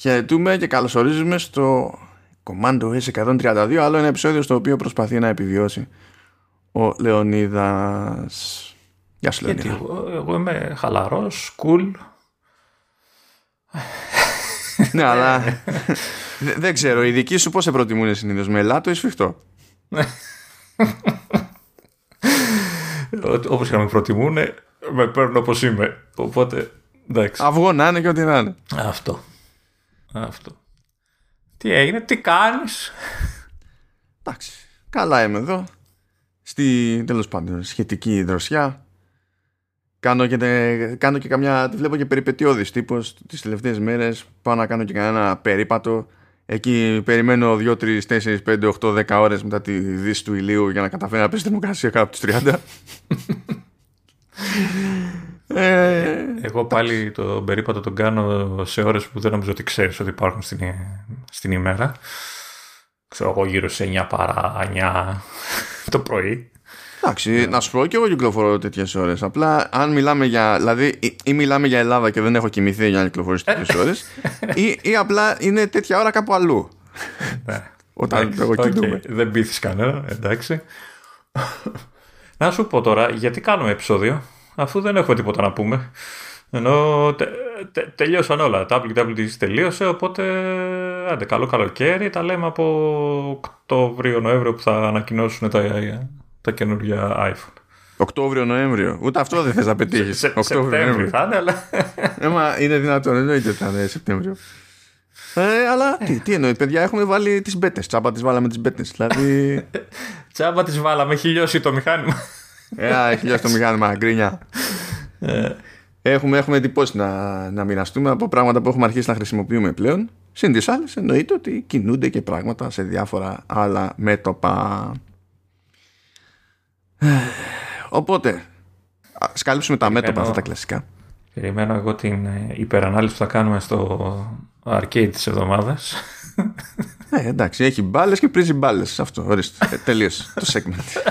Χαιρετούμε και καλωσορίζουμε στο Commando S132 άλλο ένα επεισόδιο στο οποίο προσπαθεί να επιβιώσει ο Λεωνίδας. Γεια σου Γιατί Λεωνίδα. εγώ, εγώ είμαι χαλαρός, cool. ναι, αλλά δε- δεν ξέρω, οι δικοί σου πώς σε προτιμούν συνήθως, με ελάτο ή σφιχτό; Ό- Όπως και να με προτιμούν, με παίρνουν όπως είμαι. Οπότε, εντάξει. Αυγό να είναι και ό,τι να είναι. Αυτό. Αυτό. Τι έγινε, τι κάνεις; Εντάξει, καλά είμαι εδώ. Στη τέλος πάντων σχετική δροσιά. Κάνω και, τε- κάνω και καμιά, τη βλέπω και περιπετειώδης τύπος τις τελευταίες μέρες. Πάω να κάνω και κανένα περίπατο. Εκεί περιμένω 2, 3, 4, 5, 8, 10 ώρες μετά τη δύση του ηλίου για να καταφέρω να πέσει η θερμοκρασία κάτω από τους 30. ε, Εγώ πάλι τον περίπατο τον κάνω σε ώρες που δεν νομίζω ότι ξέρεις ότι υπάρχουν στην, στην ημέρα. Ξέρω εγώ γύρω σε 9 παρά 9 το πρωί. Εντάξει, να σου πω και εγώ κυκλοφορώ τέτοιες ώρες. Απλά αν μιλάμε για. Δηλαδή, ή, ή μιλάμε για Ελλάδα και δεν έχω κοιμηθεί για να κυκλοφορήσω τέτοιες ώρες, ή, ή απλά είναι τέτοια ώρα κάπου αλλού. Ναι. Όταν Εντάξει, εγώ οκ, κινούμαι. Δεν πείθεις κανένα, εντάξει. Να σου πω τώρα, γιατί κάνουμε επεισόδιο, αφού δεν έχουμε τίποτα να πούμε. Ενώ τε, τε- τελειώσαν όλα. Τα WWDC τελείωσε, οπότε άντε καλό καλοκαίρι. Τα λέμε από Οκτώβριο-Νοέμβριο που θα ανακοινώσουν τα, τα καινούργια iPhone. Οκτώβριο-Νοέμβριο. Ούτε αυτό δεν θες να πετύχεις. Σε, Σεπτέμβριο θα είναι, αλλά... Έμα είναι δυνατόν, εννοείται ότι θα είναι Σεπτέμβριο. Ε, αλλά τι, τι εννοείς, παιδιά, έχουμε βάλει τις μπέτες. Τσάμπα τις βάλαμε τις μπέτες. Δηλαδή. Τσάμπα τις βάλαμε, έχει λιώσει το μηχάνημα. Ε, έχει λιώσει το μηχάνημα, γκρίνια. Έχουμε, έχουμε εντυπώσει να, να μοιραστούμε από πράγματα που έχουμε αρχίσει να χρησιμοποιούμε πλέον. Συν τις άλλες εννοείται ότι κινούνται και πράγματα σε διάφορα άλλα μέτωπα. Ε, Οπότε, ας καλύψουμε τα μέτωπα Περιμένω. αυτά τα κλασικά. Περιμένω εγώ την ε, υπερανάλυση που θα κάνουμε στο arcade της εβδομάδας. Ε, εντάξει, έχει μπάλες και πρίζει μπάλες. Αυτό, ορίστε. Ε, τελείωσε το segment.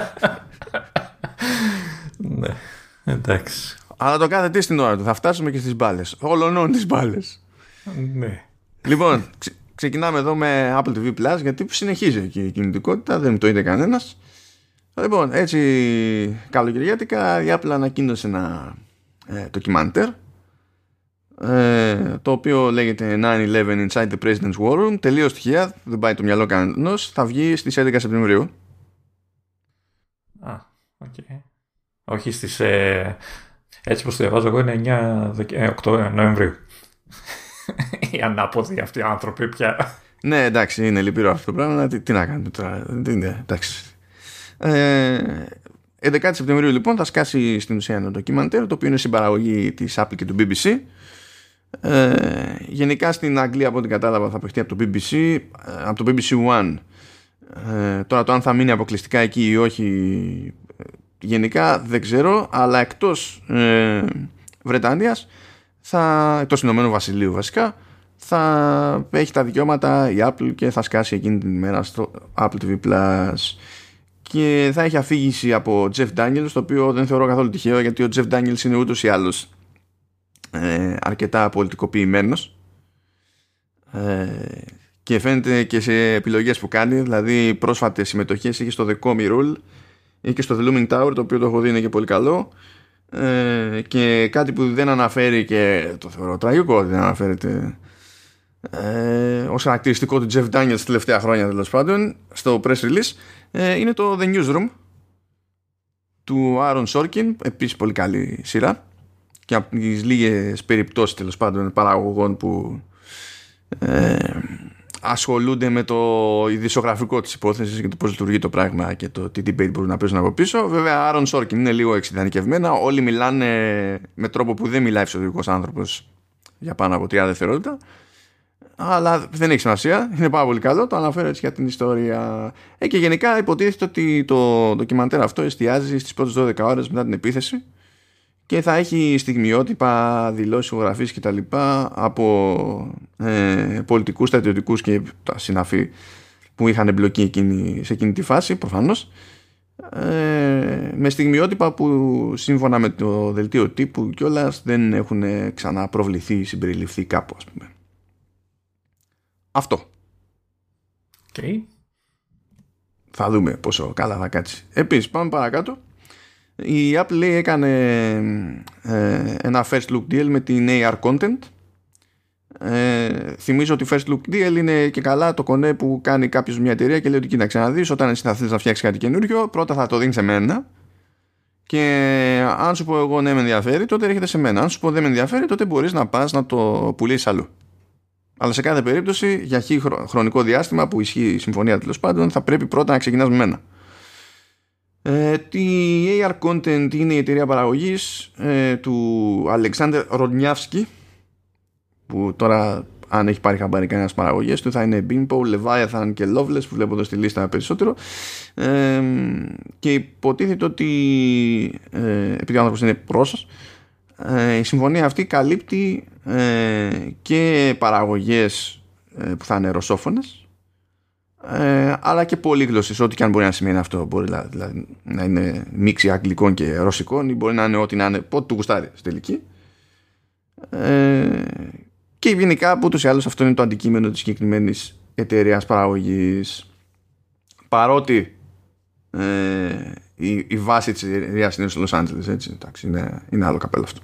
ναι, εντάξει. Αλλά το κάθε τι στην ώρα του. Θα φτάσουμε και στις μπάλες. Ολονών τις μπάλες. Ναι. Λοιπόν, ξε- ξεκινάμε εδώ με Apple TV Plus γιατί συνεχίζει και η κινητικότητα, δεν το είδε κανένας. Λοιπόν, έτσι καλοκαιριάτικα η Apple ανακοίνωσε ένα ε, ντοκιμαντέρ ε, το οποίο λέγεται 9-11 Inside the President's War Room τελείως τυχαία, δεν πάει το μυαλό κανένας θα βγει στις 11 Σεπτεμβρίου Α, οκ. Όχι στις... ε, έτσι πως το διαβάζω εγώ είναι 9 Δεκ... ε, 8 Νοεμβρίου. Οι ανάποδοι αυτοί οι άνθρωποι πια. Ναι, εντάξει, είναι λυπηρό αυτό το πράγμα. Τι, τι να κάνουμε τώρα. Δεν είναι, εντάξει. Ε, 11 Σεπτεμβρίου λοιπόν θα σκάσει στην ουσία ένα ντοκιμαντέρ το οποίο είναι συμπαραγωγή της Apple και του BBC. Ε, γενικά στην Αγγλία από ό,τι κατάλαβα θα παιχτεί από το BBC, ε, από το BBC One. Ε, τώρα το αν θα μείνει αποκλειστικά εκεί ή όχι ε, γενικά δεν ξέρω αλλά εκτός ε, Βρετανίας θα, εκτός Ηνωμένου Βασιλείου βασικά θα έχει τα δικαιώματα η Apple και θα σκάσει εκείνη την ημέρα στο Apple TV Plus και θα έχει αφήγηση από Jeff Daniels το οποίο δεν θεωρώ καθόλου τυχαίο γιατί ο Jeff Daniels είναι ούτως ή άλλως ε, αρκετά πολιτικοποιημένος. Ε, και φαίνεται και σε επιλογές που κάνει δηλαδή πρόσφατες συμμετοχές είχε στο The Comey Rule ή και στο The Looming Tower το οποίο το έχω δει είναι και πολύ καλό. Ε, και κάτι που δεν αναφέρει και το θεωρώ τραγικό ότι δεν αναφέρεται ε, ως χαρακτηριστικό του Jeff Daniels τελευταία χρόνια τέλος πάντων στο press release ε, είναι το The Newsroom του Aaron Sorkin επίσης πολύ καλή σειρά και από τις λίγες περιπτώσεις τέλος πάντων παραγωγών που ε, ασχολούνται με το ειδησιογραφικό της υπόθεσης και το πώς λειτουργεί το πράγμα και το τι debate μπορούν να παίζουν από πίσω. Βέβαια Aaron Sorkin είναι λίγο εξειδανικευμένα όλοι μιλάνε με τρόπο που δεν μιλάει φυσιολογικός άνθρωπος για πάνω από 30 δευτερόλεπτα. Αλλά δεν έχει σημασία, είναι πάρα πολύ καλό, το αναφέρω έτσι για την ιστορία. Ε, και γενικά υποτίθεται ότι το ντοκιμαντέρ αυτό εστιάζει στις πρώτες 12 ώρες μετά την επίθεση και θα έχει στιγμιότυπα, δηλώσεις, ηχογραφίες και τα λοιπά από ε, πολιτικούς, στρατιωτικούς και τα συναφή που είχαν εμπλοκεί εκείνη, σε εκείνη τη φάση προφανώς ε, με στιγμιότυπα που σύμφωνα με το δελτίο τύπου κιόλας δεν έχουν ξανά προβληθεί ή συμπεριληφθεί κάπου ας πούμε. Αυτό. Okay. Θα δούμε πόσο καλά θα κάτσει. Επίσης πάμε παρακάτω. Η Apple λέει έκανε ε, ένα first look deal με την AR Content. Ε, θυμίζω ότι first look deal είναι και καλά το κονέ που κάνει κάποιος μια εταιρεία και λέει ότι κοίταξε να δεις όταν εσύ θα θες να φτιάξεις κάτι καινούριο πρώτα θα το δίνεις σε μένα και αν σου πω εγώ ναι με ενδιαφέρει τότε έρχεται σε μένα. Αν σου πω δεν με ενδιαφέρει τότε μπορείς να πας να το πουλήσεις αλλού. Αλλά σε κάθε περίπτωση για χι χρονικό διάστημα που ισχύει η συμφωνία τέλος πάντων θα πρέπει πρώτα να ξεκινάς με μένα. ε, η AR Content είναι η εταιρεία παραγωγής ε, του Αλεξάνδρ Ρονιάφσκι που τώρα αν έχει πάρει χαμπάρι κανένας παραγωγές του θα είναι Bimpo, Leviathan και Loveless που βλέπω εδώ στη λίστα περισσότερο. Ε, και υποτίθεται ότι ε, επειδή ο άνθρωπος είναι πρόσωπος ε, η συμφωνία αυτή καλύπτει ε, και παραγωγές ε, που θα είναι ρωσόφωνες ε, αλλά και πολύγλωσσες ό,τι και αν μπορεί να σημαίνει αυτό. Μπορεί δηλαδή, να είναι μίξη αγγλικών και ρωσικών ή μπορεί να είναι ό,τι να είναι πότε του γουστάρει στη τελική. Ε, και γενικά από ούτως ή άλλως αυτό είναι το αντικείμενο της συγκεκριμένης εταιρείας παραγωγής. Παρότι ε, η, η βάση της εταιρείας είναι στο Los Angeles έτσι, εντάξει, είναι, είναι άλλο καπέλο αυτό.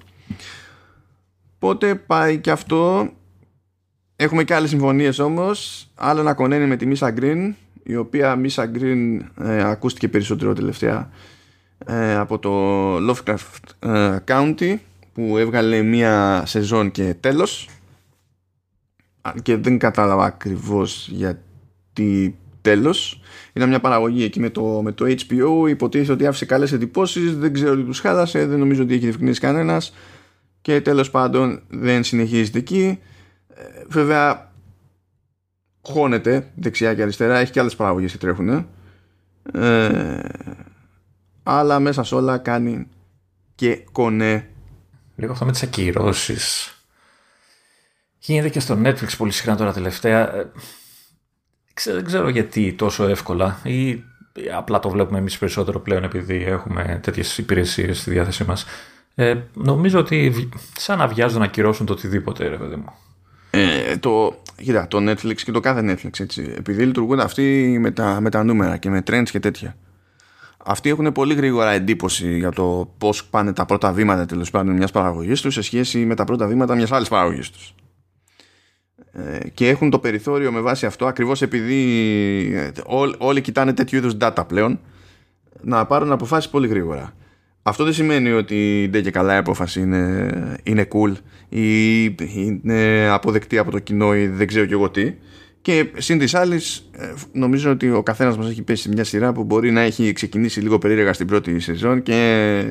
Οπότε πάει και αυτό; Έχουμε και άλλες συμφωνίες όμως. Άλλο να κονένει με τη Misa Green, η οποία Misa Green ε, ακούστηκε περισσότερο τελευταία ε, από το Lovecraft ε, County που έβγαλε μία σεζόν και τέλος. Και δεν κατάλαβα ακριβώς γιατί τέλος. Ήταν μια παραγωγή εκεί με το, με το HBO υποτίθεται ότι άφησε καλές εντυπώσεις. Δεν ξέρω τι τους χάλασε. Δεν νομίζω ότι έχει διευκρινίσει κανένας. Και τέλος πάντων δεν συνεχίζεται εκεί. Ε, βέβαια χώνεται δεξιά και αριστερά, έχει και άλλες παραγωγές που τρέχουν. Ε, αλλά μέσα σε όλα κάνει και κονέ. Λίγο αυτό με τις ακυρώσεις. Γίνεται και στο Netflix πολύ συχνά τώρα τελευταία. Ε, δεν ξέρω γιατί τόσο εύκολα ή απλά το βλέπουμε εμείς περισσότερο πλέον επειδή έχουμε τέτοιες υπηρεσίες στη διάθεσή μας. Ε, νομίζω ότι σαν να βιάζουν να ακυρώσουν το οτιδήποτε, ρε παιδί μου. Ε, το, κοίτα, το Netflix και το κάθε Netflix, έτσι, επειδή λειτουργούν αυτοί με τα, με τα νούμερα και με trends και τέτοια. Αυτοί έχουν πολύ γρήγορα εντύπωση για το πώς πάνε τα πρώτα βήματα τέλος πάντων μιας παραγωγής τους σε σχέση με τα πρώτα βήματα μιας άλλης παραγωγής τους. Ε, και έχουν το περιθώριο με βάση αυτό ακριβώς επειδή ε, όλοι κοιτάνε τέτοιου είδους data πλέον να πάρουν αποφάσεις πολύ γρήγορα αυτό δεν σημαίνει ότι δεν και καλά η απόφαση είναι, είναι cool ή είναι αποδεκτή από το κοινό ή δεν ξέρω και εγώ τι. Και συν της άλλης, ε, νομίζω ότι ο καθένας μας έχει πέσει σε μια σειρά που μπορεί να έχει ξεκινήσει λίγο περίεργα στην πρώτη σεζόν και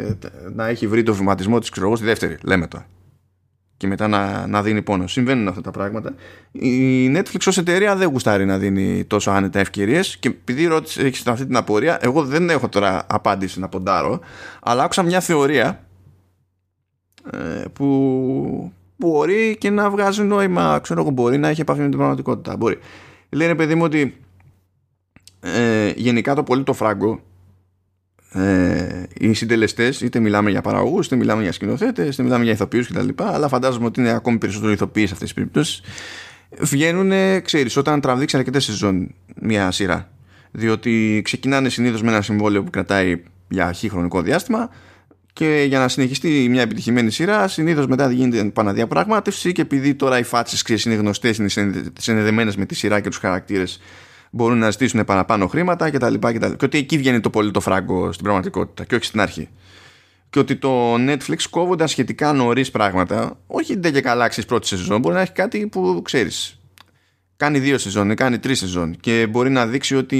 να έχει βρει το βηματισμό της, ξέρω εγώ, στη δεύτερη. Λέμε τώρα και μετά να, να δίνει πόνο. Συμβαίνουν αυτά τα πράγματα. Η Netflix ως εταιρεία δεν γουστάρει να δίνει τόσο άνετα ευκαιρίες και επειδή ρώτησε, έχεις αυτή την απορία, εγώ δεν έχω τώρα απάντηση να ποντάρω, αλλά άκουσα μια θεωρία ε, που μπορεί και να βγάζει νόημα. Ξέρω εγώ, μπορεί να έχει επαφή με την πραγματικότητα. Μπορεί. Λένε παιδί μου ότι ε, γενικά το πολύ το φράγκο ε, οι συντελεστές, είτε μιλάμε για παραγωγούς, είτε μιλάμε για σκηνοθέτες, είτε μιλάμε για ηθοποιούς κτλ. Αλλά φαντάζομαι ότι είναι ακόμη περισσότερο ηθοποιοί σε αυτές τις περιπτώσεις. Βγαίνουν, ξέρεις, όταν τραβήξει αρκετές σεζόν μια σειρά. Διότι ξεκινάνε συνήθως με ένα συμβόλαιο που κρατάει για χι χρονικό διάστημα και για να συνεχιστεί μια επιτυχημένη σειρά, συνήθως μετά γίνεται επαναδιαπραγμάτευση και επειδή τώρα οι φάτσες είναι γνωστές, είναι συνδεδεμένες με τη σειρά και τους χαρακτήρες, μπορούν να ζητήσουν παραπάνω χρήματα κτλ. Και, και ότι εκεί βγαίνει το πολύ το φράγκο στην πραγματικότητα και όχι στην αρχή. Και ότι το Netflix κόβοντα σχετικά νωρίς πράγματα, όχι δεν και καλά αξίζει πρώτη σεζόν, μπορεί να έχει κάτι που ξέρεις. Κάνει δύο σεζόν, κάνει τρεις σεζόν και μπορεί να δείξει ότι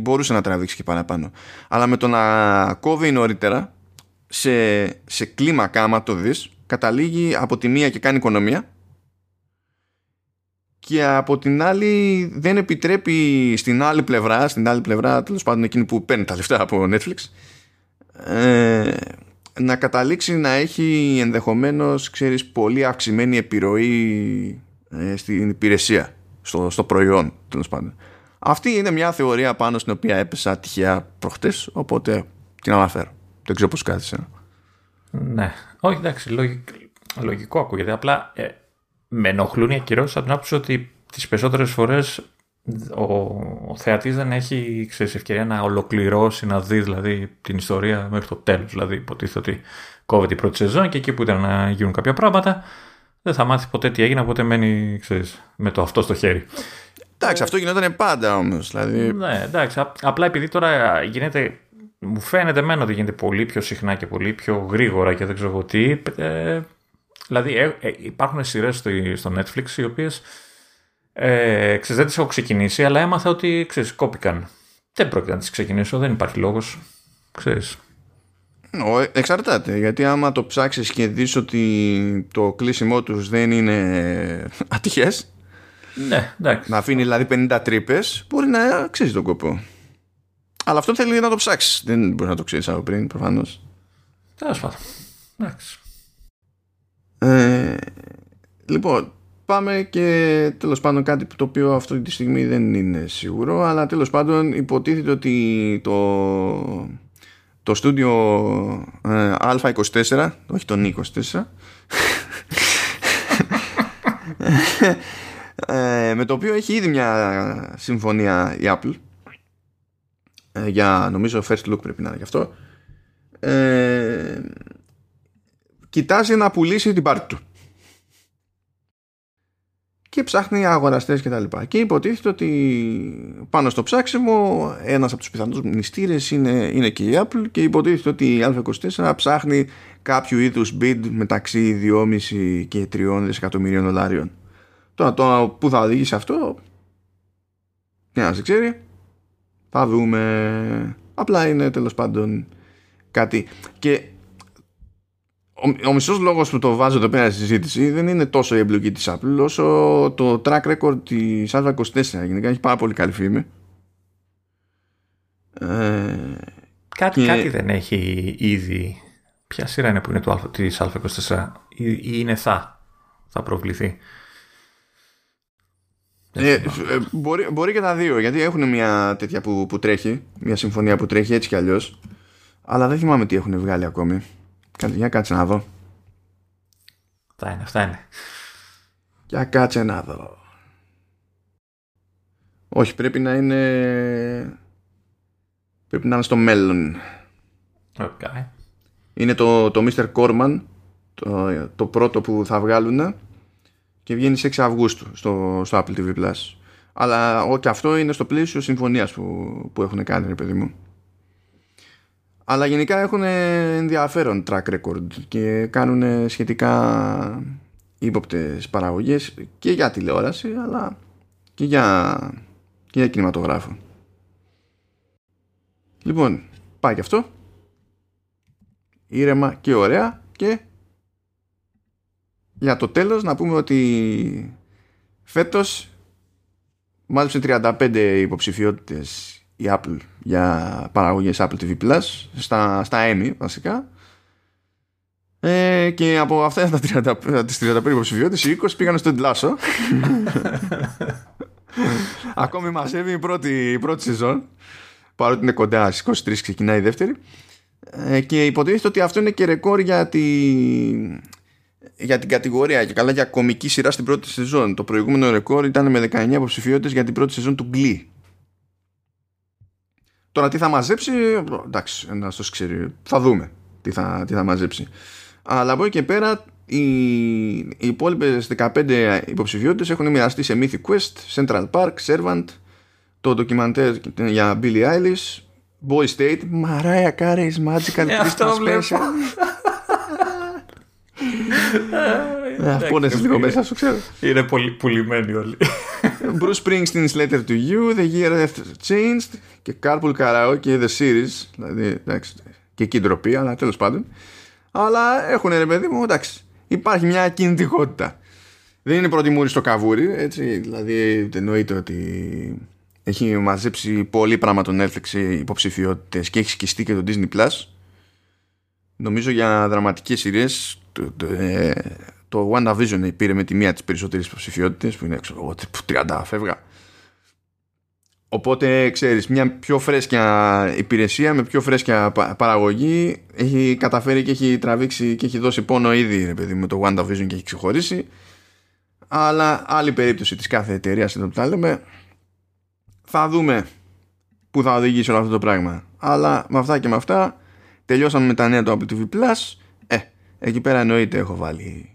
μπορούσε να τραβήξει και παραπάνω. Αλλά με το να κόβει νωρίτερα, σε, σε κλίμακα, άμα το δεις, καταλήγει από τη μία και κάνει οικονομία και από την άλλη δεν επιτρέπει στην άλλη πλευρά, στην άλλη πλευρά τέλος πάντων εκείνη που παίρνει τα λεφτά από Netflix ε, να καταλήξει να έχει ενδεχομένως ξέρεις πολύ αυξημένη επιρροή ε, στην υπηρεσία στο, στο προϊόν τέλος πάντων. Αυτή είναι μια θεωρία πάνω στην οποία έπεσα τυχαία προχτές οπότε την αναφέρω. Δεν ξέρω πως κάθισε. Ναι, όχι εντάξει λογικό, λογικό ακούγεται. Απλά ε, με ενοχλούν οι ακυρώσεις από την άποψη ότι τις περισσότερες φορές ο, ο θεατής δεν έχει ξέρεις, ευκαιρία να ολοκληρώσει, να δει δηλαδή την ιστορία μέχρι το τέλος. Δηλαδή υποτίθεται ότι κόβεται η πρώτη σεζόν και εκεί που ήταν να γίνουν κάποια πράγματα δεν θα μάθεις ποτέ τι έγινε, οπότε μένει ξέρεις, με το αυτό στο χέρι. Εντάξει, αυτό γινόταν πάντα όμως. Δηλαδή... Ναι, εντάξει. Απλά επειδή τώρα γίνεται. Μου φαίνεται εμένα ότι γίνεται πολύ πιο συχνά και πολύ πιο γρήγορα και δεν ξέρω εγώ τι. Ε, δηλαδή ε, ε, υπάρχουν σειρές στο, στο Netflix οι οποίες ε, ξέρεις, δεν τις έχω ξεκινήσει, αλλά έμαθα ότι ξέρεις, κόπηκαν. Δεν πρόκειται να τις ξεκινήσω, δεν υπάρχει λόγος. Ξέρεις. Εξαρτάται, γιατί άμα το ψάξεις και δεις ότι το κλείσιμό τους δεν είναι ατυχές ναι, εντάξει. να αφήνει δηλαδή 50 τρύπες, μπορεί να αξίζει τον κόπο. Αλλά αυτό θέλει να το ψάξεις. Δεν μπορείς να το ξέρεις από πριν, προφανώς. Τέλος πάντων. Εντάξει. Ε, λοιπόν, πάμε και τέλος πάντων κάτι το οποίο αυτή τη στιγμή δεν είναι σίγουρο αλλά τέλος πάντων υποτίθεται ότι το το στούντιο ε, Α24 όχι τον 24 ε, με το οποίο έχει ήδη μια συμφωνία η Apple ε, για νομίζω first look πρέπει να είναι γι' αυτό ε, κοιτάζει να πουλήσει την πάρτη του και ψάχνει αγοραστές και τα λοιπά. Και υποτίθεται ότι πάνω στο ψάξιμο ένας από τους πιθανούς μνηστήρες είναι, είναι και η Apple και υποτίθεται ότι η Α24 ψάχνει κάποιο είδους bid μεταξύ 2,5 και 3 δισεκατομμυρίων δολάριων. Τώρα το που θα οδηγήσει αυτό δεν σε ξέρει. Θα δούμε. Απλά είναι τέλος πάντων κάτι. Και ο, ο μισός λόγος που το βάζω εδώ πέρα στη συζήτηση δεν είναι τόσο η εμπλοκή της Apple όσο το track record της Α24 γενικά. Έχει πάρα πολύ καλή φήμη. Ε, κάτι, και... κάτι δεν έχει ήδη. Ποια σειρά είναι που είναι το, της Α24 ή, ή είναι θα θα προβληθεί; Ε, ε, μπορεί, μπορεί και τα δύο γιατί έχουν μια τέτοια που, που τρέχει μια συμφωνία που τρέχει έτσι κι αλλιώς. Αλλά δεν θυμάμαι τι έχουν βγάλει ακόμη για κάτσε να δω. Αυτά είναι, αυτά είναι. Για κάτσε να δω. Όχι, πρέπει να είναι... Πρέπει να είναι στο μέλλον. Okay. Είναι το, το Mr. Corman, το, το πρώτο που θα βγάλουν και βγαίνει σε 6 Αυγούστου στο, στο Apple TV Plus. Αλλά και αυτό είναι στο πλαίσιο συμφωνίας που, που έχουν κάνει, ρε παιδί μου αλλά γενικά έχουν ενδιαφέρον track record και κάνουν σχετικά ύποπτες παραγωγές και για τηλεόραση αλλά και για, και για κινηματογράφο. Λοιπόν, πάει και αυτό. Ήρεμα και ωραία και για το τέλος να πούμε ότι φέτος μάλιστα 35 υποψηφιότητες η Apple για παραγωγές Apple TV Plus στα, στα Emmy βασικά. Ε, και από αυτά τα 30, τις 35 υποψηφιότητες οι 20 πήγαν στο Εντλάσο ακόμη μαζεύει η πρώτη, η πρώτη σεζόν παρότι είναι κοντά στις 23 ξεκινάει η δεύτερη. Ε, και υποτίθεται ότι αυτό είναι και ρεκόρ για, τη, για την κατηγορία και καλά για κομική σειρά στην πρώτη σεζόν. Το προηγούμενο ρεκόρ ήταν με 19 υποψηφιότητες για την πρώτη σεζόν του Glee Τώρα τι θα μαζέψει, εντάξει, ένας το ξέρει. Θα δούμε τι θα, τι θα μαζέψει. Αλλά από εκεί και πέρα οι, οι υπόλοιπες 15 υποψηφιότητες έχουν μοιραστεί σε Mythic Quest, Central Park, Servant, το ντοκιμαντέρ για Billie Eilish, Boy State, Mariah Carey's Magical ε, Christmas Special. Πόνεσαι λίγο μέσα σου, ξέρω. Είναι πολύ πουλημένοι όλοι. Bruce Springsteen's Letter to You, The Year After Changed και Carpool Karaoke The Series. Δηλαδή, εντάξει, και εκεί ντροπή, αλλά τέλος πάντων. Αλλά έχουν ρε παιδί μου, εντάξει, υπάρχει μια κινητικότητα. Δεν είναι πρώτη μούρη στο καβούρι, έτσι, δηλαδή εννοείται ότι έχει μαζέψει πολύ πράγμα τον Netflix υποψηφιότητες και έχει σκιστεί και το Disney Plus. Νομίζω για δραματικές σειρές το, το, ε, το WandaVision πήρε με τη μία τις περισσότερες υποψηφιότητες που είναι ξέρω, 30 φεύγα. Οπότε ξέρεις μια πιο φρέσκια υπηρεσία με πιο φρέσκια παραγωγή έχει καταφέρει και έχει τραβήξει και έχει δώσει πόνο ήδη ρε παιδί, με το WandaVision και έχει ξεχωρίσει. Αλλά άλλη περίπτωση της κάθε εταιρείας εδώ που τα λέμε θα δούμε που θα οδηγήσει όλο αυτό το πράγμα. Αλλά με αυτά και με αυτά τελειώσαμε με τα νέα του Apple TV Plus. Ε, εκεί πέρα εννοείται έχω βάλει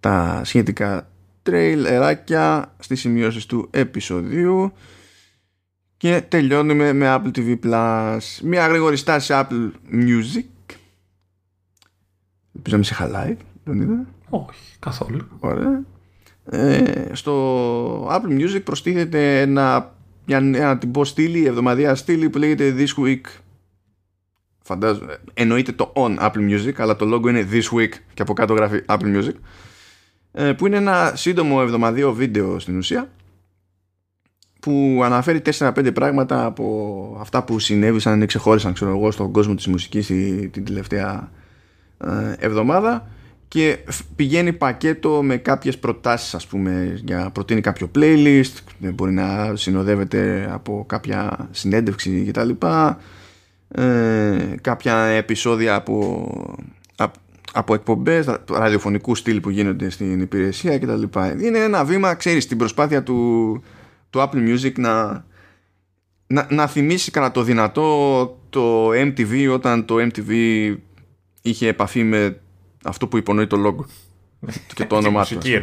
τα σχετικά τρέιλεράκια στις σημειώσεις του επεισοδίου και τελειώνουμε με Apple TV Plus μια γρήγορη στάση Apple Music Ελπίζω να μην σε χαλάει, δεν είδα. Όχι, καθόλου. Ωραία. Ε, στο Apple Music προστίθεται ένα, μια νέα τυπό στήλη, εβδομαδία στήλη που λέγεται This Week. Φαντάζομαι, εννοείται το on Apple Music, αλλά το logo είναι This Week και από κάτω γράφει Apple Music. Ε, που είναι ένα σύντομο εβδομαδίο βίντεο στην ουσία που αναφέρει 4-5 πράγματα από αυτά που συνέβησαν ή ξεχώρισαν ξέρω εγώ, στον κόσμο της μουσικής την τελευταία ε, εβδομάδα και πηγαίνει πακέτο με κάποιες προτάσεις ας πούμε για προτείνει κάποιο playlist μπορεί να συνοδεύεται από κάποια συνέντευξη και τα λοιπά ε, κάποια επεισόδια από, από, από εκπομπές ραδιοφωνικού στυλ που γίνονται στην υπηρεσία και τα λοιπά είναι ένα βήμα ξέρεις την προσπάθεια του, του Apple Music να, να, να θυμίσει κατά το δυνατό το MTV όταν το MTV είχε επαφή με αυτό που υπονοεί το logo και το όνομά του. Μουσική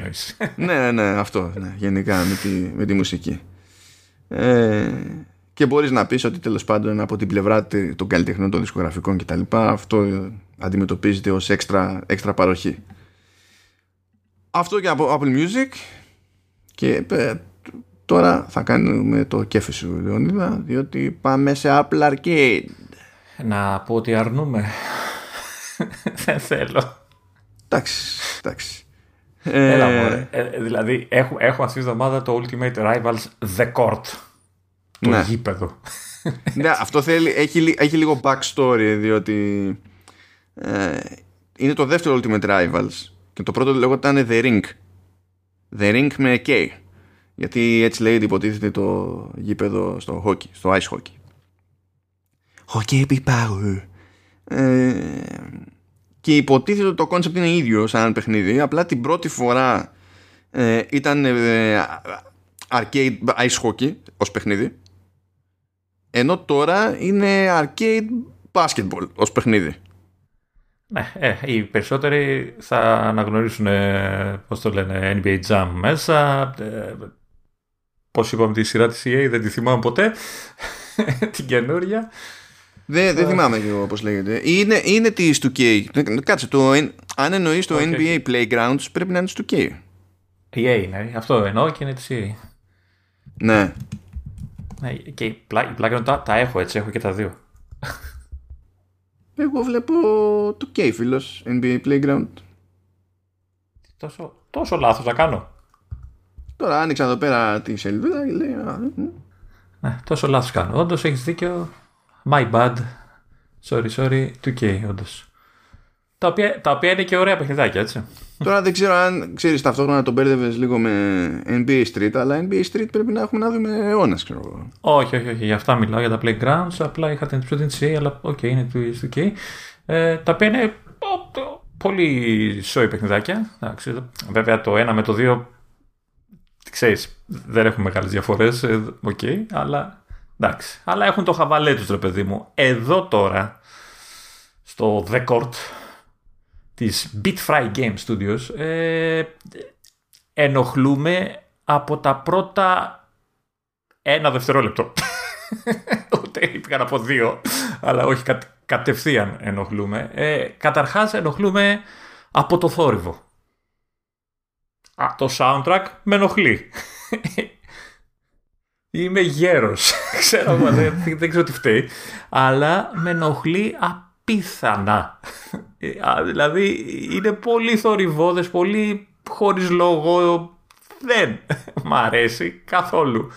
ναι, ναι, ναι, αυτό. Ναι, γενικά με τη, με τη μουσική. Ε, και μπορείς να πεις ότι τέλος πάντων από την πλευρά των καλλιτεχνών των δισκογραφικών κτλ. αυτό αντιμετωπίζεται ως έξτρα, έξτρα παροχή. Αυτό και από Apple Music και ε, τώρα θα κάνουμε το κέφι σου Λεωνίδα διότι πάμε σε Apple Arcade. Να πω ότι αρνούμε. Δεν θέλω. Εντάξει, εντάξει. Έλα, ε, ε, δηλαδή, έχω, έχω αυτή τη εβδομάδα το Ultimate Rivals The Court. Το ναι. γήπεδο. ναι, αυτό θέλει, έχει, έχει λίγο backstory, διότι ε, είναι το δεύτερο Ultimate Rivals και το πρώτο λέγονταν The Ring. The Ring με K. Γιατί έτσι λέει υποτίθεται το γήπεδο στο hockey, στο ice hockey. Hockey big power. Ε, και υποτίθεται ότι το concept είναι ίδιο σαν παιχνίδι απλά την πρώτη φορά ε, ήταν ε, arcade ice hockey ως παιχνίδι ενώ τώρα είναι arcade basketball ως παιχνίδι ναι, ε, οι περισσότεροι θα αναγνωρίσουν ε, πώς το λένε NBA Jam μέσα ε, πώς είπαμε τη σειρά της EA δεν τη θυμάμαι ποτέ την καινούρια δεν, δεν θυμάμαι και εγώ πώς λέγεται. Είναι, είναι της 2K. Κάτσε, το, αν εννοείς το okay. NBA Playgrounds πρέπει να είναι της 2K. EA είναι, αυτό εννοώ και είναι της EA. Ναι. Ναι και η Playground τα, τα έχω έτσι, έχω και τα δύο. Εγώ βλέπω το K φίλος NBA Playground. Τόσο, τόσο λάθος να κάνω. Τώρα άνοιξα εδώ πέρα τη σελίδα και λέει. Ναι, τόσο λάθος κάνω. Όντως έχεις δίκιο. My bad. Sorry, sorry. 2K, όντως. Τα οποία, τα οποία είναι και ωραία παιχνιδάκια, έτσι. Τώρα δεν ξέρω αν ξέρεις ταυτόχρονα τον μπέρδευες λίγο με NBA Street, αλλά NBA Street πρέπει να έχουμε να δούμε αιώνες, ξέρω εγώ. Όχι, όχι, όχι. Για αυτά μιλάω για τα Playgrounds. Απλά είχα την PCA, αλλά OK, okay, είναι του 2K. Ε, τα οποία είναι πολύ σόι παιχνιδάκια. βέβαια το ένα με το δύο ξέρεις, δεν έχουμε μεγάλες διαφορές, ε, OK, okay, αλλά Εντάξει. Αλλά έχουν το χαβαλέ τους, ρε παιδί μου. Εδώ τώρα, στο The Court της Bitfry Game Studios, ε, ενοχλούμε από τα πρώτα ένα δευτερόλεπτο. Ούτε πήγα από δύο, αλλά όχι κατευθείαν ενοχλούμε. Ε, καταρχάς ενοχλούμε από το θόρυβο. Α, το soundtrack με ενοχλεί. Είμαι γέρος. ξέρω, δεν, δεν ξέρω τι φταίει. Αλλά με ενοχλεί απίθανα. Ε, δηλαδή είναι πολύ θορυβόδες, πολύ χωρίς λόγο. Δεν μ' αρέσει καθόλου.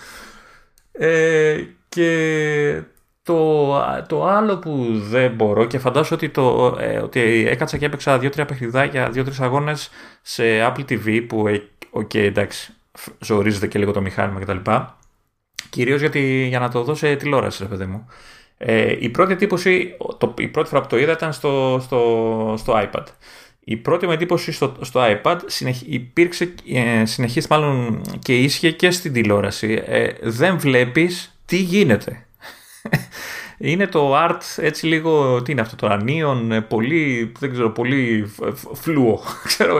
Ε, και το, το άλλο που δεν μπορώ και φαντάζομαι ότι, το, ε, ότι έκατσα και έπαιξα δύο-τρία παιχνιδάκια, δύο-τρεις αγώνες σε Apple TV που, OK, okay, εντάξει, ζορίζεται και λίγο το μηχάνημα κτλ. Κυρίως για να το δω σε τηλεόραση, ρε παιδί μου. Ε, η πρώτη εντύπωση, το, η πρώτη φορά που το είδα ήταν στο, στο, στο iPad. η πρώτη μου εντύπωση στο, στο iPad συνεχ, υπήρξε, ε, συνεχίσει μάλλον και ίσχυε και στην τηλεόραση. Ε, δεν βλέπεις τι γίνεται. Είναι το art έτσι λίγο, τι είναι αυτό το ανίον, ε, πολύ, δεν ξέρω, πολύ φλούο. ξέρω,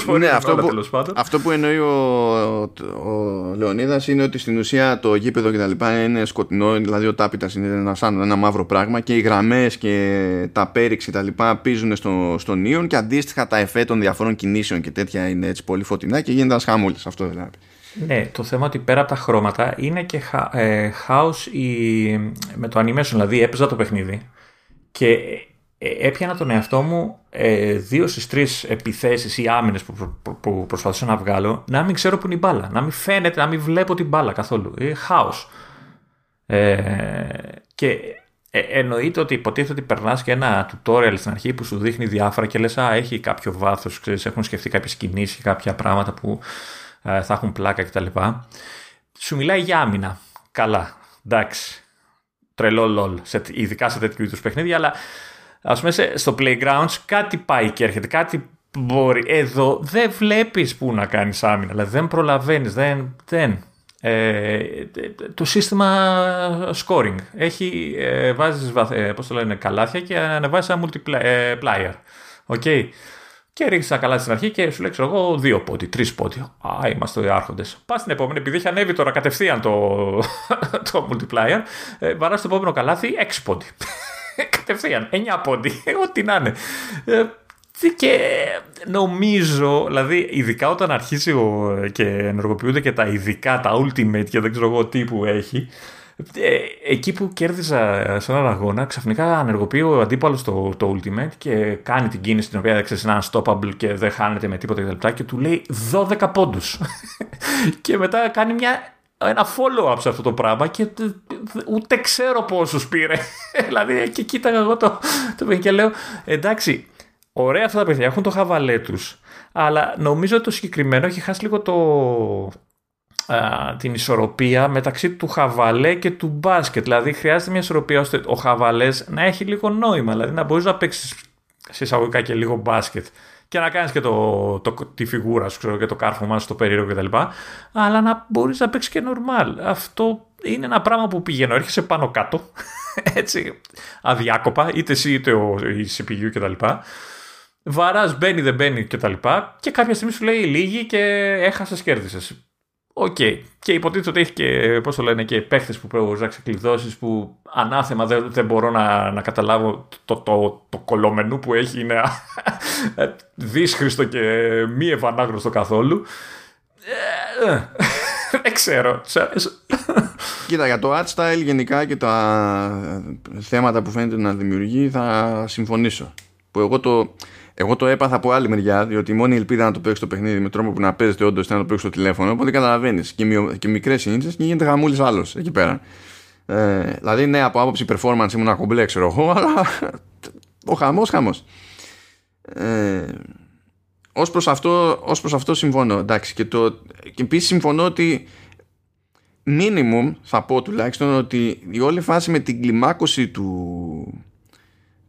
από ναι, αυτό, που, αυτό που εννοεί ο, ο, ο Λεωνίδας είναι ότι στην ουσία το γήπεδο και τα λοιπά είναι σκοτεινό, δηλαδή ο τάπητας είναι ένα, σαν ένα μαύρο πράγμα και οι γραμμές και τα πέριξ και τα λοιπά πίζουν στο, στον ίον και αντίστοιχα τα εφέ των διαφόρων κινήσεων και τέτοια είναι έτσι πολύ φωτεινά και γίνεται ένας χαμούλης αυτό δηλαδή. Ναι, το θέμα ότι πέρα από τα χρώματα είναι και ε, house η, με το animation, δηλαδή έπαιζα το παιχνίδι και ε, έπιανα τον εαυτό μου ε, δύο στις τρεις επιθέσεις ή άμυνες που, που, προσπαθούσα να βγάλω να μην ξέρω που είναι η μπάλα. Να μην φαίνεται, να μην βλέπω την μπάλα καθόλου. Είναι χάος. Ε, και ε, εννοείται ότι υποτίθεται ότι περνάς και ένα tutorial στην αρχή που σου δείχνει διάφορα και λες: Α, έχει κάποιο βάθος, έχουν σκεφτεί κάποιες κινήσεις και κάποια πράγματα που ε, θα έχουν πλάκα κτλ. Σου μιλάει για άμυνα. Καλά. Εντάξει. Τρελό λολ. ειδικά σε τέτοιου είδους παιχνίδια, αλλά ας πούμε στο Playgrounds κάτι πάει και έρχεται. Κάτι μπορεί. Εδώ δεν βλέπεις πού να κάνεις άμυνα. Δηλαδή δεν προλαβαίνεις. Δεν. δεν. Ε, το σύστημα scoring έχει, ε, βάζεις ε, πώς το λένε, καλάθια και ανεβάζεις ένα multiplier. Okay. Και ρίχνει τα καλά στην αρχή και σου λέει, ξέρω εγώ, δύο πόντι, τρεις πόντι. Α, είμαστε άρχοντες. Πας στην επόμενη, επειδή έχει ανέβει τώρα κατευθείαν το, το multiplier, ε, βαράς στο επόμενο καλάθι έξι πόντι. κατευθείαν, εννιά πόντι. Ό,τι να είναι. Ε, και νομίζω, δηλαδή, ειδικά όταν αρχίσει ο, και ενεργοποιούνται και τα ειδικά, τα ultimate και δεν ξέρω εγώ τι που έχει, ε, εκεί που κέρδιζα σε έναν αγώνα, ξαφνικά ανεργοποιεί ο αντίπαλος το, το Ultimate και κάνει την κίνηση την οποία ξέρεις είναι unstoppable και δεν χάνεται με τίποτα κτλ. Και του λέει 12 πόντους. και μετά κάνει μια ένα follow-up σε αυτό το πράγμα και ούτε ξέρω πόσους πήρε. δηλαδή και κοίταγα εγώ το, το και λέω εντάξει, ωραία αυτά τα παιδιά έχουν το χαβαλέ τους, αλλά νομίζω ότι το συγκεκριμένο έχει χάσει λίγο το, την ισορροπία μεταξύ του χαβαλέ και του μπάσκετ. Δηλαδή χρειάζεται μια ισορροπία ώστε ο χαβαλές να έχει λίγο νόημα. Δηλαδή να μπορείς να παίξεις σε εισαγωγικά και λίγο μπάσκετ και να κάνεις και το, το, τη φιγούρα σου ξέρω, και το κάρφωμά στο περίεργο κτλ. Αλλά να μπορείς να παίξεις και normal. Αυτό είναι ένα πράγμα που πηγαίνω, έρχεσαι πάνω κάτω. Έτσι, αδιάκοπα, είτε εσύ είτε ο, η CPU κτλ. Βαράς, μπαίνει, δεν μπαίνει κτλ. Και, και κάποια στιγμή σου λέει λήγει και έχασες, κέρδισες. OK. Okay. Και υποτίθεται ότι έχει και, πώς το λένε, και παίχτες που πρέπει να ξεκλειδώσεις που ανάθεμα δεν, δεν μπορώ να, να καταλάβω το, το, το, κωλο menu που έχει είναι δύσχριστο και μη ευανάγνωστο καθόλου. Ε, ε, δεν ξέρω. Κοίτα, για το art style γενικά και τα θέματα που φαίνεται να δημιουργεί θα συμφωνήσω. Που εγώ το, εγώ το έπαθα από άλλη μεριά, διότι η μόνη ελπίδα να το παίξει το παιχνίδι με τρόπο που να παίζεται όντως ήταν να το παίξει στο τηλέφωνο. Οπότε καταλαβαίνεις. Και, μειο, και μικρές συνήθειες και γίνεται γαμούλης άλλος εκεί πέρα. Ε, δηλαδή, ναι, από άποψη performance ήμουν ακομπλέ, ξέρω εγώ, αλλά ο χαμός, χαμός. Ε, Ω προς αυτό, ως προς αυτό συμφωνώ. Εντάξει, και, το, και επίσης συμφωνώ ότι minimum θα πω τουλάχιστον ότι η όλη φάση με την κλιμάκωση του,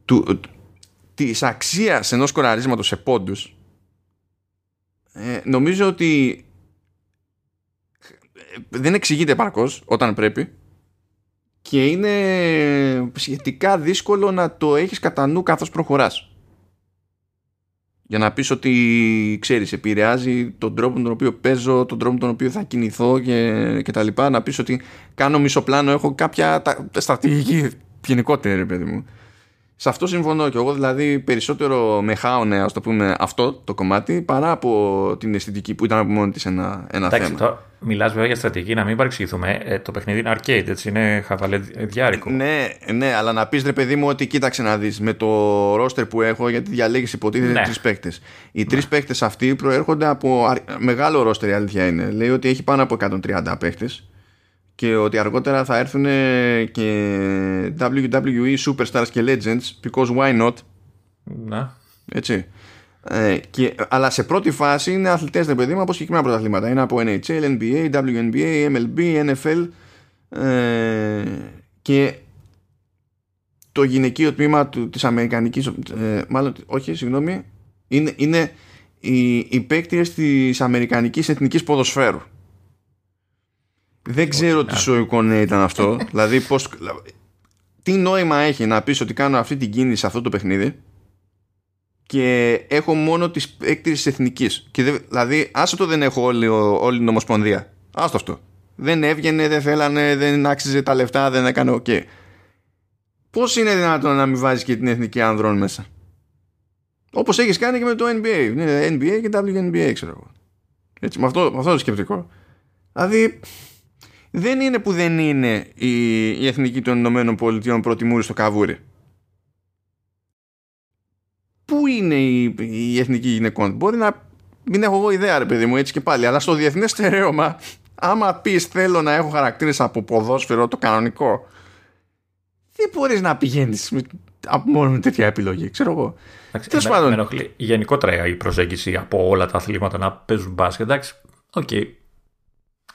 του, της αξίας ενός σκοραρίσματος σε πόντους ε, νομίζω ότι ε, δεν εξηγείται επαρκώς όταν πρέπει και είναι σχετικά δύσκολο να το έχεις κατά νου καθώς προχωράς. Για να πεις ότι ξέρεις επηρεάζει τον τρόπο τον οποίο παίζω τον τρόπο τον οποίο θα κινηθώ και, και τα λοιπά να πεις ότι κάνω μισοπλάνο έχω κάποια στρατηγική γενικότερη παιδί μου σε αυτό συμφωνώ και εγώ δηλαδή περισσότερο με χάωνε ας το πούμε αυτό το κομμάτι παρά από την αισθητική που ήταν από μόνη της ένα, ένα Εντάξει, θέμα. Το, μιλάς βέβαια για στρατηγική να μην παρεξηγηθούμε. Ε, το παιχνίδι είναι arcade έτσι είναι χαβαλεδιάρικο. Ναι, ναι, αλλά να πεις ρε παιδί μου ότι κοίταξε να δεις με το ρόστερ που έχω γιατί διαλέγεις υποτίθεται ναι. τρεις παίκτες. Οι ναι. τρεις παίκτες αυτοί προέρχονται από μεγάλο ρόστερ η αλήθεια είναι. Λέει ότι έχει πάνω από 130 παίκτες και ότι αργότερα θα έρθουν και WWE Superstars και Legends because why not; Να. Έτσι. Ε, και, αλλά σε πρώτη φάση είναι αθλητές δεν παιδί μου από συγκεκριμένα πρωταθλήματα. Είναι από NHL, NBA, WNBA, MLB, NFL ε, και το γυναικείο τμήμα του, της Αμερικανικής ε, μάλλον όχι συγγνώμη Είναι, είναι οι, οι παίκτες της Αμερικανικής Εθνικής Ποδοσφαίρου. Δεν ξέρω τι σου ήταν αυτό. δηλαδή, πώς, τι νόημα έχει να πεις ότι κάνω αυτή την κίνηση σε αυτό το παιχνίδι και έχω μόνο τις παίκτριες εθνικής. Και δηλαδή, άσε το δεν έχω όλη, όλη την ομοσπονδία. Άστο αυτό. Δεν έβγαινε, δεν θέλανε, δεν άξιζε τα λεφτά, δεν έκανε OK. Okay. Πώς είναι δυνατόν να μην βάζεις και την εθνική ανδρών μέσα; Όπως έχεις κάνει και με το NBA. Ναι, NBA και WNBA, ξέρω εγώ. Έτσι, με αυτό, με αυτό το σκεπτικό. Δηλαδή, δεν είναι που δεν είναι η, η Εθνική των Ηνωμένων Πολιτειών πρώτη μούρη στο καβούρι. Πού είναι η, η Εθνική Γυναικών; Μπορεί να μην έχω εγώ ιδέα ρε παιδί μου έτσι και πάλι. Αλλά στο διεθνές στερέωμα άμα πεις θέλω να έχω χαρακτήρες από ποδόσφαιρο το κανονικό δεν μπορείς να πηγαίνεις μόνο με τέτοια επιλογή. Ξέρω εγώ. Τέλος πάντων. Με ενοχλεί γενικότερα η προσέγγιση από όλα τα αθλήματα να παίζουν μπάσκετ. Εντάξει, OK. Okay.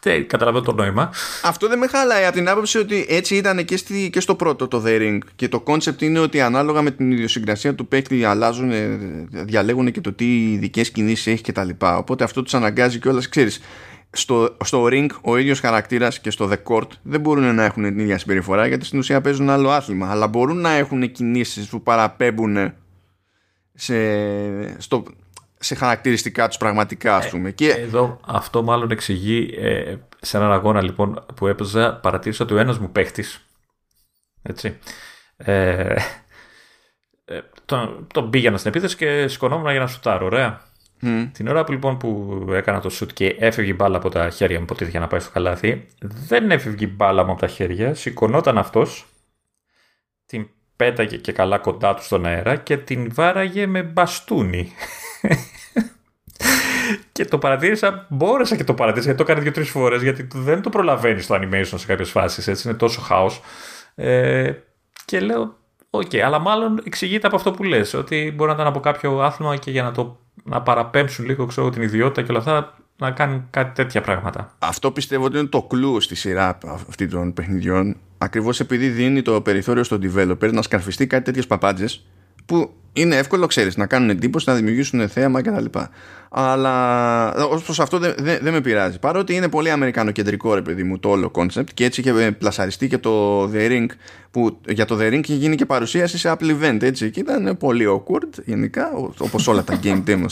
Δεν καταλαβαίνω το νόημα. Αυτό δεν με χαλάει από την άποψη ότι έτσι ήταν και, στη, και στο πρώτο το The Ring. Και το concept είναι ότι ανάλογα με την ιδιοσυγκρασία του παίκτη αλλάζουν, διαλέγουν και το τι ειδικές κινήσεις έχει κτλ. Οπότε αυτό τους αναγκάζει κιόλας, ξέρεις. Στο, στο ring ο ίδιος χαρακτήρας και στο the court δεν μπορούν να έχουν την ίδια συμπεριφορά γιατί στην ουσία παίζουν άλλο άθλημα αλλά μπορούν να έχουν κινήσεις που παραπέμπουν σε, στο, σε χαρακτηριστικά τους πραγματικά ας ε, πούμε. και... Εδώ αυτό μάλλον εξηγεί ε, σε έναν αγώνα λοιπόν που έπαιζα παρατήρησα ότι ο ένας μου παίχτης έτσι ε, ε, τον, τον πήγαινα στην επίθεση και σηκωνόμουν για να σουτάρω ωραία. Την ώρα που λοιπόν που έκανα το σουτ και έφευγε η μπάλα από τα χέρια μου ποτέ για να πάει στο καλάθι δεν έφευγε η μπάλα μου από τα χέρια σηκωνόταν αυτός την πέταγε και καλά κοντά του στον αέρα και την βάραγε με μπαστούνι και το παρατήρησα, μπόρεσα και το παρατήρησα γιατί το έκανε δύο-τρεις φορές. Γιατί δεν το προλαβαίνεις το animation σε κάποιες φάσεις. Έτσι είναι τόσο χάος. Ε, και λέω, OK, okay, αλλά μάλλον εξηγείται από αυτό που λες. Ότι μπορεί να ήταν από κάποιο άθλημα και για να το να παραπέμψουν λίγο ξέρω, την ιδιότητα και όλα αυτά να κάνουν κάτι τέτοια πράγματα. Αυτό πιστεύω ότι είναι το κλου στη σειρά αυτή των παιχνιδιών. Ακριβώς επειδή δίνει το περιθώριο στον developer να σκαρφιστεί κάτι τέτοιες παπάντζες που είναι εύκολο, ξέρεις, να κάνουν εντύπωση, να δημιουργήσουν θέαμα κτλ. Αλλά ως προς αυτό δεν δε, με πειράζει. Παρότι είναι πολύ αμερικανοκεντρικό, ρε παιδί μου, το όλο concept και έτσι είχε πλασαριστεί και το The Ring, που για το The Ring είχε γίνει και παρουσίαση σε Apple Event, έτσι. Και ήταν πολύ awkward γενικά, όπως όλα τα game demos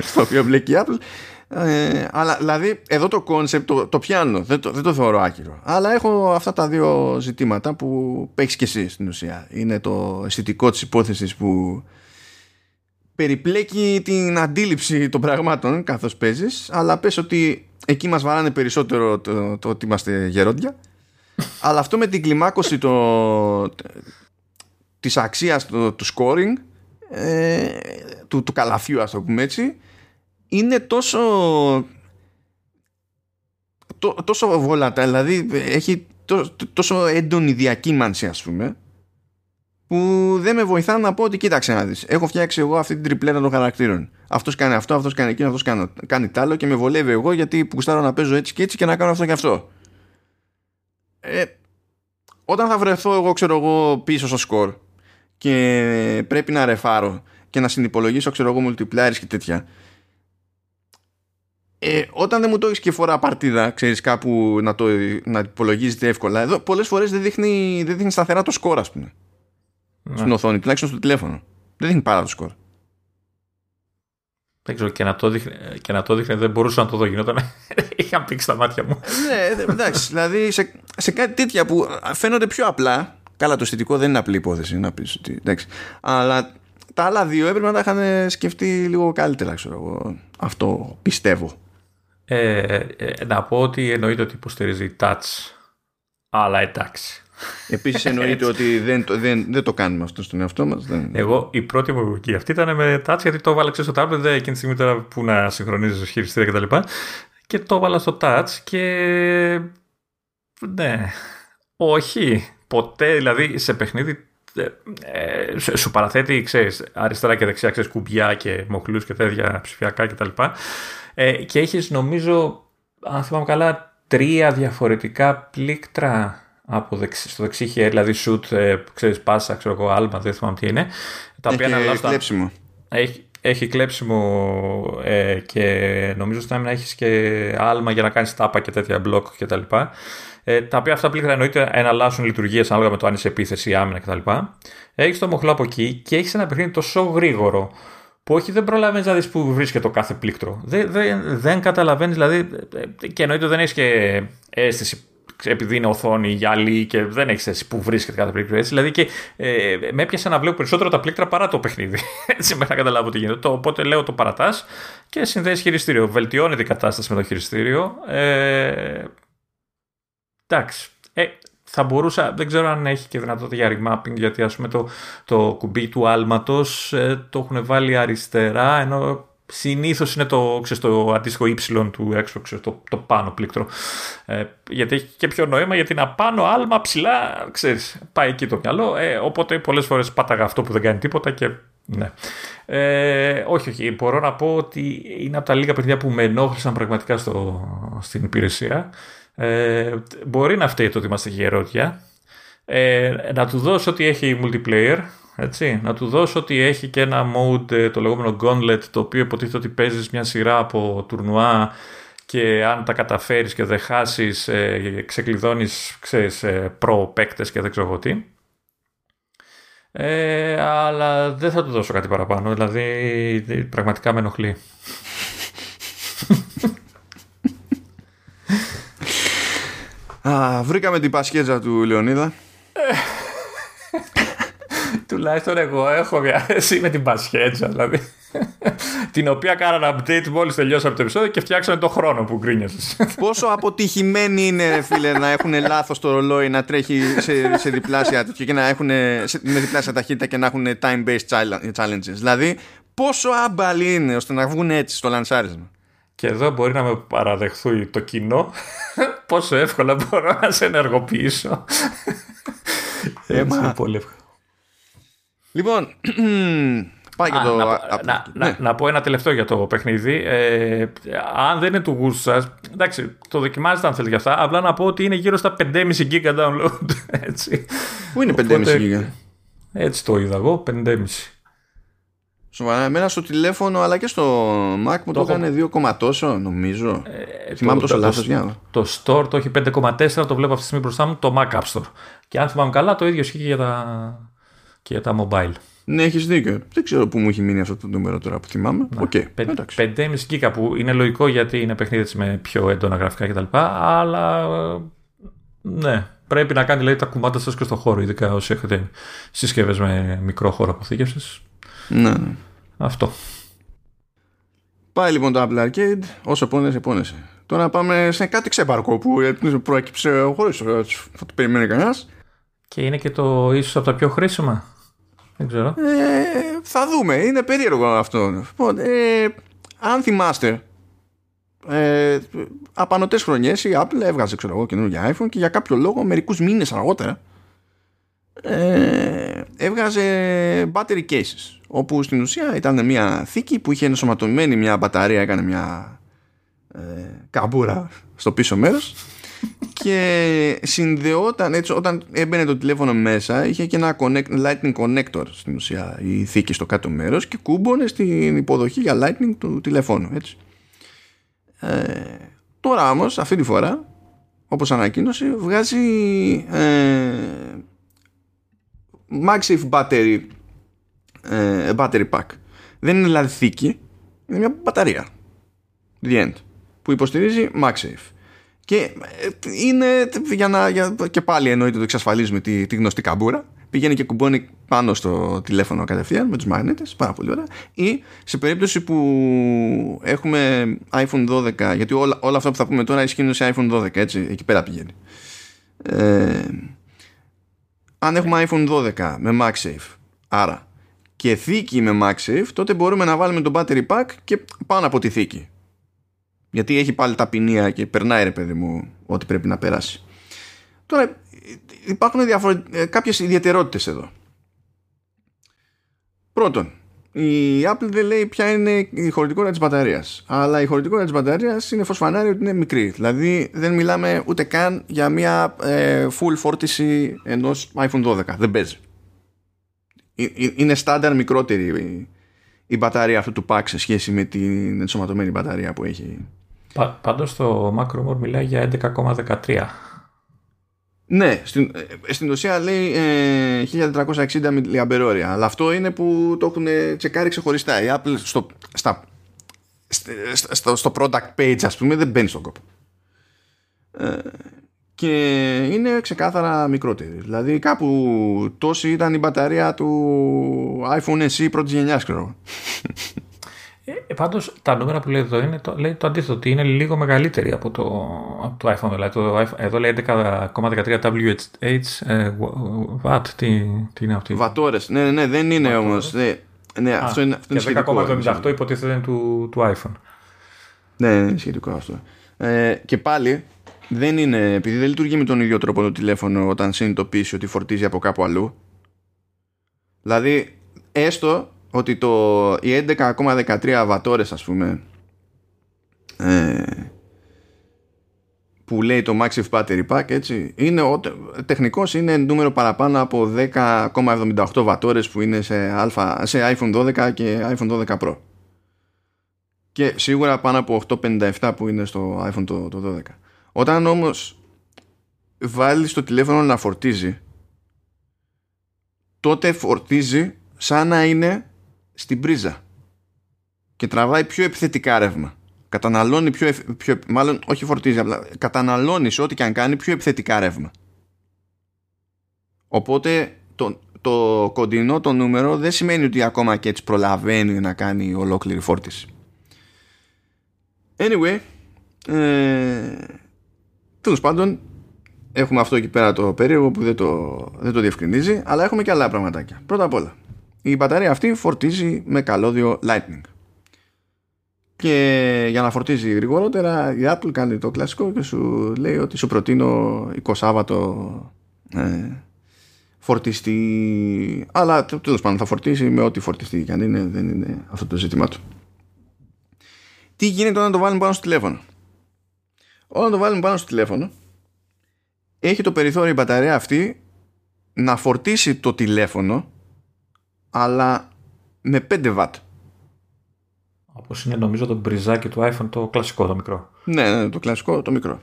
στο οποίο μπλέκει η Apple. Ε, αλλά δηλαδή εδώ το concept το, το πιάνω, δεν το, δεν το θεωρώ άκυρο. Αλλά έχω αυτά τα δύο ζητήματα που έχεις και εσύ στην ουσία. Είναι το αισθητικό της υπόθεσης που περιπλέκει την αντίληψη των πραγμάτων καθώς παίζεις αλλά πες ότι εκεί μας βαράνε περισσότερο το, το ότι είμαστε γερόντια αλλά αυτό με την κλιμάκωση το, της αξίας του, του scoring ε, του, του καλαφιού ας το πούμε έτσι είναι τόσο τόσο βολατά δηλαδή έχει τόσο έντονη διακύμανση ας πούμε που δεν με βοηθά να πω ότι κοίταξε να δεις έχω φτιάξει εγώ αυτή την τριπλέτα των χαρακτήρων. Αυτός κάνει αυτό, αυτός κάνει εκείνο, αυτός κάνει, κάνει τ' άλλο και με βολεύει εγώ γιατί που γουστάρω να παίζω έτσι και έτσι και να κάνω αυτό και αυτό. Ε, όταν θα βρεθώ εγώ ξέρω εγώ πίσω στο σκορ και πρέπει να ρεφάρω και να συνυπολογίσω ξέρω εγώ multipliers και τέτοια ε, όταν δεν μου το έχεις και φορά παρτίδα, ξέρεις κάπου να το να υπολογίζεται εύκολα. Εδώ πολλές φορές δεν δείχνει, δεν δείχνει σταθερά το σκορ, ας πούμε. Ναι. Στην οθόνη, τουλάχιστον στο τηλέφωνο. Δεν δείχνει πάρα το σκορ. Δεν ξέρω, και να το δείχνει, και να το δείχνει δεν μπορούσα να το δω. Γινόταν. Είχα πήξει τα μάτια μου. ναι, εντάξει. δηλαδή σε, σε κάτι τέτοια που φαίνονται πιο απλά. Καλά, το αισθητικό δεν είναι απλή υπόθεση. Να πεις ότι, εντάξει. Αλλά τα άλλα δύο έπρεπε να τα είχαν σκεφτεί λίγο καλύτερα, ξέρω εγώ. Αυτό πιστεύω. Ε, ε, να πω ότι εννοείται ότι υποστηρίζει touch, αλλά εντάξει. Επίσης εννοείται ότι δεν, δεν, δεν το κάνουμε αυτό στον εαυτό μας. Δεν... Εγώ η πρώτη μου εμπορική αυτή ήταν με touch γιατί το έβαλα στο tablet εκείνη τη στιγμή τώρα που να συγχρονίζεις χειριστήρια κτλ. Και, και το έβαλα στο touch και ναι, όχι, ποτέ δηλαδή σε παιχνίδι ε, σου παραθέτει, ξέρεις, αριστερά και δεξιά, ξέρεις, κουμπιά και μοχλούς και τέτοια ψηφιακά κτλ. Ε, και έχεις νομίζω, αν θυμάμαι καλά, τρία διαφορετικά πλήκτρα από δεξι, στο δεξί χέρι, δηλαδή shoot, ε, ξέρεις, πάσα, ξέρω εγώ, άλμα, δεν θυμάμαι τι είναι. Τα οποία αναλάβουν. έχει, έχει κλέψιμο ε, και νομίζω ότι να έχεις και άλμα για να κάνεις τάπα και τέτοια μπλοκ κτλ. Ε, τα οποία αυτά πλήκτρα εννοείται εναλλάσσουν λειτουργίες ανάλογα με το αν είσαι επίθεση, άμυνα κτλ. Έχεις το μοχλό από εκεί και έχεις ένα παιχνίδι τόσο γρήγορο που όχι δεν προλαβαίνεις να δεις πού βρίσκεται το κάθε πλήκτρο. Δεν, δεν, δεν καταλαβαίνεις, δηλαδή. Και εννοείται δεν έχεις και αίσθηση επειδή είναι οθόνη γυαλί και δεν έχεις θέση που βρίσκεται κάθε πλήκτρο. Έτσι. Δηλαδή και ε, με έπιασε να βλέπω περισσότερο τα πλήκτρα παρά το παιχνίδι. Έτσι, μέχρι να καταλάβω τι γίνεται. Το, οπότε λέω το παρατάς και συνδέεις χειριστήριο. Βελτιώνεται η κατάσταση με το χειριστήριο. Ε, εντάξει. Ε, θα μπορούσα, δεν ξέρω αν έχει και δυνατότητα για remapping, γιατί ας πούμε το, το κουμπί του άλματος ε, το έχουν βάλει αριστερά, ενώ συνήθως είναι το, ξέρεις, το αντίστοιχο Y του Xbox, το, το πάνω πλήκτρο. Ε, γιατί έχει και πιο νόημα, γιατί είναι απάνω, άλμα, ψηλά, ξέρεις, πάει εκεί το μυαλό. Ε, οπότε πολλές φορές πάταγα αυτό που δεν κάνει τίποτα και ναι. Ε, όχι, όχι. Μπορώ να πω ότι είναι από τα λίγα παιδιά που με ενόχλησαν πραγματικά στο, στην υπηρεσία. Ε, μπορεί να φταίει το ότι είμαστε γερόντια. Ε, να του δώσω ότι έχει multiplayer. Έτσι. Να του δώσω ότι έχει και ένα mode, ε, το λεγόμενο Gauntlet, το οποίο υποτίθεται ότι παίζεις μια σειρά από τουρνουά και αν τα καταφέρεις και δεν χάσεις, ε, ξεκλειδώνεις ξέρεις, ε, προ παίκτες και δεν ξέρω εγώ τι. Ε, αλλά δεν θα του δώσω κάτι παραπάνω, δηλαδή πραγματικά με ενοχλεί. Α, βρήκαμε την πασχέτζα του Λεωνίδα. Τουλάχιστον εγώ έχω μια αρέσει με την πασχέτζα, δηλαδή. την οποία κάνανε update μόλις τελειώσαμε το επεισόδιο και φτιάξανε το χρόνο που γκρίνιασε. Πόσο αποτυχημένοι είναι, φίλε, να έχουν λάθος το ρολόι να τρέχει σε, σε διπλάσια και να έχουν σε, με διπλάσια ταχύτητα και να έχουν time-based challenges. Δηλαδή, πόσο άμπαλοι είναι ώστε να βγουν έτσι στο λανσάρισμα; Και εδώ μπορεί να με παραδεχθεί το κοινό πόσο εύκολα μπορώ να σε ενεργοποιήσω. Έμα. Είναι πολύ εύκολο. Λοιπόν, πάει και το... να, α, να, ναι. να, να πω ένα τελευταίο για το παιχνίδι. Ε, αν δεν είναι του γούστου σας, εντάξει, το δοκιμάζετε αν θέλετε για αυτά. Απλά να πω ότι είναι γύρω στα 5,5 GB download. Έτσι. Πού είναι 5,5 Οπότε- γίγα; Έτσι το είδα εγώ, 5,5. Σοβαρά, εμένα στο τηλέφωνο αλλά και στο Mac μου το, έχω- έκανε 2, κόμμα τόσο νομίζω. Ε, Θυμάμαι το- τόσο το- λάθος το- για Το store το έχει 5,4, το βλέπω αυτή τη στιγμή μπροστά μου, το Mac App Store. Και αν θυμάμαι καλά, το ίδιο ισχύει και για τα, και για τα mobile. Ναι, έχεις δίκιο. Δεν ξέρω πού μου έχει μείνει αυτό το νούμερο τώρα που θυμάμαι. Οκ, Πεν- εντάξει. 5,5 γίγα που είναι λογικό γιατί είναι παιχνίδι έτσι με πιο έντονα γραφικά κτλ. Αλλά ε, ναι, πρέπει να κάνετε λέει, τα κουμάντα σας και στο χώρο, ειδικά όσοι έχετε συσκευές με μικρό χώρο αποθήκευσης. Ναι, ναι. Αυτό. Πάει λοιπόν το Apple Arcade, όσο πόνεσαι, πόνεσαι. Τώρα πάμε σε κάτι ξεπαρκό που ε, προέκυψε χωρί θα το περιμένει κανένας. Και είναι και το ίσως από τα πιο χρήσιμα. Δεν ξέρω. Ε, θα δούμε, είναι περίεργο αυτό. Λοιπόν, ε, αν θυμάστε, ε, απανωτές χρονιές η Apple έβγαζε ξέρω εγώ καινούργια iPhone και για κάποιο λόγο μερικούς μήνες αργότερα ε, έβγαζε battery cases όπου στην ουσία ήταν μια θήκη που είχε ενσωματωμένη μια μπαταρία έκανε μια ε, καμπούρα στο πίσω μέρος και συνδεόταν έτσι όταν έμπαινε το τηλέφωνο μέσα είχε και ένα connect, lightning connector στην ουσία η θήκη στο κάτω μέρος και κούμπονε στην υποδοχή για lightning του τηλεφώνου έτσι. Ε, τώρα όμως αυτή τη φορά όπως ανακοίνωσε βγάζει ε, MagSafe battery ε, battery pack. Δεν είναι δηλαδή θήκη είναι μια μπαταρία. The end. Που υποστηρίζει MagSafe. Και ε, είναι για να, για, και πάλι εννοείται το εξασφαλίζουμε τη, τη γνωστή καμπούρα. Πηγαίνει και κουμπώνει πάνω στο τηλέφωνο κατευθείαν με τους μαγνήτες, πάρα πολύ ωραία. Ή σε περίπτωση που έχουμε iPhone 12 γιατί όλα, όλα αυτά που θα πούμε τώρα ισχύουν σε iPhone 12 έτσι, εκεί πέρα πηγαίνει. Ε, αν έχουμε iPhone 12 με MagSafe άρα και θήκη με MagSafe τότε μπορούμε να βάλουμε το battery pack και πάνω από τη θήκη. Γιατί έχει πάλι τα ποινία και περνάει ρε παιδί μου ό,τι πρέπει να περάσει. Τώρα υπάρχουν διαφορε... ε, κάποιες ιδιαιτερότητες εδώ. Πρώτον η Apple δεν λέει ποια είναι η χωρητικότητα της μπαταρίας. Αλλά η χωρητικότητα της μπαταρίας είναι φωσφανάρι ότι είναι μικρή. Δηλαδή δεν μιλάμε ούτε καν για μια ε, full φόρτιση ενός iPhone 12 δεν παίζει. Ε, ε, είναι στάνταρ μικρότερη η, η μπαταρία αυτού του pack σε σχέση με την ενσωματωμένη μπαταρία που έχει. Πα, πάντως το Macromore μιλάει για 11,13. Ναι, στην, ε, στην ουσία λέει ε, 1460 mAh αλλά αυτό είναι που το έχουν τσεκάρει ξεχωριστά. Η Apple στο, στα, στο, στο product page ας πούμε δεν μπαίνει στον κόπο. Ε, και είναι ξεκάθαρα μικρότερη. Δηλαδή κάπου τόση ήταν η μπαταρία του iPhone SE πρώτης γενιάς ξέρω. Ε, ε, πάντως τα νούμερα που λέει εδώ είναι το, λέει το αντίθετο ότι είναι λίγο μεγαλύτερη από το, από το iPhone. Δηλαδή το, εδώ λέει 11,13 WH ε, watt. Τι, τι είναι αυτή; Βατόρες. Ναι, ναι, ναι δεν είναι όμως. Ναι, ναι, Α, αυτό είναι, αυτό είναι και 10,78 υποτίθεται είναι του, του iPhone. Ναι, είναι σχετικό αυτό. Ε, και πάλι δεν είναι, επειδή δεν λειτουργεί με τον ίδιο τρόπο το τηλέφωνο όταν συνειδητοποιήσει ότι φορτίζει από κάπου αλλού. Δηλαδή, έστω ότι το, οι 11,13 βατόρες ας πούμε ε, που λέει το Maxif Battery Pack έτσι είναι, τεχνικώς είναι νούμερο παραπάνω από 10,78 βατόρες που είναι σε, αλφα, σε iPhone 12 και iPhone 12 Pro. Και σίγουρα πάνω από 857 που είναι στο iPhone το, το 12 όταν όμως βάλεις το τηλέφωνο να φορτίζει τότε φορτίζει σαν να είναι στην πρίζα και τραβάει πιο επιθετικά ρεύμα. Καταναλώνει πιο, πιο μάλλον όχι φορτίζει, απλά καταναλώνει σε ό,τι και αν κάνει πιο επιθετικά ρεύμα. Οπότε το, το κοντινό το νούμερο δεν σημαίνει ότι ακόμα και έτσι προλαβαίνει να κάνει ολόκληρη φόρτιση. Anyway, ε, τέλος πάντων έχουμε αυτό εκεί πέρα το περίεργο που δεν το, δεν το διευκρινίζει αλλά έχουμε και άλλα πραγματάκια. Πρώτα απ' όλα η μπαταρία αυτή φορτίζει με καλώδιο Lightning. Και για να φορτίζει γρηγορότερα η Apple κάνει το κλασικό και σου λέει ότι σου προτείνω 20 Σάββατο ε, φορτιστή αλλά τέλος πάντων θα φορτίσει με ό,τι φορτιστεί και αν είναι δεν είναι αυτό το ζήτημά του. Τι γίνεται όταν το βάλουμε πάνω στο τηλέφωνο; Όταν το βάλουμε πάνω στο τηλέφωνο έχει το περιθώριο η μπαταρία αυτή να φορτίσει το τηλέφωνο αλλά με 5 watt. Όπως είναι νομίζω το μπριζάκι του iPhone το κλασικό το μικρό. Ναι, ναι, το κλασικό το μικρό.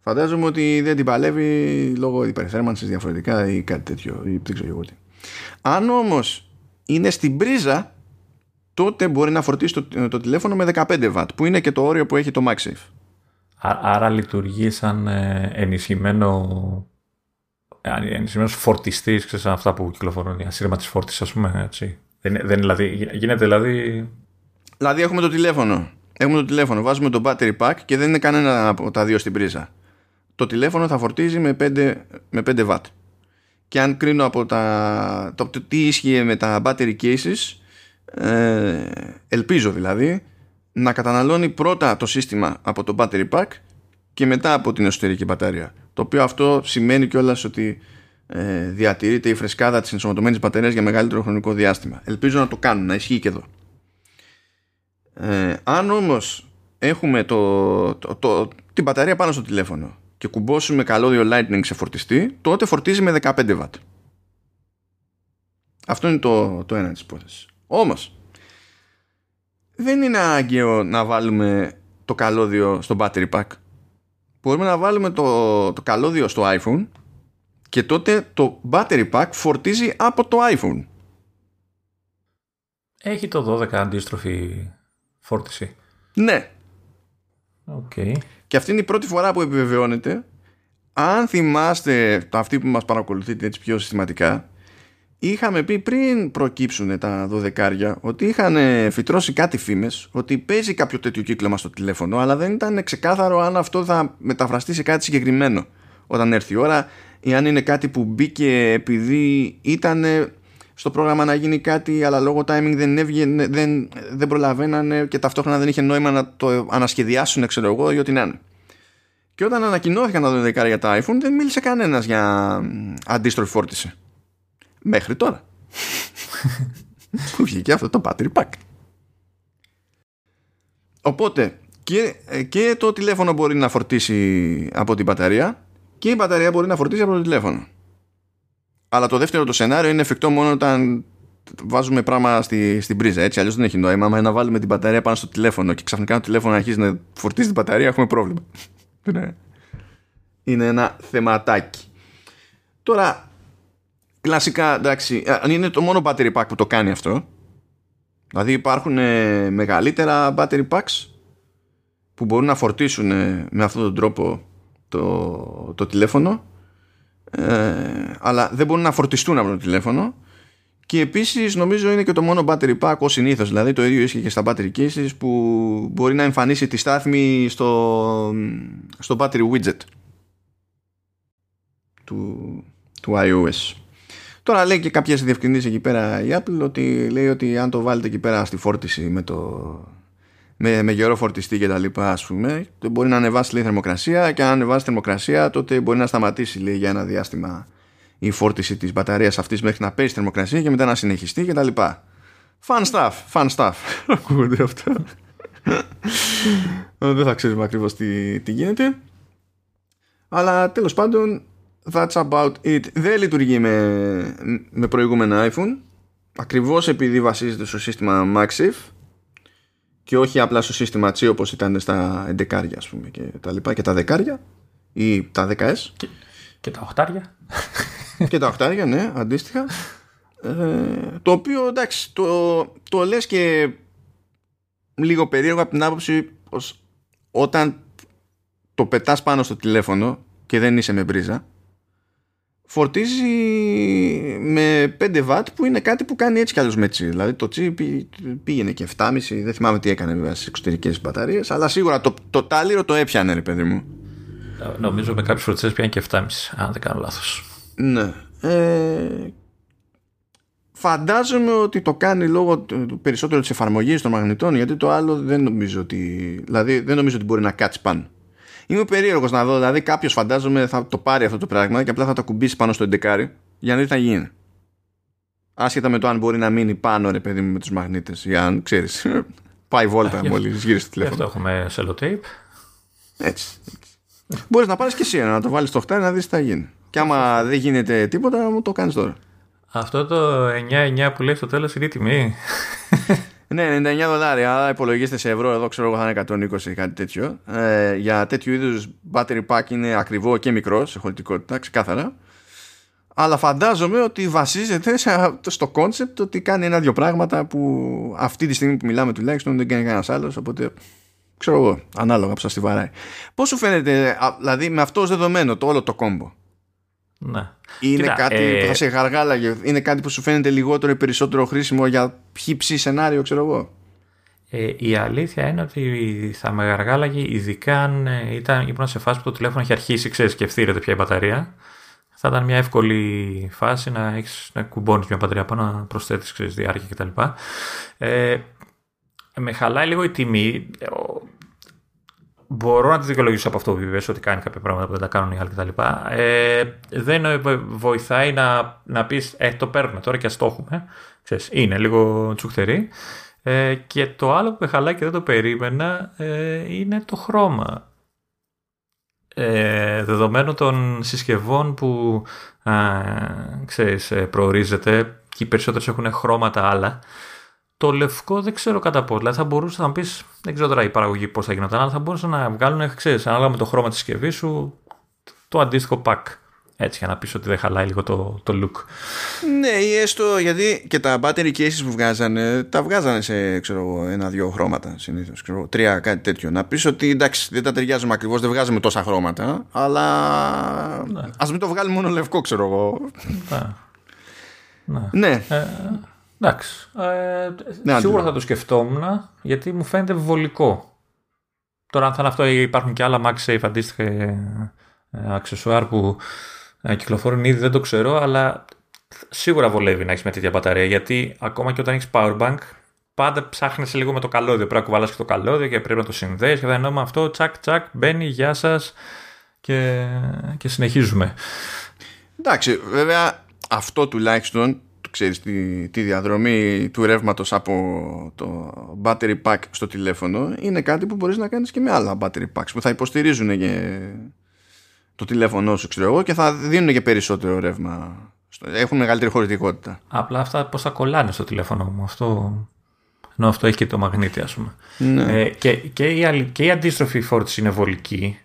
Φαντάζομαι ότι δεν την παλεύει λόγω υπερθέρμανσης διαφορετικά ή κάτι τέτοιο ή δεν ξέρω εγώ τι. Αν όμως είναι στην πρίζα τότε μπορεί να φορτίσει το, το τηλέφωνο με 15 watt που είναι και το όριο που έχει το MagSafe. Άρα λειτουργεί σαν ε, ενισχυμένο ενισχυμένος φορτιστής, ξέρεις αυτά που κυκλοφορούν, η ασύρμα της φόρτισης, ας πούμε. Έτσι. Δεν, δεν, δηλαδή, γίνεται δηλαδή. Δηλαδή έχουμε το τηλέφωνο. Έχουμε το τηλέφωνο, βάζουμε το battery pack και δεν είναι κανένα από τα δύο στην πρίζα. Το τηλέφωνο θα φορτίζει με 5, με 5 watt. Και αν κρίνω από τα, το, το, τι ίσχυε με τα battery cases, ε, ελπίζω δηλαδή να καταναλώνει πρώτα το σύστημα από το battery pack και μετά από την εσωτερική μπαταρία. Το οποίο αυτό σημαίνει κιόλας ότι ε, διατηρείται η φρεσκάδα της ενσωματωμένης μπαταρίας για μεγαλύτερο χρονικό διάστημα. Ελπίζω να το κάνουν, να ισχύει και εδώ. Ε, αν όμως έχουμε το, το, το, την μπαταρία πάνω στο τηλέφωνο και κουμπώσουμε καλώδιο Lightning σε φορτιστή, τότε φορτίζει με 15 W. Αυτό είναι το, το ένα της υπόθεσης. Όμως, δεν είναι αναγκαίο να βάλουμε το καλώδιο στο battery pack μπορούμε να βάλουμε το, το καλώδιο στο iPhone και τότε το battery pack φορτίζει από το iPhone. Έχει το 12 αντίστροφη φόρτιση. Ναι. Okay. Και αυτή είναι η πρώτη φορά που επιβεβαιώνεται. Αν θυμάστε αυτοί που μας παρακολουθείτε έτσι πιο συστηματικά είχαμε πει πριν προκύψουν τα δωδεκάρια ότι είχαν φυτρώσει κάτι φήμες ότι παίζει κάποιο τέτοιο κύκλωμα στο τηλέφωνο αλλά δεν ήταν ξεκάθαρο αν αυτό θα μεταφραστεί σε κάτι συγκεκριμένο όταν έρθει η ώρα ή αν είναι κάτι που μπήκε επειδή ήταν στο πρόγραμμα να γίνει κάτι αλλά λόγω timing δεν έβγαινε, δεν, δεν προλαβαίνανε και ταυτόχρονα δεν είχε νόημα να το ανασχεδιάσουν ξέρω εγώ ή ό,τι να είναι. Και όταν ανακοινώθηκαν τα δωδεκάρια τα iPhone δεν μίλησε κανένας για αντίστροφη φόρτιση. Μέχρι τώρα. που βγήκε αυτό το battery pack. Οπότε και, και το τηλέφωνο μπορεί να φορτίσει από την μπαταρία και η μπαταρία μπορεί να φορτίσει από το τηλέφωνο. Αλλά το δεύτερο το σενάριο είναι εφικτό μόνο όταν βάζουμε πράγμα στη, στην πρίζα. Έτσι, αλλιώς δεν έχει νόημα. Αν να βάλουμε την μπαταρία πάνω στο τηλέφωνο και ξαφνικά το τηλέφωνο αρχίζει να φορτίζει την μπαταρία, έχουμε πρόβλημα. Ναι. είναι ένα θεματάκι. Τώρα, κλασικά, εντάξει, αν είναι το μόνο battery pack που το κάνει αυτό, δηλαδή υπάρχουν ε, μεγαλύτερα battery packs που μπορούν να φορτίσουν ε, με αυτόν τον τρόπο το, το τηλέφωνο ε, αλλά δεν μπορούν να φορτιστούν από το τηλέφωνο. Και επίσης νομίζω είναι και το μόνο battery pack ως συνήθως δηλαδή το ίδιο ίσχυε και στα battery cases που μπορεί να εμφανίσει τη στάθμη στο, στο battery widget του, του iOS Τώρα λέει και κάποιες διευκρινήσεις εκεί πέρα η Apple ότι λέει ότι αν το βάλετε εκεί πέρα στη φόρτιση με το με, με γερό φορτιστή και τα λοιπά ας πούμε μπορεί να ανεβάσει λέει θερμοκρασία και αν ανεβάσει θερμοκρασία τότε μπορεί να σταματήσει λέει, για ένα διάστημα η φόρτιση της μπαταρίας αυτής μέχρι να πέσει θερμοκρασία και μετά να συνεχιστεί και τα λοιπά. Fun stuff, fun stuff. Ακούγονται αυτά. Δεν θα ξέρουμε ακριβώς τι, τι γίνεται. Αλλά τέλος πάντων that's about it. Δεν λειτουργεί με, με προηγούμενα iPhone. Ακριβώς επειδή βασίζεται στο σύστημα MagSafe και όχι απλά στο σύστημα C όπως ήταν στα 11 ας πούμε και τα λοιπά και τα δεκάρια ή τα 10S και, και τα 8 και τα 8 ναι αντίστοιχα. Ε, το οποίο εντάξει το, το λες και λίγο περίεργο από την άποψη πως όταν το πετάς πάνω στο τηλέφωνο και δεν είσαι με μπρίζα φορτίζει με 5 W που είναι κάτι που κάνει έτσι κι αλλιώς με τσι. Δηλαδή το τσι πήγαινε και 7,5, δεν θυμάμαι τι έκανε βέβαια στις εξωτερικές μπαταρίες, αλλά σίγουρα το, το τάλιρο το έπιανε ρε παιδί μου. Νομίζω με κάποιους φορτιστές πιάνει και 7,5, αν δεν κάνω λάθος. Ναι. Ε, φαντάζομαι ότι το κάνει λόγω του περισσότερο της εφαρμογής των μαγνητών, γιατί το άλλο δεν νομίζω ότι, δηλαδή δεν νομίζω ότι μπορεί να κάτσει πάνω. Είμαι περίεργος να δω. Δηλαδή, κάποιος φαντάζομαι θα το πάρει αυτό το πράγμα και απλά θα το κουμπίσει πάνω στο εντεκάρι για να δει τι θα γίνει. Άσχετα με το αν μπορεί να μείνει πάνω, ρε παιδί μου, με τους μαγνήτες. Για αν ξέρεις. Πάει βόλτα μόλις γυρίσει το τηλέφωνο. Αυτό έχουμε sellotape. Έτσι. Μπορείς να πάρεις και εσύ να το βάλεις στο χτάρι να δεις τι θα γίνει. Και άμα δεν γίνεται τίποτα, μου το κάνεις τώρα. Αυτό το 9-9 που λέει στο τέλος είναι η τιμή. Ναι, 99 δολάρια, αλλά υπολογίστε σε ευρώ, εδώ ξέρω εγώ θα είναι 120 ή κάτι τέτοιο. Ε, για τέτοιου είδους battery pack είναι ακριβό και μικρός σε χωρητικότητα, ξεκάθαρα. Αλλά φαντάζομαι ότι βασίζεται στο concept ότι κάνει ένα-δυο πράγματα που αυτή τη στιγμή που μιλάμε τουλάχιστον δεν κάνει κανένας άλλος. Οπότε ξέρω εγώ, ανάλογα που σας τη βαράει. Πώς σου φαίνεται, δηλαδή με αυτό ως δεδομένο το όλο το κόμπο; Ναι. Είναι κάτι ε... που θα σε γαργάλαγε, είναι κάτι που σου φαίνεται λιγότερο ή περισσότερο χρήσιμο για ψη σενάριο, ξέρω εγώ. Ε, η αλήθεια είναι ότι θα με γαργάλαγε ειδικά αν ε, ήταν, ήμουν σε φάση που το τηλέφωνο έχει αρχίσει ξέρεις, και ευθύρεται πια η μπαταρία. Θα ήταν μια εύκολη φάση να, έχεις, να κουμπώνεις μια μπαταρία πάνω, να προσθέτεις ξέρεις, διάρκεια κτλ. Ε, με χαλάει λίγο η τιμή. Μπορώ να τη δικαιολογήσω από αυτό που είπες ότι κάνει κάποια πράγματα που δεν τα κάνουν οι άλλοι κτλ. Ε, δεν βοηθάει να, να πεις ε, το παίρνουμε τώρα και ας το έχουμε. Ξέρεις, είναι λίγο τσουχτερή. Ε, και το άλλο που με χαλάει και δεν το περίμενα ε, είναι το χρώμα. Ε, δεδομένου των συσκευών που α, ξέρεις, ε, προορίζεται και οι περισσότερες έχουν χρώματα άλλα το λευκό δεν ξέρω κατά πόσο. Δηλαδή θα μπορούσες να πεις, δεν ξέρω τώρα η παραγωγή πώς θα γινόταν, αλλά θα μπορούσε να βγάλουν, ξέρεις, ανάλογα με το χρώμα της συσκευή σου, το αντίστοιχο pack. Έτσι, για να πεις ότι δεν χαλάει λίγο το, το look. Ναι, ή έστω γιατί και τα battery cases που βγάζανε, τα βγάζανε σε ξέρω, ένα-δυο χρώματα συνήθως. Τρία, κάτι τέτοιο. Να πεις ότι εντάξει, δεν τα ταιριάζουμε ακριβώς, δεν βγάζουμε τόσα χρώματα, αλλά ναι. ας μην το βγάλει μόνο λευκό, ξέρω εγώ. Ναι. ναι. Ε, Εντάξει. Ε, ναι, σίγουρα θα το σκεφτόμουν γιατί μου φαίνεται βολικό. Τώρα, αν θα είναι αυτό, υπάρχουν και άλλα MagSafe αντίστοιχα ε, αξεσουάρ που ε, κυκλοφορούν ήδη, δεν το ξέρω, αλλά σίγουρα βολεύει να έχεις μια τέτοια μπαταρία γιατί ακόμα και όταν έχεις powerbank, πάντα ψάχνει λίγο με το καλώδιο. Πρέπει να κουβαλάς και το καλώδιο και πρέπει να το συνδέσεις και θα ενώ με αυτό, τσακ, τσακ, μπαίνει, γεια σας και, και συνεχίζουμε. Εντάξει, βέβαια αυτό τουλάχιστον ξέρεις, τη, τη διαδρομή του ρεύματος από το battery pack στο τηλέφωνο είναι κάτι που μπορείς να κάνεις και με άλλα battery packs που θα υποστηρίζουν και το τηλέφωνο σου ξέρω εγώ και θα δίνουν και περισσότερο ρεύμα Έχουν μεγαλύτερη χωρητικότητα. Απλά αυτά πώς θα κολλάνε στο τηλέφωνο μου. Αυτό ενώ αυτό έχει και το μαγνήτη, ας πούμε. Ναι. Ε, και, και, η, και η αντίστροφη φόρτιση είναι βολική.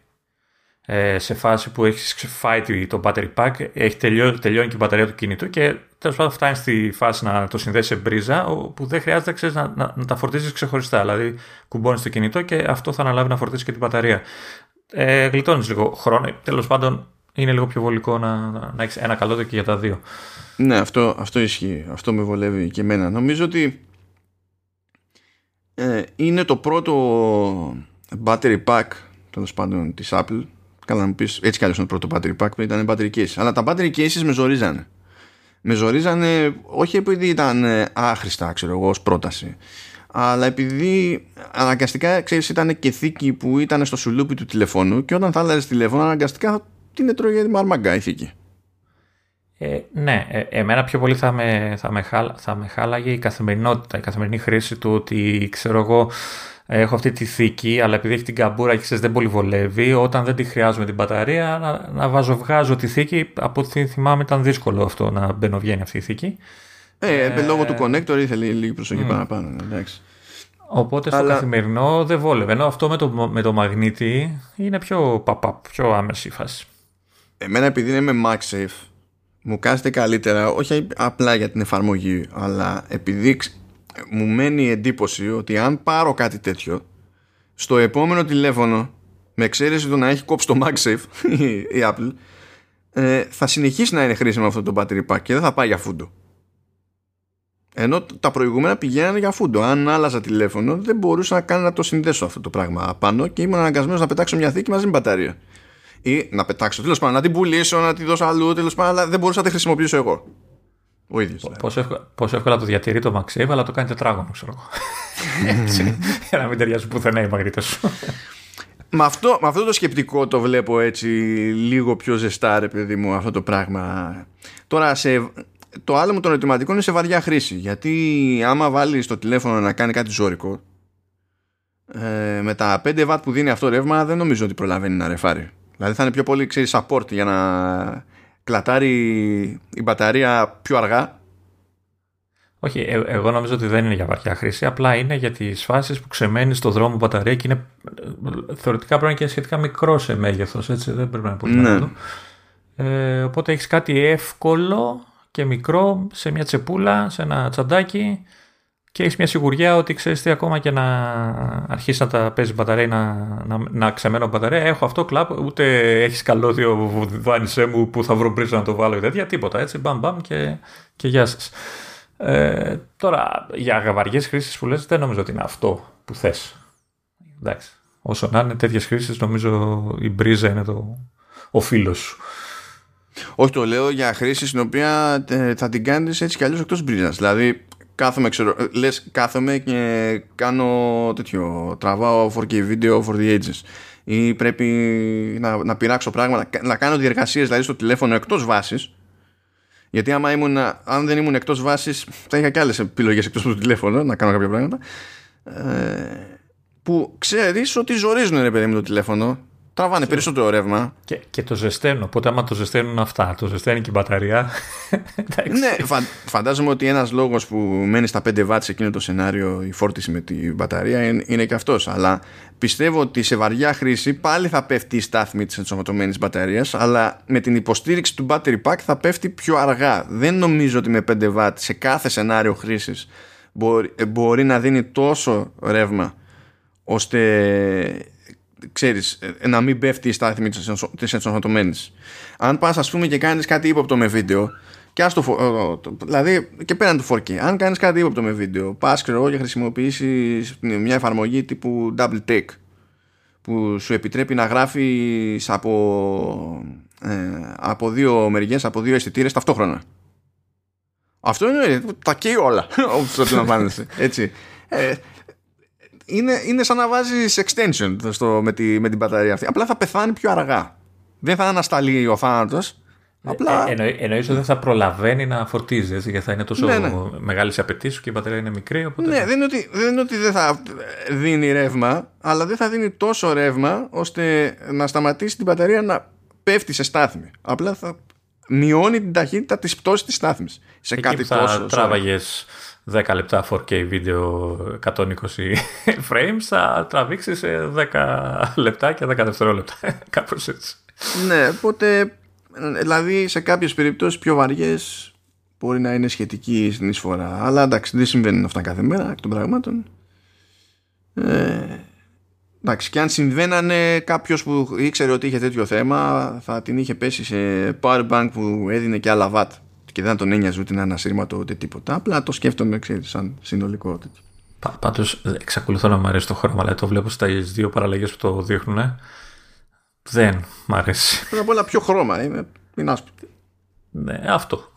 Ε, σε φάση που έχεις φάει το battery pack, έχει τελειώ, τελειώνει και η μπαταρία του κινητού και τέλος πάντων φτάνεις στη φάση να το συνδέσεις σε μπρίζα, που δεν χρειάζεται ξέρεις, να, να, να, τα φορτίζεις ξεχωριστά. Δηλαδή, κουμπώνεις το κινητό και αυτό θα αναλάβει να φορτίσει και την μπαταρία. Ε, Γλιτώνεις λίγο χρόνο. Τέλος πάντων, είναι λίγο πιο βολικό να, να, να έχεις ένα καλό και για τα δύο. Ναι, αυτό, αυτό ισχύει. Αυτό με βολεύει και εμένα. Νομίζω ότι ε, είναι το πρώτο battery pack τέλος πάντων της Apple. Καλά να μου πεις, έτσι κι είναι το πρώτο battery pack που ήταν battery case. Αλλά τα battery cases με ζορίζανε. Με ζορίζανε όχι επειδή ήταν ε, άχρηστα, ξέρω εγώ, ως πρόταση. Αλλά επειδή αναγκαστικά ξέρεις, ήταν και θήκη που ήταν στο σουλούπι του τηλεφώνου και όταν θα άλλαζες τηλέφωνο, αναγκαστικά την έτρωγε μαρμαγκά η θήκη. Ε, ναι, ε, εμένα πιο πολύ θα με, θα, με θα με χάλαγε η καθημερινότητα, η καθημερινή χρήση του ότι ξέρω εγώ έχω αυτή τη θήκη αλλά επειδή έχει την καμπούρα και ξέρεις δεν πολύ βολεύει όταν δεν τη χρειάζομαι την μπαταρία να, να βάζω βγάζω τη θήκη από ό,τι θυμάμαι ήταν δύσκολο αυτό να μπαίνω βγαίνει αυτή η θήκη. Ε, ε, λόγω του connector ήθελε λίγη προσοχή mm. παραπάνω. Εντάξει. Οπότε στο αλλά... καθημερινό δεν βόλευε. Ενώ αυτό με το, με το μαγνήτη είναι πιο παπαπ, πιο άμεση φάση. Εμένα επειδή είναι με MagSafe μου κάνετε καλύτερα όχι απλά για την εφαρμογή αλλά επειδή μου μένει η εντύπωση ότι αν πάρω κάτι τέτοιο στο επόμενο τηλέφωνο με εξαίρεση το να έχει κόψει το MagSafe η Apple ε, θα συνεχίσει να είναι χρήσιμο αυτό το battery pack και δεν θα πάει για φούντο. Ενώ τα προηγούμενα πηγαίνανε για φούντο. Αν άλλαζα τηλέφωνο δεν μπορούσα να κάνω να το συνδέσω αυτό το πράγμα πάνω και ήμουν αναγκασμένος να πετάξω μια θήκη μαζί με μπαταρία. Ή να πετάξω τέλος πάντων, να την πουλήσω, να τη δώσω αλλού τέλος πάντων, αλλά δεν μπορούσα να τη χρησιμοποιήσω εγώ. Ο ίδιος. Δηλαδή. Πόσο, εύκολα, πόσο εύκολα το διατηρεί το MagSafe, αλλά το κάνει τετράγωνο, ξέρω εγώ. για να μην ταιριάζει πουθενά οι μαγνήτε σου. με, αυτό, με αυτό το σκεπτικό το βλέπω έτσι λίγο πιο ζεστά, ρε παιδί μου, αυτό το πράγμα. Τώρα, σε, το άλλο μου των ερωτηματικών είναι σε βαριά χρήση. Γιατί άμα βάλεις το τηλέφωνο να κάνει κάτι ζώρικο, ε, με τα 5 W που δίνει αυτό ρεύμα, δεν νομίζω ότι προλαβαίνει να ρεφάρει. Δηλαδή θα είναι πιο πολύ ξέρεις, support για να κλατάρει η μπαταρία πιο αργά. Όχι, ε, εγώ νομίζω ότι δεν είναι για βαριά χρήση. Απλά είναι για τις φάσεις που ξεμένει στο δρόμο μπαταρία και είναι θεωρητικά πρέπει να είναι και σχετικά μικρό σε μέγεθος. Έτσι δεν πρέπει να είναι πολύ ναι. μεγάλο. Ε, οπότε έχεις κάτι εύκολο και μικρό σε μια τσεπούλα, σε ένα τσαντάκι και έχεις μια σιγουριά ότι ξέρεις τι, ακόμα και να αρχίσει να τα παίζει μπαταρία να, να, να ξεμένω μπαταρία, έχω αυτό κλαπ, ούτε έχεις καλώδιο βάνισέ μου που θα βρω πρίζα να το βάλω ή τέτοια, τίποτα έτσι, μπαμ μπαμ και, και γεια σας. Ε, τώρα, για βαριέ χρήσεις που λες, δεν νομίζω ότι είναι αυτό που θες. Εντάξει. Όσο να είναι τέτοιες χρήσεις, νομίζω η μπρίζα είναι το, ο φίλος σου. Όχι, το λέω για χρήση στην οποία ε, θα την κάνεις έτσι κι αλλιώς εκτός μπρίζας. Δηλαδή, κάθομαι, ξέρω, λες κάθομαι και κάνω τέτοιο, τραβάω 4K βίντεο for the ages. Ή πρέπει να, να πειράξω πράγματα, να κάνω διεργασίες δηλαδή στο τηλέφωνο εκτός βάσης. Γιατί άμα ήμουν, αν δεν ήμουν εκτός βάσης θα είχα και άλλες επιλογές εκτός από το τηλέφωνο να κάνω κάποια πράγματα. Ε, που ξέρεις ότι ζορίζουν ρε παιδί με το τηλέφωνο τραβάνε περισσότερο ρεύμα. Και, και το ζεσταίνουν. Οπότε, άμα το ζεσταίνουν αυτά, το ζεσταίνει και η μπαταρία. ναι, φαντάζομαι ότι ένας λόγος που μένει στα 5 W σε εκείνο το σενάριο η φόρτιση με την μπαταρία είναι, είναι και αυτός. Αλλά πιστεύω ότι σε βαριά χρήση πάλι θα πέφτει η στάθμη της ενσωματωμένης μπαταρίας, αλλά με την υποστήριξη του battery pack θα πέφτει πιο αργά. Δεν νομίζω ότι με 5 W σε κάθε σενάριο χρήσης μπορεί, μπορεί να δίνει τόσο ρεύμα ώστε ξέρεις, ε, να μην πέφτει η στάθμη της ενσωματωμένης. Αν πας ας πούμε και κάνεις κάτι ύποπτο με βίντεο και ας το, δηλαδή και πέραν του 4K αν κάνεις κάτι ύποπτο με βίντεο πας ξέρω εγώ και χρησιμοποιήσεις μια εφαρμογή τύπου double take που σου επιτρέπει να γράφεις από, ε, από δύο μεριές, από δύο αισθητήρες ταυτόχρονα. Αυτό είναι τα καίει όλα όπως το Έτσι. Ε, είναι, είναι σαν να βάζεις extension στο, με, τη, με την μπαταρία αυτή. Απλά θα πεθάνει πιο αργά. Δεν θα ανασταλεί ο θάνατος. Ε, Απλά... Ε, εννοείς ότι δεν θα προλαβαίνει να φορτίζει, έτσι, γιατί θα είναι τόσο ναι, ναι. μεγάλες οι απαιτήσεις και η μπαταρία είναι μικρή. Οπότε... Ναι, δεν είναι, ότι, δεν είναι ότι δεν θα δίνει ρεύμα, αλλά δεν θα δίνει τόσο ρεύμα ώστε να σταματήσει την μπαταρία να πέφτει σε στάθμη. Απλά θα μειώνει την ταχύτητα της πτώσης της στάθμης. Σε κάτι θα τόσο. τράβαγες 10 λεπτά 4K βίντεο 120 frames, θα τραβήξει σε 10 λεπτά και 10 δευτερόλεπτα. Κάπως έτσι. Ναι, οπότε δηλαδή σε κάποιες περιπτώσεις πιο βαριές μπορεί να είναι σχετική στην εισφορά. Αλλά εντάξει, δεν συμβαίνουν αυτά κάθε μέρα εκ των πραγμάτων. Ε, εντάξει, και αν συμβαίνανε κάποιος που ήξερε ότι είχε τέτοιο θέμα θα την είχε πέσει σε powerbank που έδινε και άλλα watt και δεν τον ένοιαζε ούτε να είναι ασύρματο ούτε τίποτα. Απλά το σκέφτομαι, ξέρεις, σαν συνολικό τέτοιο. Πάντως, εξακολουθώ να μου αρέσει το χρώμα, αλλά το βλέπω στα δύο παραλλαγές που το δείχνουν. Δεν μ' αρέσει. Πρώτα απ' όλα πιο χρώμα είναι, είναι άσπρο. Ναι, αυτό.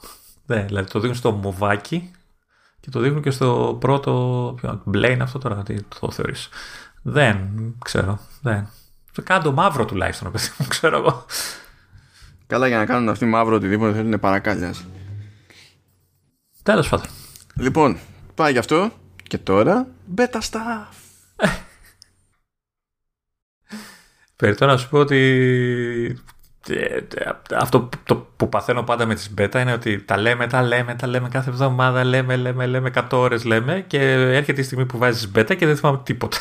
Ναι, δηλαδή το δείχνουν στο μοβάκι και το δείχνουν και στο πρώτο. Μπλε είναι αυτό τώρα, τι το θεωρείς. Δεν ξέρω. Δεν. Κάνε το μαύρο τουλάχιστον, παιδί μου, ξέρω εγώ. Καλά για να κάνουν αυτοί μαύρο οτιδήποτε θέλουν παρακάλιας. Τέλος πάντων. Λοιπόν, πάει γι' αυτό και τώρα beta stuff. Περιτώ να σου πω ότι ε, αυτό το που παθαίνω πάντα με τις beta είναι ότι τα λέμε, τα λέμε, τα λέμε κάθε εβδομάδα, λέμε, λέμε, λέμε, 100 ώρες λέμε και έρχεται η στιγμή που βάζεις beta και δεν θυμάμαι τίποτα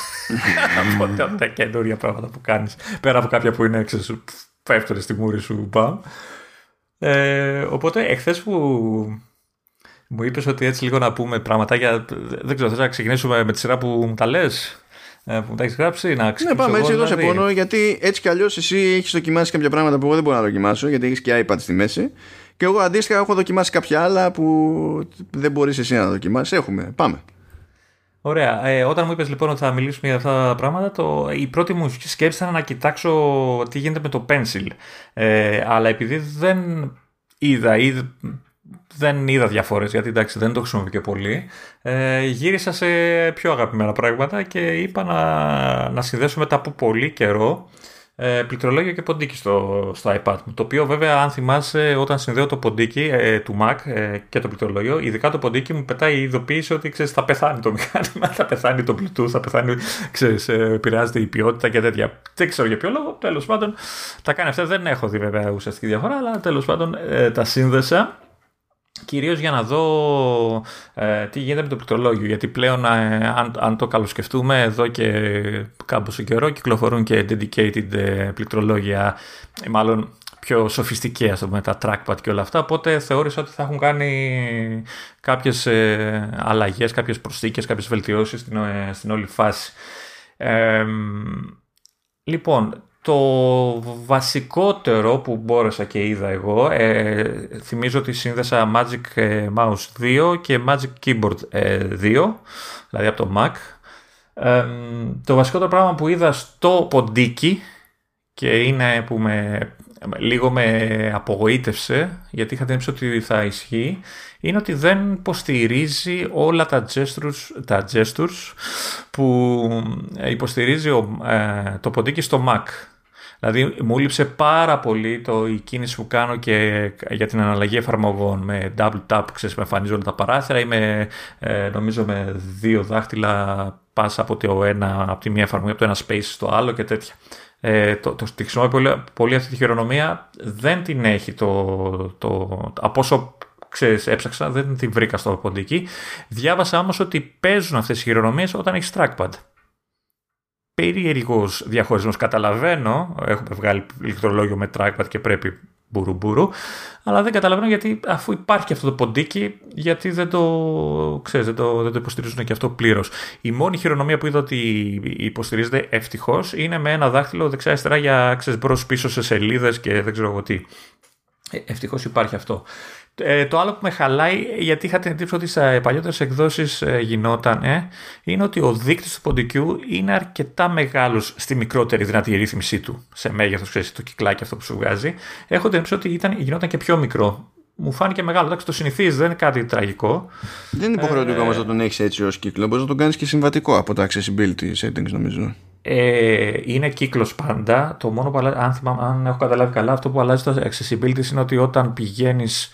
από τα καινούργια πράγματα που κάνεις πέρα από κάποια που είναι έξω πέφτουν στη μούρη σου μπαμ. Ε, οπότε εχθές που μου είπες ότι έτσι λίγο να πούμε πράγματα για δεν ξέρω θες να ξεκινήσουμε με τη σειρά που μου τα λες ε, που τα έχεις γράψει, να Ναι, πάμε έτσι εδώ σε δηλαδή. πόνο, γιατί έτσι κι αλλιώς εσύ έχεις δοκιμάσει κάποια πράγματα που εγώ δεν μπορώ να δοκιμάσω, γιατί έχεις και iPad στη μέση. Και εγώ αντίστοιχα έχω δοκιμάσει κάποια άλλα που δεν μπορείς εσύ να δοκιμάσεις. Έχουμε. Πάμε. Ωραία. Ε, όταν μου είπες λοιπόν ότι θα μιλήσουμε για αυτά τα πράγματα, το, η πρώτη μου σκέψη ήταν να κοιτάξω τι γίνεται με το Pencil. Ε, αλλά επειδή δεν είδα ή δεν είδα διαφορές γιατί εντάξει δεν το χρησιμοποιώ και πολύ ε, γύρισα σε πιο αγαπημένα πράγματα και είπα να, να συνδέσω μετά από πολύ καιρό ε, πληκτρολόγιο και ποντίκι στο, στο iPad μου. Το οποίο βέβαια, αν θυμάσαι, όταν συνδέω το ποντίκι ε, του Mac ε, και το πληκτρολόγιο, ειδικά το ποντίκι μου πετάει η ειδοποίηση ότι ξέρεις, θα πεθάνει το μηχάνημα, θα πεθάνει το Bluetooth, θα πεθάνει, ξέρεις, ε, επηρεάζεται η ποιότητα και τέτοια. Δεν ξέρω για ποιο λόγο. Τέλος πάντων, τα κάνει αυτά. Δεν έχω δει βέβαια ουσιαστική διαφορά, αλλά τέλος πάντων ε, τα σύνδεσα κυρίως για να δω ε, τι γίνεται με το πληκτρολόγιο γιατί πλέον ε, αν, αν το καλοσκεφτούμε εδώ και κάμποσο καιρό κυκλοφορούν και dedicated ε, πληκτρολόγια μάλλον πιο σοφιστικέ ας πούμε, τα trackpad και όλα αυτά. Οπότε θεώρησα ότι θα έχουν κάνει κάποιες ε, αλλαγές, κάποιες προσθήκες, κάποιες βελτιώσεις στην, ε, στην όλη φάση. Λοιπόν το βασικότερο που μπόρεσα και είδα εγώ, ε, θυμίζω ότι σύνδεσα Magic ε, Mouse 2 και Magic Keyboard 2, ε, δηλαδή από το Mac. το βασικότερο πράγμα που είδα στο ποντίκι και είναι που με, λίγο με απογοήτευσε, γιατί είχα την ότι θα ισχύει, είναι ότι δεν υποστηρίζει όλα τα gestures, τα gestures που υποστηρίζει το ποντίκι στο Mac. Δηλαδή μου λείψε πάρα πολύ το, η κίνηση που κάνω και για την αναλλαγή εφαρμογών με double tap, ξέρεις, με εμφανίζω όλα τα παράθυρα ή με, ε, νομίζω με δύο δάχτυλα πάσα από, το ένα, από τη μία εφαρμογή, από το ένα space στο άλλο και τέτοια. Ε, το, το, τη χρησιμοποιώ πολύ, πολύ αυτή τη χειρονομία, δεν την έχει το, το, από όσο ξέρεις, έψαξα, δεν την βρήκα στο ποντίκι. Διάβασα όμως ότι παίζουν αυτές οι χειρονομίες όταν έχεις trackpad περίεργος διαχωρισμός. Καταλαβαίνω, έχουμε βγάλει ηλεκτρολόγιο με trackpad και πρέπει μπουρου μπουρου, αλλά δεν καταλαβαίνω γιατί αφού υπάρχει αυτό το ποντίκι, γιατί δεν το, ξέρεις, δεν το, δεν το υποστηρίζουν και αυτό πλήρως. Η μόνη χειρονομία που είδα ότι υποστηρίζεται ευτυχώς είναι με ένα δάχτυλο δεξιά-αριστερά για μπρος πίσω σε σελίδες και δεν ξέρω εγώ τι. Ε, ευτυχώς υπάρχει αυτό. Ε, το άλλο που με χαλάει, γιατί είχα την εντύπωση ότι σε παλιότερες εκδόσεις ε, γινόταν, ε, είναι ότι ο δείκτης του ποντικού είναι αρκετά μεγάλος στη μικρότερη δυνατή ρύθμισή του. Σε μέγεθος, ξέρεις, το κυκλάκι αυτό που σου βγάζει. Έχω την εντύπωση ότι ήταν, γινόταν και πιο μικρό. Μου φάνηκε μεγάλο. Εντάξει, το συνηθίζεις, δεν είναι κάτι τραγικό. Δεν είναι υποχρεωτικό ε, όμως να τον έχεις έτσι ως κύκλο. Μπορείς να τον κάνεις και συμβατικό από τα accessibility settings, νομίζω. Ε, είναι κύκλος πάντα. Το μόνο που αλλάζει, αν, αν έχω καταλάβει καλά, αυτό που αλλάζει το accessibility είναι ότι όταν πηγαίνεις ε,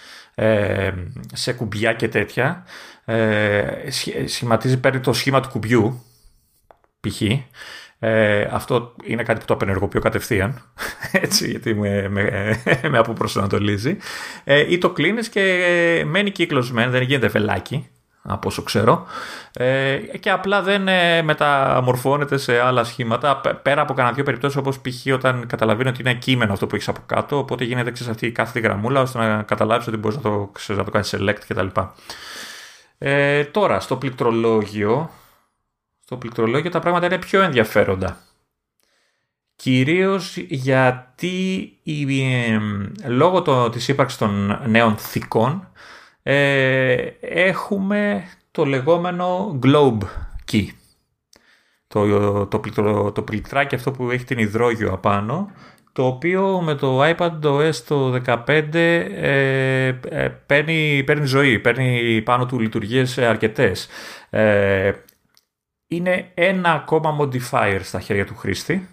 σε κουμπιά και τέτοια ε, σχηματίζει, παίρνει το σχήμα του κουμπιού π.χ. Ε, αυτό είναι κάτι που το απενεργοποιώ κατευθείαν, έτσι, γιατί με, με, με αποπροσανατολίζει. Ε, ή το κλείνεις και μένει κύκλωσμένο, δεν γίνεται βελάκι, από όσο ξέρω. Ε, και απλά δεν ε, μεταμορφώνεται σε άλλα σχήματα. Πέρα από κανένα δύο περιπτώσεις, όπως π.χ. όταν καταλαβαίνει ότι είναι κείμενο αυτό που έχεις από κάτω. Οπότε γίνεται ξέρεις, αυτή η κάθε γραμμούλα ώστε να καταλάβεις ότι μπορείς να το, ξέρεις, να το κάνεις select κτλ. Ε, τώρα, στο πληκτρολόγιο, στο πληκτρολόγιο τα πράγματα είναι πιο ενδιαφέροντα. Κυρίως γιατί η, ε, λόγω το, της ύπαρξης των νέων θηκών ε, έχουμε το λεγόμενο globe key. Το, το, το, το πληκτράκι αυτό που έχει την υδρόγειο απάνω, το οποίο με το iPad OS το 15 ε, ε, παίρνει, παίρνει ζωή, παίρνει πάνω του λειτουργίες αρκετές. Ε, είναι ένα ακόμα modifier στα χέρια του χρήστη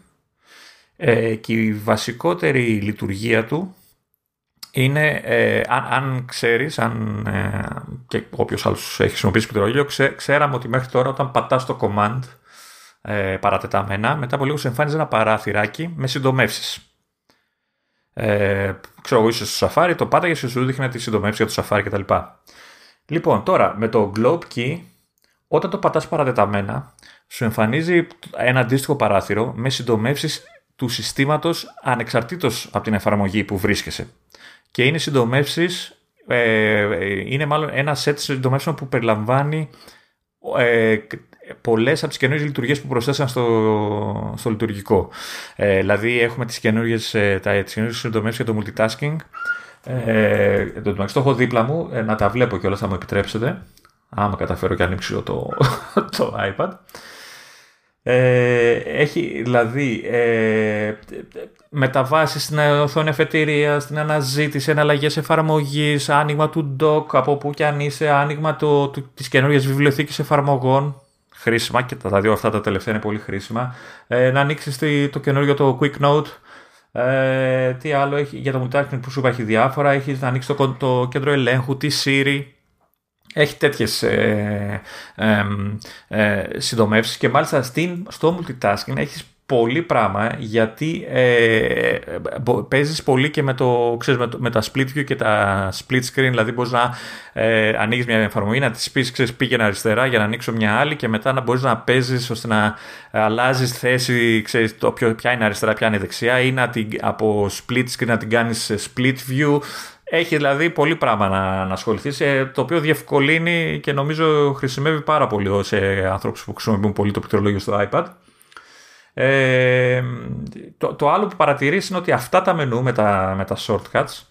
ε, και η βασικότερη λειτουργία του είναι, ε, αν, αν ξέρεις, αν, ε, και όποιος άλλος έχει χρησιμοποιήσει πληκτρολόγιο, ξέ, ξέραμε ότι μέχρι τώρα όταν πατάς το command ε, παρατεταμένα, μετά από λίγο σου εμφάνιζε ένα παράθυράκι με συντομεύσεις. Ε, ξέρω εγώ είσαι στο Safari, το πάταγες και σου δείχνει τη συντομεύση για το Safari κτλ. Λοιπόν, τώρα με το Globe Key, όταν το πατάς παρατεταμένα, σου εμφανίζει ένα αντίστοιχο παράθυρο με συντομεύσεις του συστήματος ανεξαρτήτως από την εφαρμογή που βρίσκεσαι και είναι συντομεύσεις. Ε, είναι μάλλον ένα σετ συντομεύσεων που περιλαμβάνει ε, πολλές από τις καινούριες λειτουργίες που προσθέσαν στο, στο λειτουργικό. Ε, δηλαδή, έχουμε τις καινούριες ε, συντομεύσεις για το multitasking. Ε, το, το έχω δίπλα μου, ε, να τα βλέπω κιόλας, θα μου επιτρέψετε. Άμα καταφέρω και ανοίξω το, το iPad. Ε, έχει δηλαδή ε, μεταβάσεις στην οθόνη εφετηρία, στην αναζήτηση, εναλλαγές εφαρμογής, άνοιγμα του dock από που και αν είσαι, άνοιγμα το, του, της καινούργιας βιβλιοθήκης εφαρμογών, χρήσιμα και τα δύο αυτά τα τελευταία είναι πολύ χρήσιμα. Ε, να ανοίξεις το καινούργιο το Quick Note, ε, τι άλλο έχει, για το multitasking που σου είπα έχει διάφορα, έχεις να ανοίξεις το, το κέντρο ελέγχου, τη Siri, έχει τέτοιες ε, ε, ε, συντομεύσεις και μάλιστα στην, στο multitasking έχεις πολύ πράγμα γιατί ε, παίζεις πολύ και με, το, ξέρεις, με, το, με τα split view και τα split screen δηλαδή μπορείς να ε, ανοίγεις μια εφαρμογή να της πεις ξέρεις πήγαινε αριστερά για να ανοίξω μια άλλη και μετά να μπορείς να παίζεις ώστε να αλλάζεις θέση ξέρεις το ποιο, ποια είναι αριστερά ποια είναι δεξιά ή να την, από split screen να την κάνεις split view έχει δηλαδή πολύ πράγμα να, να ασχοληθείς, ε, το οποίο διευκολύνει και νομίζω χρησιμεύει πάρα πολύ σε άνθρωπους που χρησιμοποιούν πολύ το πληκτρολόγιο στο iPad. Ε, το, το άλλο που παρατηρείς είναι ότι αυτά τα μενού με τα, με τα shortcuts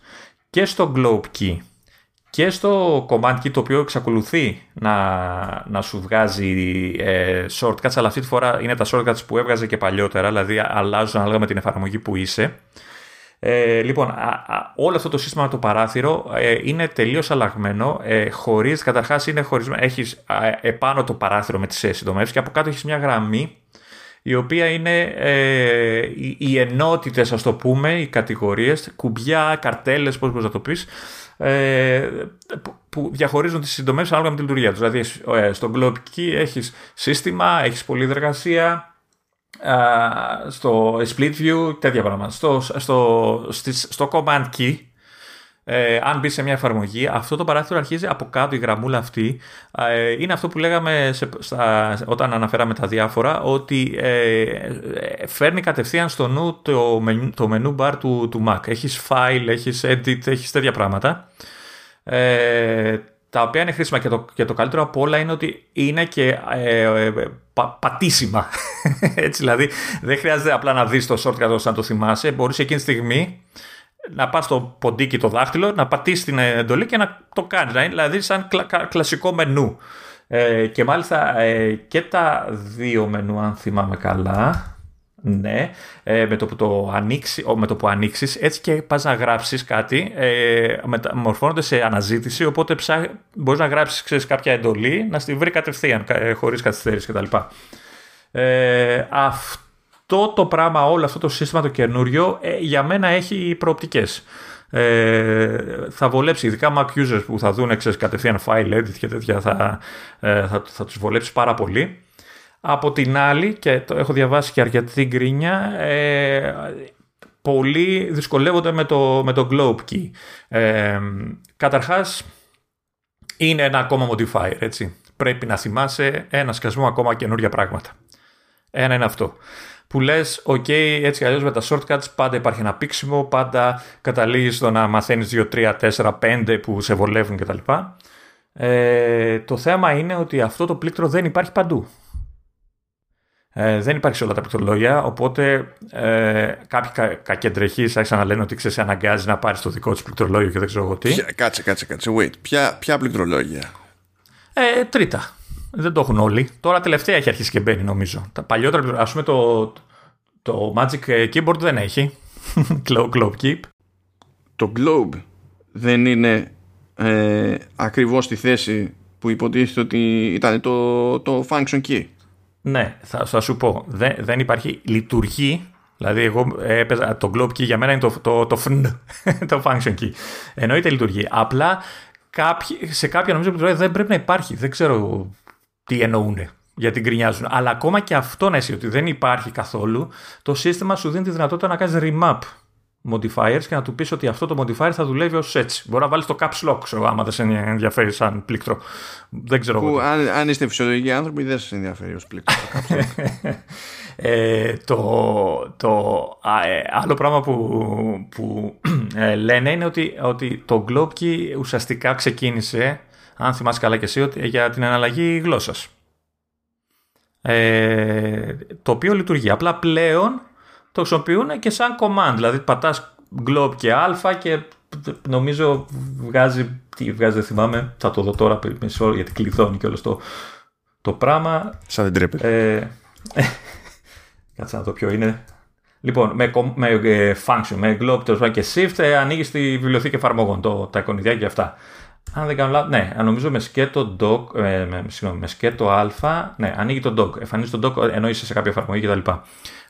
και στο Globe Key και στο Command Key το οποίο εξακολουθεί να, να σου βγάζει ε, shortcuts αλλά αυτή τη φορά είναι τα shortcuts που έβγαζε και παλιότερα δηλαδή αλλάζουν ανάλογα με την εφαρμογή που είσαι ε, λοιπόν, όλο αυτό το σύστημα με το παράθυρο ε, είναι τελείως αλλαγμένο, ε, χωρίς, καταρχάς είναι χωρισμένο, έχεις επάνω το παράθυρο με τις ε, συντομεύσεις και από κάτω έχεις μια γραμμή η οποία είναι ε, οι, οι ενότητες, ας το πούμε, οι κατηγορίες, κουμπιά, καρτέλες, πώς μπορείς να το πεις, ε, που διαχωρίζουν τις συντομεύσεις ανάλογα με τη λειτουργία τους. Δηλαδή, ε, στο Globe Key έχεις σύστημα, έχεις πολυδεργασία, στο split view, τέτοια πράγματα. Στο, στο, στο command key, ε, αν μπει σε μια εφαρμογή, αυτό το παράθυρο αρχίζει από κάτω, η γραμμούλα αυτή. Ε, είναι αυτό που λέγαμε σε, στα, όταν αναφέραμε τα διάφορα, ότι ε, φέρνει κατευθείαν στο νου το, menu, το menu bar του, του Mac. Έχεις file, έχεις edit, έχεις τέτοια πράγματα. Ε, τα οποία είναι χρήσιμα και το, και το καλύτερο από όλα είναι ότι είναι και ε, ε, πα, πατήσιμα. Έτσι δηλαδή δεν χρειάζεται απλά να δεις το shortcut ώστε να το θυμάσαι. Μπορείς εκείνη τη στιγμή να πας στο ποντίκι το δάχτυλο, να πατήσεις την εντολή και να το κάνεις. Δηλαδή σαν κλασικό μενού. Ε, και μάλιστα ε, και τα δύο μενού αν θυμάμαι καλά ναι, ε, με, το που το ανοίξει, με το που ανοίξεις, έτσι και πας να γράψεις κάτι, ε, μεταμορφώνονται σε αναζήτηση, οπότε ψά, μπορείς να γράψεις ξέρεις, κάποια εντολή, να στη βρει κατευθείαν, ε, χωρίς καθυστέρηση κτλ. Ε, αυτό το πράγμα, όλο αυτό το σύστημα το καινούριο, ε, για μένα έχει προοπτικές. Ε, θα βολέψει ειδικά Mac users που θα δουν ξέρεις, κατευθείαν file edit και τέτοια θα, ε, θα, θα τους βολέψει πάρα πολύ Από την άλλη, και το έχω διαβάσει και αρκετή γκρίνια, ε, πολλοί δυσκολεύονται με το, με το Globe Key. Ε, καταρχάς, είναι ένα ακόμα modifier, έτσι. Πρέπει να θυμάσαι ένα σκασμό ακόμα καινούργια πράγματα. Ένα είναι αυτό. Που λες, OK, έτσι αλλιώς με τα shortcuts πάντα υπάρχει ένα πίξιμο, πάντα καταλήγεις στο να μαθαίνεις 2, 3, 4, 5 που σε βολεύουν κτλ. Ε, το θέμα είναι ότι αυτό το πλήκτρο δεν υπάρχει παντού. Ε, δεν υπάρχει σε όλα τα πληκτρολόγια, οπότε ε, κάποιοι κα, κακεντρεχείς άρχισαν να λένε ότι ξέρεις, αναγκάζει να πάρεις το δικό του πληκτρολόγιο και δεν ξέρω εγώ τι. κάτσε, κάτσε, κάτσε. Wait. Ποια, ποια πληκτρολόγια; Ε, τρίτα. Δεν το έχουν όλοι. Τώρα τελευταία έχει αρχίσει και μπαίνει νομίζω. Τα παλιότερα, ας πούμε το, το Magic Keyboard δεν έχει. Globe Keep. Το Globe δεν είναι ε, ακριβώς στη θέση που υποτίθεται ότι ήταν το, το function key. Ναι, θα, θα σου πω. Δεν, δεν υπάρχει λειτουργεί. Δηλαδή, εγώ έπαιζα, το globe key για μένα είναι το, το, το, fn, το function key. Εννοείται λειτουργεί. Απλά κάποιοι, σε κάποια νομίζω που δεν πρέπει να υπάρχει. Δεν ξέρω τι εννοούν γιατί γκρινιάζουν. Αλλά ακόμα και αυτό να εσύ ότι δεν υπάρχει καθόλου, το σύστημα σου δίνει τη δυνατότητα να κάνεις remap modifiers και να του πεις ότι αυτό το modifier θα δουλεύει ως έτσι. Μπορεί να βάλεις το caps lock, ξέρω, άμα δεν σε ενδιαφέρει σαν πλήκτρο. Δεν ξέρω Που, αν, αν, είστε φυσιολογικοί άνθρωποι, δεν σας ενδιαφέρει ως πλήκτρο. ε, το το ε, άλλο πράγμα που, που ε, λένε είναι ότι, ότι το Globkey ουσιαστικά ξεκίνησε, αν θυμάσαι καλά και εσύ, ότι, για την αναλλαγή γλώσσας. Ε, το οποίο λειτουργεί. Απλά πλέον το χρησιμοποιούν και σαν command. Δηλαδή πατάς globe και α και νομίζω βγάζει, τι βγάζει δεν θυμάμαι, θα το δω τώρα μισό γιατί κλειδώνει και όλο το, το πράγμα. Σαν δεν τρέπεται. Ε, κάτσε να το ποιο είναι. Λοιπόν, με, με ε, function, με globe και shift ε, ανοίγεις τη βιβλιοθήκη εφαρμογών, το, τα εικονιδιά και αυτά. Αν δεν κάνω λάθος, ναι, νομίζω με σκέτο doc, ε, με, συγγνώμη, με σκέτο α, ναι, ανοίγει το doc, εμφανίζει το doc ενώ είσαι σε κάποια εφαρμογή κτλ.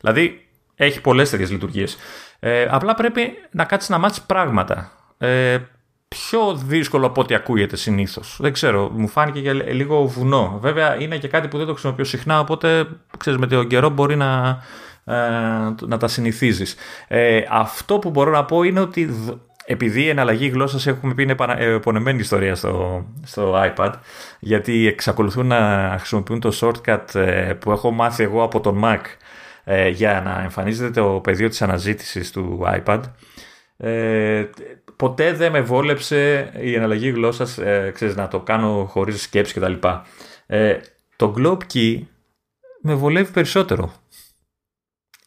Δηλαδή, έχει πολλές τέτοιες λειτουργίες. Ε, απλά πρέπει να κάτσεις να μάθεις πράγματα. Ε, πιο δύσκολο από ό,τι ακούγεται συνήθως. Δεν ξέρω, μου φάνηκε για λίγο βουνό. Βέβαια είναι και κάτι που δεν το χρησιμοποιώ συχνά, οπότε ξέρεις με τον καιρό μπορεί να, ε, να τα συνηθίζεις. Ε, αυτό που μπορώ να πω είναι ότι επειδή η εναλλαγή γλώσσας έχουμε πει είναι επωνεμένη ιστορία στο, στο iPad, γιατί εξακολουθούν να χρησιμοποιούν το shortcut ε, που έχω μάθει εγώ από τον Mac ε, για να εμφανίζεται το πεδίο της αναζήτησης του iPad. Ε, ποτέ δεν με βόλεψε η εναλλαγή γλώσσας, ε, ξέρεις, να το κάνω χωρίς σκέψη κτλ. Ε, το Globe Key με βολεύει περισσότερο.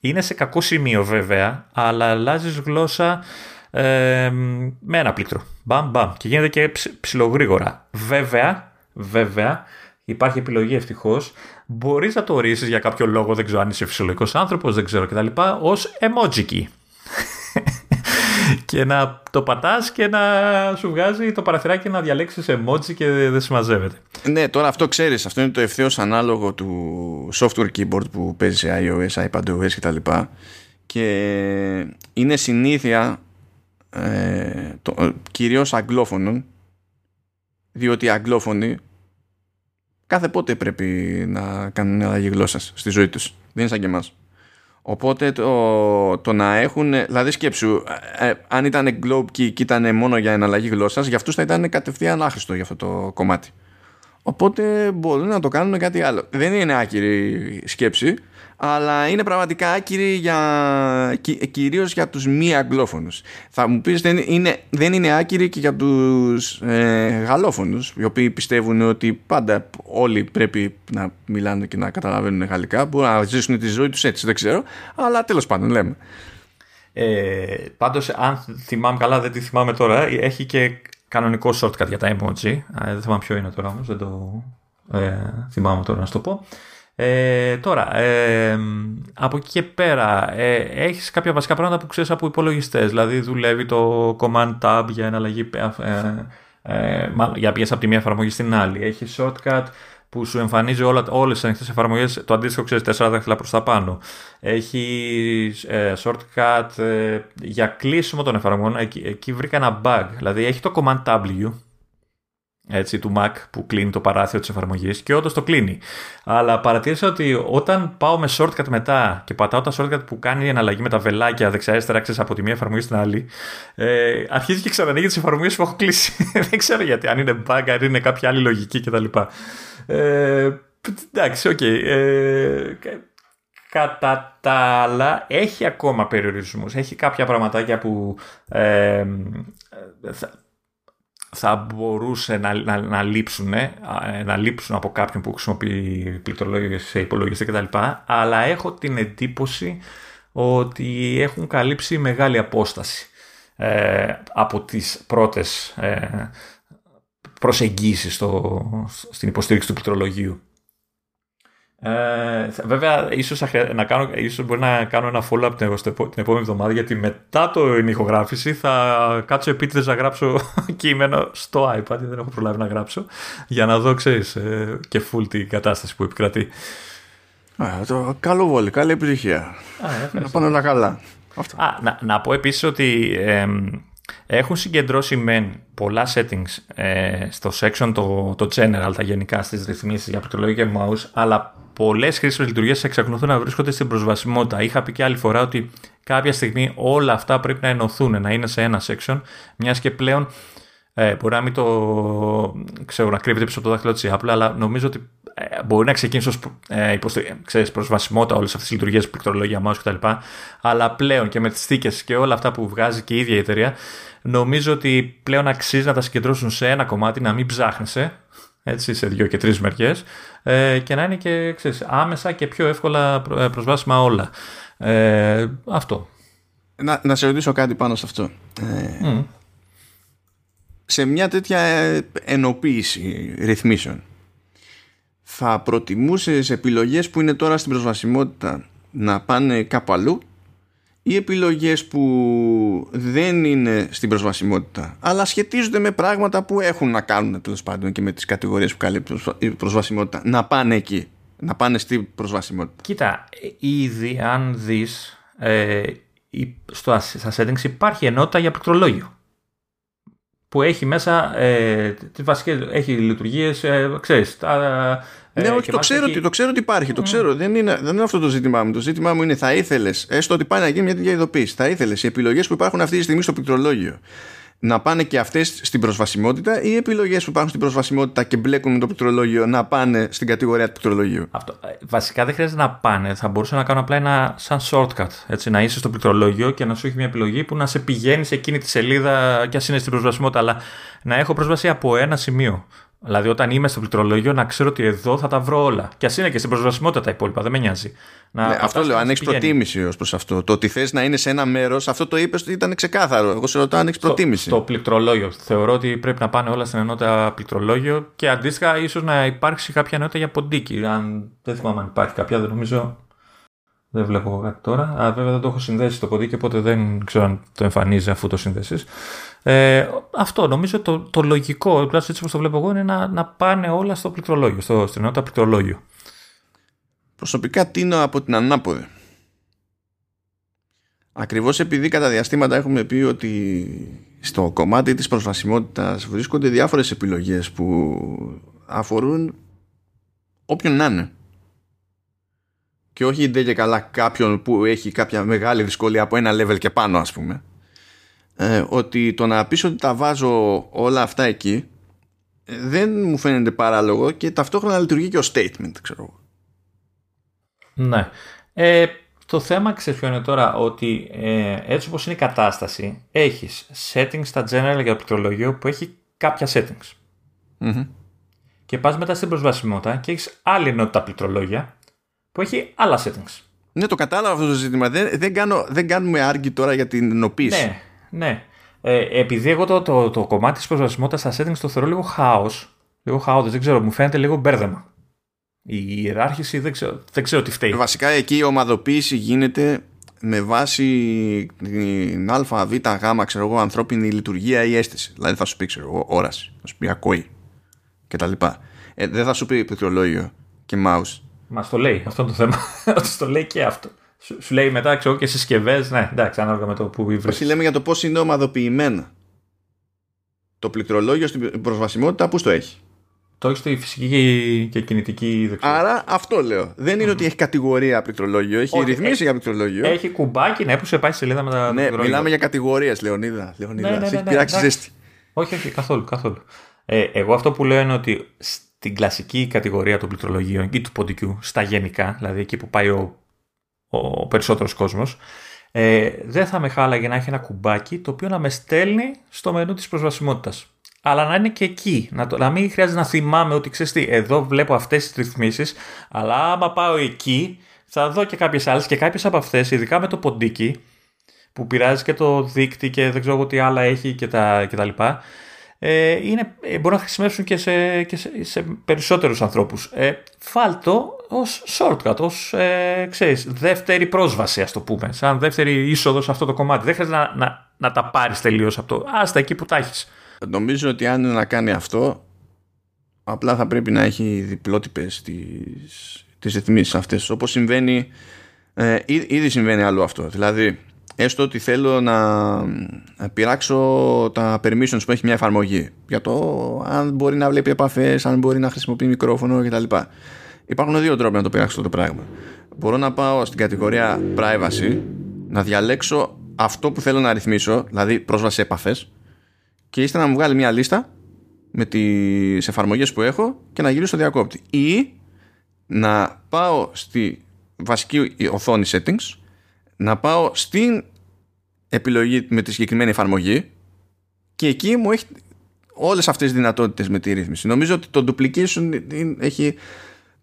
Είναι σε κακό σημείο βέβαια, αλλά αλλάζεις γλώσσα ε, με ένα πλήκτρο. Μπαμ, μπαμ. Και γίνεται και ψιλογρήγορα. Βέβαια, βέβαια, υπάρχει επιλογή ευτυχώς. Μπορείς να το ορίσεις για κάποιο λόγο, δεν ξέρω αν είσαι φυσιολογικός άνθρωπος, δεν ξέρω κτλ. ως emoji key. και να το πατάς και να σου βγάζει το παραθυράκι να διαλέξεις emoji και δεν συμμαζεύεται. Ναι, τώρα αυτό ξέρεις. Αυτό είναι το ευθέως ανάλογο του software keyboard που παίζει σε iOS, iPadOS κτλ. Και είναι συνήθεια ε, το, κυρίως αγγλόφωνων διότι οι αγγλόφωνοι κάθε πότε πρέπει να κάνουν αλλαγή γλώσσα στη ζωή τους. Δεν είναι σαν και εμάς. Οπότε το, το να έχουν, δηλαδή σκέψου, ε, ε, αν ήταν Globe Key και ήταν μόνο για εναλλαγή γλώσσας, για αυτούς θα ήταν κατευθείαν άχρηστο για αυτό το κομμάτι. Οπότε μπορούν να το κάνουν κάτι άλλο. Δεν είναι άκυρη σκέψη, αλλά είναι πραγματικά άκυρη για, κυρίως για τους μη αγγλόφωνους. Θα μου πεις δεν είναι, δεν είναι άκυρη και για τους ε, γαλλόφωνους, οι οποίοι πιστεύουν ότι πάντα όλοι πρέπει να μιλάνε και να καταλαβαίνουν γαλλικά, μπορούν να ζήσουν τη ζωή τους έτσι, δεν ξέρω, αλλά τέλος πάντων λέμε. Ε, πάντως αν θυμάμαι καλά δεν τη θυμάμαι τώρα έχει και κανονικό shortcut για τα emoji ε, δεν θυμάμαι ποιο είναι τώρα όμως δεν το ε, θυμάμαι τώρα να σου το πω ε, τώρα, ε, από εκεί και πέρα, ε, έχεις κάποια βασικά πράγματα που ξέρεις από υπολογιστές; Δηλαδή δουλεύει το command tab για εναλλαγή ε, ε, για πιέση από τη μία εφαρμογή στην άλλη. Έχεις shortcut που σου εμφανίζει όλα, όλες τις ανοιχτές εφαρμογές, το αντίστοιχο ξέρεις τέσσερα δάχτυλα προς τα πάνω. Έχεις ε, shortcut ε, για κλείσιμο των εφαρμογών, εκεί, εκεί βρήκα ένα bug. Δηλαδή έχει το command W, έτσι, του Mac που κλείνει το παράθυρο της εφαρμογής και όντως το κλείνει. Αλλά παρατήρησα ότι όταν πάω με shortcut μετά και πατάω τα shortcut που κάνει εναλλαγή με τα βελάκια δεξιά-αριστερά από τη μία εφαρμογή στην άλλη, ε, αρχίζει και ξανανοίγει τις εφαρμογές που έχω κλείσει. Δεν ξέρω γιατί, αν είναι bug, αν είναι κάποια άλλη λογική κτλ. Ε, εντάξει, OK. Okay. Ε, κατά τα άλλα έχει ακόμα περιορισμούς. Έχει κάποια πραγματάκια που ε, θα μπορούσε να, να, να, λείψουν, ε, να λείψουν από κάποιον που χρησιμοποιεί πληκτρολόγιο σε υπολογιστή κτλ. Αλλά έχω την εντύπωση ότι έχουν καλύψει μεγάλη απόσταση ε, από τις πρώτες ε, προσεγγίσεις στο, στην υποστήριξη του πληκτρολογίου. Ε, βέβαια, ίσως, να κάνω, ίσως μπορεί να κάνω ένα follow-up την, την επόμενη εβδομάδα γιατί μετά το ηχογράφηση θα κάτσω επίτηδες να γράψω κείμενο στο iPad δεν έχω προλάβει να γράψω για να δω, ξέρεις, ε, και full την κατάσταση που επικρατεί. Α, το καλό βόλι, καλή επιτυχία. να πάνε όλα καλά. Αυτό. Α, να, να πω επίσης ότι ε, έχουν συγκεντρώσει μεν πολλά settings ε, στο section το, το general, τα γενικά στις ρυθμίσεις για πληκτρολόγιο και mouse, αλλά πολλές χρήσιμες λειτουργίες εξακολουθούν να βρίσκονται στην προσβασιμότητα. Είχα πει και άλλη φορά ότι κάποια στιγμή όλα αυτά πρέπει να ενωθούν, να είναι σε ένα section, μιας και πλέον ε, μπορεί να μην το ξέρω να κρύβεται πίσω από το δάχτυλο της Apple, αλλά νομίζω ότι ε, μπορεί να ξεκίνησε ως ε, ξέρεις, προσβασιμότητα όλες αυτές τι λειτουργίες, πληκτρολόγια, mouse κτλ. Αλλά πλέον και με τις θήκες και όλα αυτά που βγάζει και η ίδια η εταιρεία, νομίζω ότι πλέον αξίζει να τα συγκεντρώσουν σε ένα κομμάτι, να μην ψάχνεσαι έτσι, σε δύο και τρεις μεριές ε, και να είναι και ξέρεις, άμεσα και πιο εύκολα ε, προσβάσιμα όλα. Ε, αυτό. Να, να σε ρωτήσω κάτι πάνω σε αυτό. Ε, Σε μια τέτοια ενοποίηση ρυθμίσεων. Θα προτιμούσες επιλογές που είναι τώρα στην προσβασιμότητα να πάνε κάπου αλλού ή επιλογές που δεν είναι στην προσβασιμότητα αλλά σχετίζονται με πράγματα που έχουν να κάνουν τέλος πάντων και με τις κατηγορίες που καλύπτουν η προσβασιμότητα. Να πάνε εκεί, να πάνε στην προσβασιμότητα. Κοίτα, ήδη αν δεις ε, στο, στα settings υπάρχει ενότητα για πληκτρολόγιο που έχει μέσα ε, τις βασικές, έχει λειτουργίες, ε, ξέρεις, τα, ναι, όχι, το ξέρω, ότι, το ξέρω ότι υπάρχει. Το ξέρω. Δεν, είναι, δεν είναι αυτό το ζήτημά μου. Το ζήτημά μου είναι θα ήθελες, έστω ότι πάει να γίνει μια τέτοια ειδοποίηση, θα ήθελες οι επιλογές που υπάρχουν αυτή τη στιγμή στο πληκτρολόγιο να πάνε και αυτές στην προσβασιμότητα ή οι επιλογές που υπάρχουν στην προσβασιμότητα και μπλέκουν με το πληκτρολόγιο να πάνε στην κατηγορία του πληκτρολογίου; Αυτό. Ε, βασικά δεν χρειάζεται να πάνε. Θα μπορούσα να κάνω απλά ένα σαν shortcut. Έτσι, να είσαι στο πληκτρολόγιο και να σου έχει μια επιλογή που να σε πηγαίνει σε εκείνη τη σελίδα και ας είναι στην προσβασιμότητα, αλλά να έχω πρόσβαση από ένα σημείο. Δηλαδή, όταν είμαι στο πληκτρολόγιο, να ξέρω ότι εδώ θα τα βρω όλα. Και ας είναι και στην προσβασιμότητα τα υπόλοιπα, δεν με νοιάζει. Να, ναι, αυτό λέω, αν έχεις προτίμηση ως προς αυτό. Το ότι θες να είναι σε ένα μέρος, αυτό το είπες ήταν ξεκάθαρο. Εγώ σε ρωτάω αν έχεις προτίμηση. Στο, πληκτρολόγιο. Θεωρώ ότι πρέπει να πάνε όλα στην ενότητα πληκτρολόγιο και αντίστοιχα ίσως να υπάρξει κάποια ενότητα για ποντίκι. Αν δεν θυμάμαι αν υπάρχει κάποια, δεν νομίζω. Δεν βλέπω κάτι τώρα. Α, βέβαια δεν το έχω συνδέσει το ποντίκι, οπότε δεν ξέρω αν το εμφανίζει αφού το συνδέσεις. Ε, αυτό νομίζω το, το λογικό, τουλάχιστον έτσι όπως το βλέπω εγώ, είναι να, να πάνε όλα στο πληκτρολόγιο, στο, στην ενότητα πληκτρολόγιο. Προσωπικά τίνω από την ανάποδη. Ακριβώς επειδή κατά διαστήματα έχουμε πει ότι στο κομμάτι της προσβασιμότητας βρίσκονται διάφορες επιλογές που αφορούν όποιον να είναι. Και όχι ντε και καλά κάποιον που έχει κάποια μεγάλη δυσκολία από ένα level και πάνω ας πούμε ε, ότι το να πεις ότι τα βάζω όλα αυτά εκεί ε, δεν μου φαίνεται παράλογο και ταυτόχρονα λειτουργεί και ως statement, ξέρω εγώ. Ναι. Ε, το θέμα ξέρεις ποιο είναι τώρα ότι ε, έτσι όπως είναι η κατάσταση έχεις settings στα general για το πληκτρολόγιο που έχει κάποια settings. mm Και πας μετά στην προσβασιμότητα και έχεις άλλη ενότητα πληκτρολόγια που έχει άλλα settings. Ναι, το κατάλαβα αυτό το ζήτημα. Δεν, δεν, κάνω, δεν κάνουμε άργη τώρα για την ενοποίηση. Ναι, ναι. Ε, επειδή εγώ το, το, το κομμάτι της προσβασιμότητας στα settings το θεωρώ λίγο χάος, λίγο χάος, δεν ξέρω, μου φαίνεται λίγο μπέρδεμα. Η ιεράρχηση δεν ξέρω, δεν ξέρω τι φταίει. Βασικά εκεί η ομαδοποίηση γίνεται με βάση την α, β, γ, ξέρω εγώ, ανθρώπινη λειτουργία ή αίσθηση. Δηλαδή θα σου πει, ξέρω εγώ, όραση, θα σου πει ακοή κτλ. Ε, δεν θα σου πει πληκτρολόγιο και mouse. Μας το λέει, αυτό είναι το θέμα. Ότι το λέει και αυτό. Σου, λέει μετά, ξέρω και συσκευές. Ναι, εντάξει, ανάλογα με το που βρίσκεις. Όχι, λέμε για το πώς είναι ομαδοποιημένα. το πληκτρολόγιο στην προσβασιμότητα που το έχει; Το έχει στη φυσική και κινητική δεξιά. Άρα αυτό λέω. Δεν είναι ότι έχει κατηγορία πληκτρολόγιο, έχει Όχι, ρυθμίσει έχει- για πληκτρολόγιο. Έχει κουμπάκι, ναι, που σε πάει στη σελίδα με τα ναι, πληκτρολόγια. μιλάμε για κατηγορίες, Λεωνίδα. Λεωνίδα. Ναι, ναι, σε ναι, έχει ναι, πειράξει εντάξει. ζέστη. Όχι, όχι, καθόλου, καθόλου. Ε, εγώ αυτό που λέω είναι ότι στην κλασική κατηγορία των πληκτρολογίων ή του ποντικού, στα γενικά, δηλαδή εκεί που πάει ο, ο περισσότερος κόσμος, ε, δεν θα με χάλαγε να έχει ένα κουμπάκι το οποίο να με στέλνει στο μενού της προσβασιμότητας. Αλλά να είναι και εκεί. Να, το, να μην χρειάζεται να θυμάμαι ότι ξέρεις τι, εδώ βλέπω αυτές τις ρυθμίσεις, αλλά άμα πάω εκεί θα δω και κάποιες άλλες και κάποιες από αυτές, ειδικά με το ποντίκι, που πειράζει και το δίκτυ και δεν ξέρω εγώ τι άλλα έχει και τα, και τα λοιπά, ε, είναι, ε, μπορούν να χρησιμεύσουν και σε, και σε, σε περισσότερους ανθρώπους. Ε, φάλτο ως shortcut, ως ε, ξέρεις, δεύτερη πρόσβαση ας το πούμε, σαν δεύτερη είσοδος σε αυτό το κομμάτι. Δεν χρειάζεται να, να, να τα πάρεις τελείως από το άστα εκεί που τα έχεις. Νομίζω ότι αν είναι να κάνει αυτό, απλά θα πρέπει να έχει διπλότυπες τις, τις ρυθμίσεις αυτές. Όπως συμβαίνει, ε, ή- ήδη συμβαίνει άλλο αυτό. Δηλαδή, έστω ότι θέλω να να πειράξω τα permissions που έχει μια εφαρμογή για το αν μπορεί να βλέπει επαφές, αν μπορεί να χρησιμοποιεί μικρόφωνο κτλ. Υπάρχουν δύο τρόποι να το πειράξω αυτό το πράγμα. Μπορώ να πάω στην κατηγορία privacy, να διαλέξω αυτό που θέλω να ρυθμίσω, δηλαδή πρόσβαση σε επαφές, και ύστερα να μου βγάλει μια λίστα με τις εφαρμογές που έχω και να γυρίσω στο διακόπτη. Ή να πάω στη βασική οθόνη settings, να πάω στην επιλογή με τη συγκεκριμένη εφαρμογή και εκεί μου έχει όλες αυτές τις δυνατότητες με τη ρύθμιση. Νομίζω ότι το duplication είναι- έχει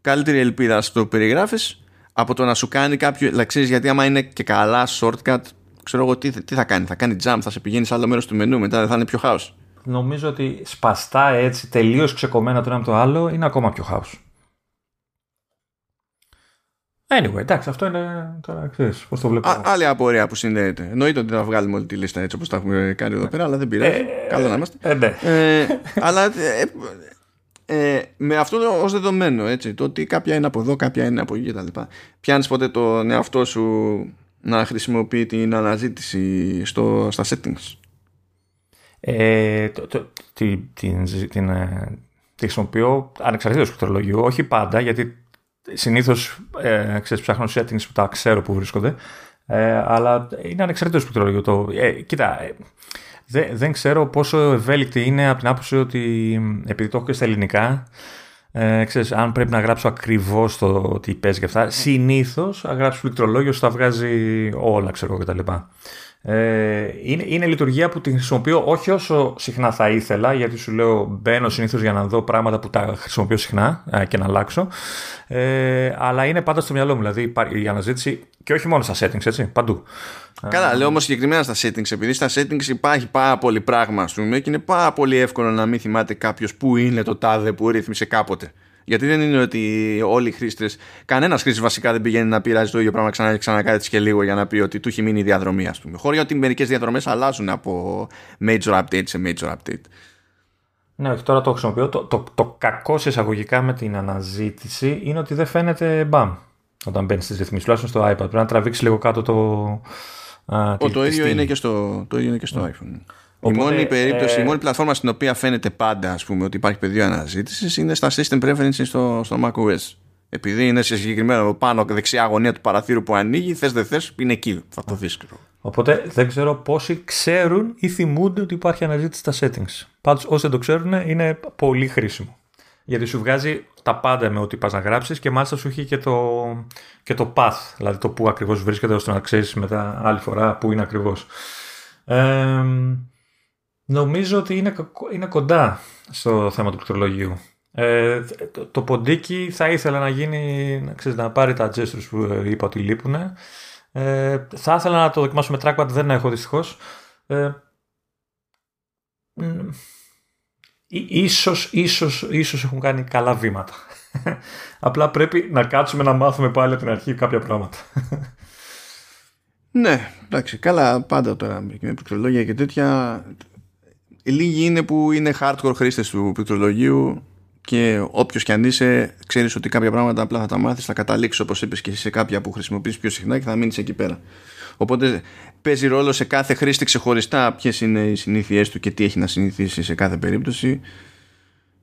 καλύτερη ελπίδα στο περιγράφεις από το να σου κάνει κάποιο, δηλαδή ξέρεις γιατί άμα είναι και καλά shortcut ξέρω εγώ τι, τι θα κάνει, θα κάνει jump, θα σε πηγαίνει σε άλλο μέρος του μενού μετά δεν θα είναι πιο χάος. Νομίζω ότι σπαστά έτσι, τελείως ξεκομμένα το ένα από το άλλο, είναι ακόμα πιο χάος. Anyway, εντάξει, αυτό είναι τώρα, ξέρεις, πώς το βλέπω. Α, άλλη απορία που συνδέεται. Εννοείται ότι θα βγάλουμε όλη τη λίστα έτσι όπως τα έχουμε κάνει εδώ πέρα, αλλά δεν πειράζει. Καλό να είμαστε. Ε, ναι. Ε, αλλά ε, ε, με αυτό ως δεδομένο, έτσι, το ότι κάποια είναι από εδώ, κάποια είναι από εκεί κτλ. Πιάνεις ποτέ τον εαυτό σου να χρησιμοποιεί την αναζήτηση στο, στα settings; Ε, το, το, την, την, την, ε, τη χρησιμοποιώ ανεξαρτήτως του πληκτρολογίου, όχι πάντα, γιατί συνήθως ε, ξέρεις, ψάχνω settings που τα ξέρω που βρίσκονται, ε, αλλά είναι ανεξαρτήτως του πληκτρολογίου. Το, ε, κοίτα, ε, δε, δεν ξέρω πόσο ευέλικτη είναι από την άποψη ότι επειδή το έχω και στα ελληνικά, ε, ξέρεις, αν πρέπει να γράψω ακριβώς το τι παίζει και αυτά, συνήθως αν γράψω πληκτρολόγιο σου τα βγάζει όλα, ξέρω εγώ κτλ. Ε, είναι, είναι λειτουργία που την χρησιμοποιώ όχι όσο συχνά θα ήθελα, γιατί σου λέω μπαίνω συνήθως για να δω πράγματα που τα χρησιμοποιώ συχνά ε, και να αλλάξω. Ε, αλλά είναι πάντα στο μυαλό μου, δηλαδή υπάρχει η αναζήτηση και όχι μόνο στα settings, έτσι, παντού. Καλά, λέω όμως συγκεκριμένα στα settings, επειδή στα settings υπάρχει πάρα πολύ πράγμα, ας πούμε, και είναι πάρα πολύ εύκολο να μην θυμάται κάποιος που είναι το τάδε που ρύθμισε κάποτε. Γιατί δεν είναι ότι όλοι οι χρήστες, κανένας χρήστης βασικά δεν πηγαίνει να πειράζει το ίδιο πράγμα ξανά και ξανακάνει και λίγο για να πει ότι του έχει μείνει η διαδρομή, ας πούμε. Χωρίς ότι μερικές διαδρομές αλλάζουν από major update σε major update. Ναι, όχι, τώρα το χρησιμοποιώ. Το, το, το κακό σε εισαγωγικά με την αναζήτηση είναι ότι δεν φαίνεται μπαμ όταν μπαίνεις στις ρυθμίσεις. Τουλάχιστον στο iPad. Πρέπει να τραβήξεις λίγο κάτω το. Α, Ο, τη- το, τη ίδιο στήλη. είναι και στο, το ίδιο είναι και στο iPhone. Οπότε, η μόνη περίπτωση, ε, η μόνη πλατφόρμα στην οποία φαίνεται πάντα ας πούμε, ότι υπάρχει πεδίο αναζήτησης είναι στα system preferences στο, στο macOS. Επειδή είναι σε συγκεκριμένο πάνω δεξιά γωνία του παραθύρου που ανοίγει, θες δεν θες, είναι εκεί. Θα το δεις. Οπότε δεν ξέρω πόσοι ξέρουν ή θυμούνται ότι υπάρχει αναζήτηση στα settings. Πάντως, όσοι δεν το ξέρουν, είναι πολύ χρήσιμο. Γιατί σου βγάζει τα πάντα με ό,τι πας να γράψεις και μάλιστα σου έχει και το, και το path, δηλαδή το που ακριβώς βρίσκεται, ώστε να ξέρεις μετά άλλη φορά που είναι ακριβώς. Ε, νομίζω ότι είναι, κο- είναι κοντά στο θέμα του πληκτρολογίου. Ε, το, το ποντίκι θα ήθελα να γίνει, να, ξέρεις, να πάρει τα gestures που ε, είπα ότι λείπουν. Ε, θα ήθελα να το δοκιμάσω με trackpad, δεν έχω δυστυχώς. Ε, μ, ί- ίσως, ίσως, ίσως έχουν κάνει καλά βήματα. Απλά πρέπει να κάτσουμε να μάθουμε πάλι από την αρχή κάποια πράγματα. Ναι, εντάξει, καλά πάντα τώρα με πληκτρολόγια και τέτοια. Λίγοι είναι που είναι hardcore χρήστες του πληκτρολογίου και όποιος κι αν είσαι, ξέρεις ότι κάποια πράγματα απλά θα τα μάθεις, θα καταλήξεις όπως είπες και σε κάποια που χρησιμοποιείς πιο συχνά και θα μείνεις εκεί πέρα. Οπότε παίζει ρόλο σε κάθε χρήστη ξεχωριστά ποιες είναι οι συνήθειές του και τι έχει να συνηθίσει σε κάθε περίπτωση.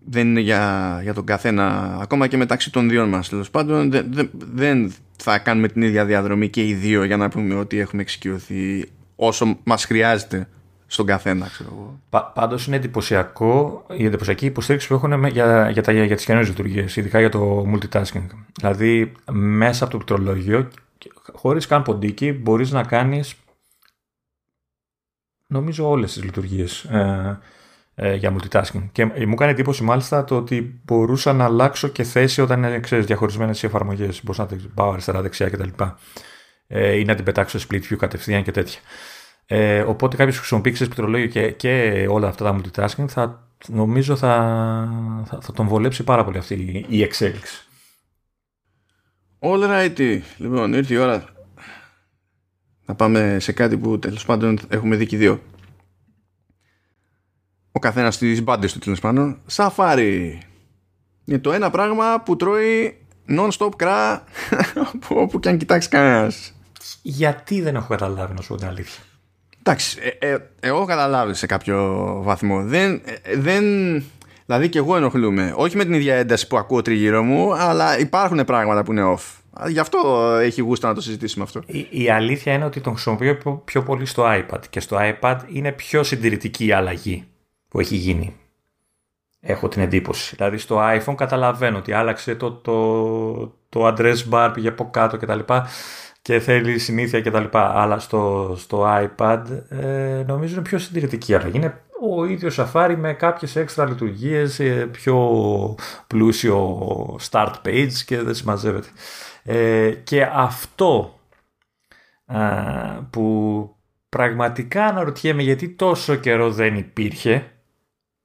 Δεν είναι για, για τον καθένα, ακόμα και μεταξύ των δύο μας τέλος πάντων. Δεν, δεν θα κάνουμε την ίδια διαδρομή και οι δύο για να πούμε ότι έχουμε εξοικειωθεί όσο μας χρειάζεται στον καθένα, ξέρω εγώ. Πα, πάντως είναι εντυπωσιακό η εντυπωσιακή υποστήριξη που έχουν για, για, τα, για τις καινούριες λειτουργίες, ειδικά για το multitasking. Δηλαδή, μέσα από το πληκτρολόγιο, χωρίς καν ποντίκι, μπορείς να κάνεις νομίζω όλες τις λειτουργίες ε, ε, για multitasking. Και μου κάνει εντύπωση μάλιστα το ότι μπορούσα να αλλάξω και θέση όταν είναι ξέρεις, διαχωρισμένες οι εφαρμογές. Μπορούσα να την πάω αριστερά, δεξιά κτλ. Ε, ή να την πετάξω split view κατευθείαν και τέτοια. Ε, οπότε κάποιος που χρησιμοποιεί πληκτρολόγιο και, και όλα αυτά τα multitasking θα νομίζω θα, θα, θα τον βολέψει πάρα πολύ αυτή η εξέλιξη. All right. Λοιπόν, ήρθε η ώρα να πάμε σε κάτι που τέλος πάντων έχουμε δει και δύο. Ο καθένας στις μπάντες του τέλος πάντων. Σαφάρι. Είναι το ένα πράγμα που τρώει non-stop κρά όπου και αν κοιτάξεις κανένας. Γιατί δεν έχω καταλάβει να σου πω την αλήθεια. Εντάξει, ε, ε, εγώ καταλάβει σε κάποιο βαθμό. Δεν, ε, δεν, δηλαδή και εγώ ενοχλούμε. Όχι με την ίδια ένταση που ακούω τριγύρω μου, αλλά υπάρχουν πράγματα που είναι off. Γι' αυτό έχει γούστα να το συζητήσουμε αυτό. Η, η αλήθεια είναι ότι τον χρησιμοποιώ πιο, πολύ στο iPad. Και στο iPad είναι πιο συντηρητική η αλλαγή που έχει γίνει. Έχω την εντύπωση. Δηλαδή στο iPhone καταλαβαίνω ότι άλλαξε το, το, το address bar, πήγε από κάτω κτλ και θέλει συνήθεια κτλ. Αλλά στο, στο iPad ε, νομίζω είναι πιο συντηρητική αλλαγή. Είναι ο ίδιος Safari με κάποιες έξτρα λειτουργίες, ε, πιο πλούσιο start page και δεν συμμαζεύεται. Ε, και αυτό που πραγματικά αναρωτιέμαι γιατί τόσο καιρό δεν υπήρχε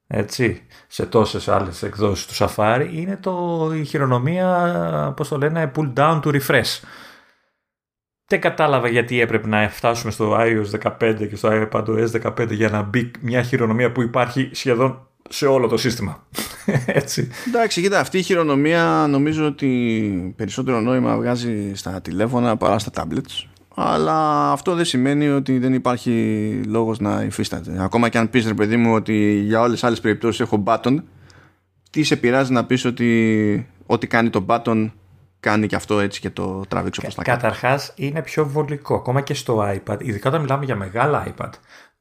έτσι, σε τόσες άλλες εκδόσεις του Safari είναι το, η χειρονομία, πώς το λένε, pull down to refresh δεν κατάλαβα γιατί έπρεπε να φτάσουμε στο iOS 15 και στο iPadOS 15 για να μπει μια χειρονομία που υπάρχει σχεδόν σε όλο το σύστημα. Έτσι. Εντάξει, κοίτα, αυτή η χειρονομία νομίζω ότι περισσότερο νόημα βγάζει στα τηλέφωνα παρά στα tablets. Αλλά αυτό δεν σημαίνει ότι δεν υπάρχει λόγος να υφίσταται. Ακόμα και αν πεις ρε παιδί μου ότι για όλες τις άλλες περιπτώσεις έχω button, τι σε πειράζει να πεις ότι ό,τι κάνει το button κάνει και αυτό έτσι και το τραβήξω όπως τα κάνει. Καταρχάς είναι πιο βολικό, ακόμα και στο iPad, ειδικά όταν μιλάμε για μεγάλα iPad.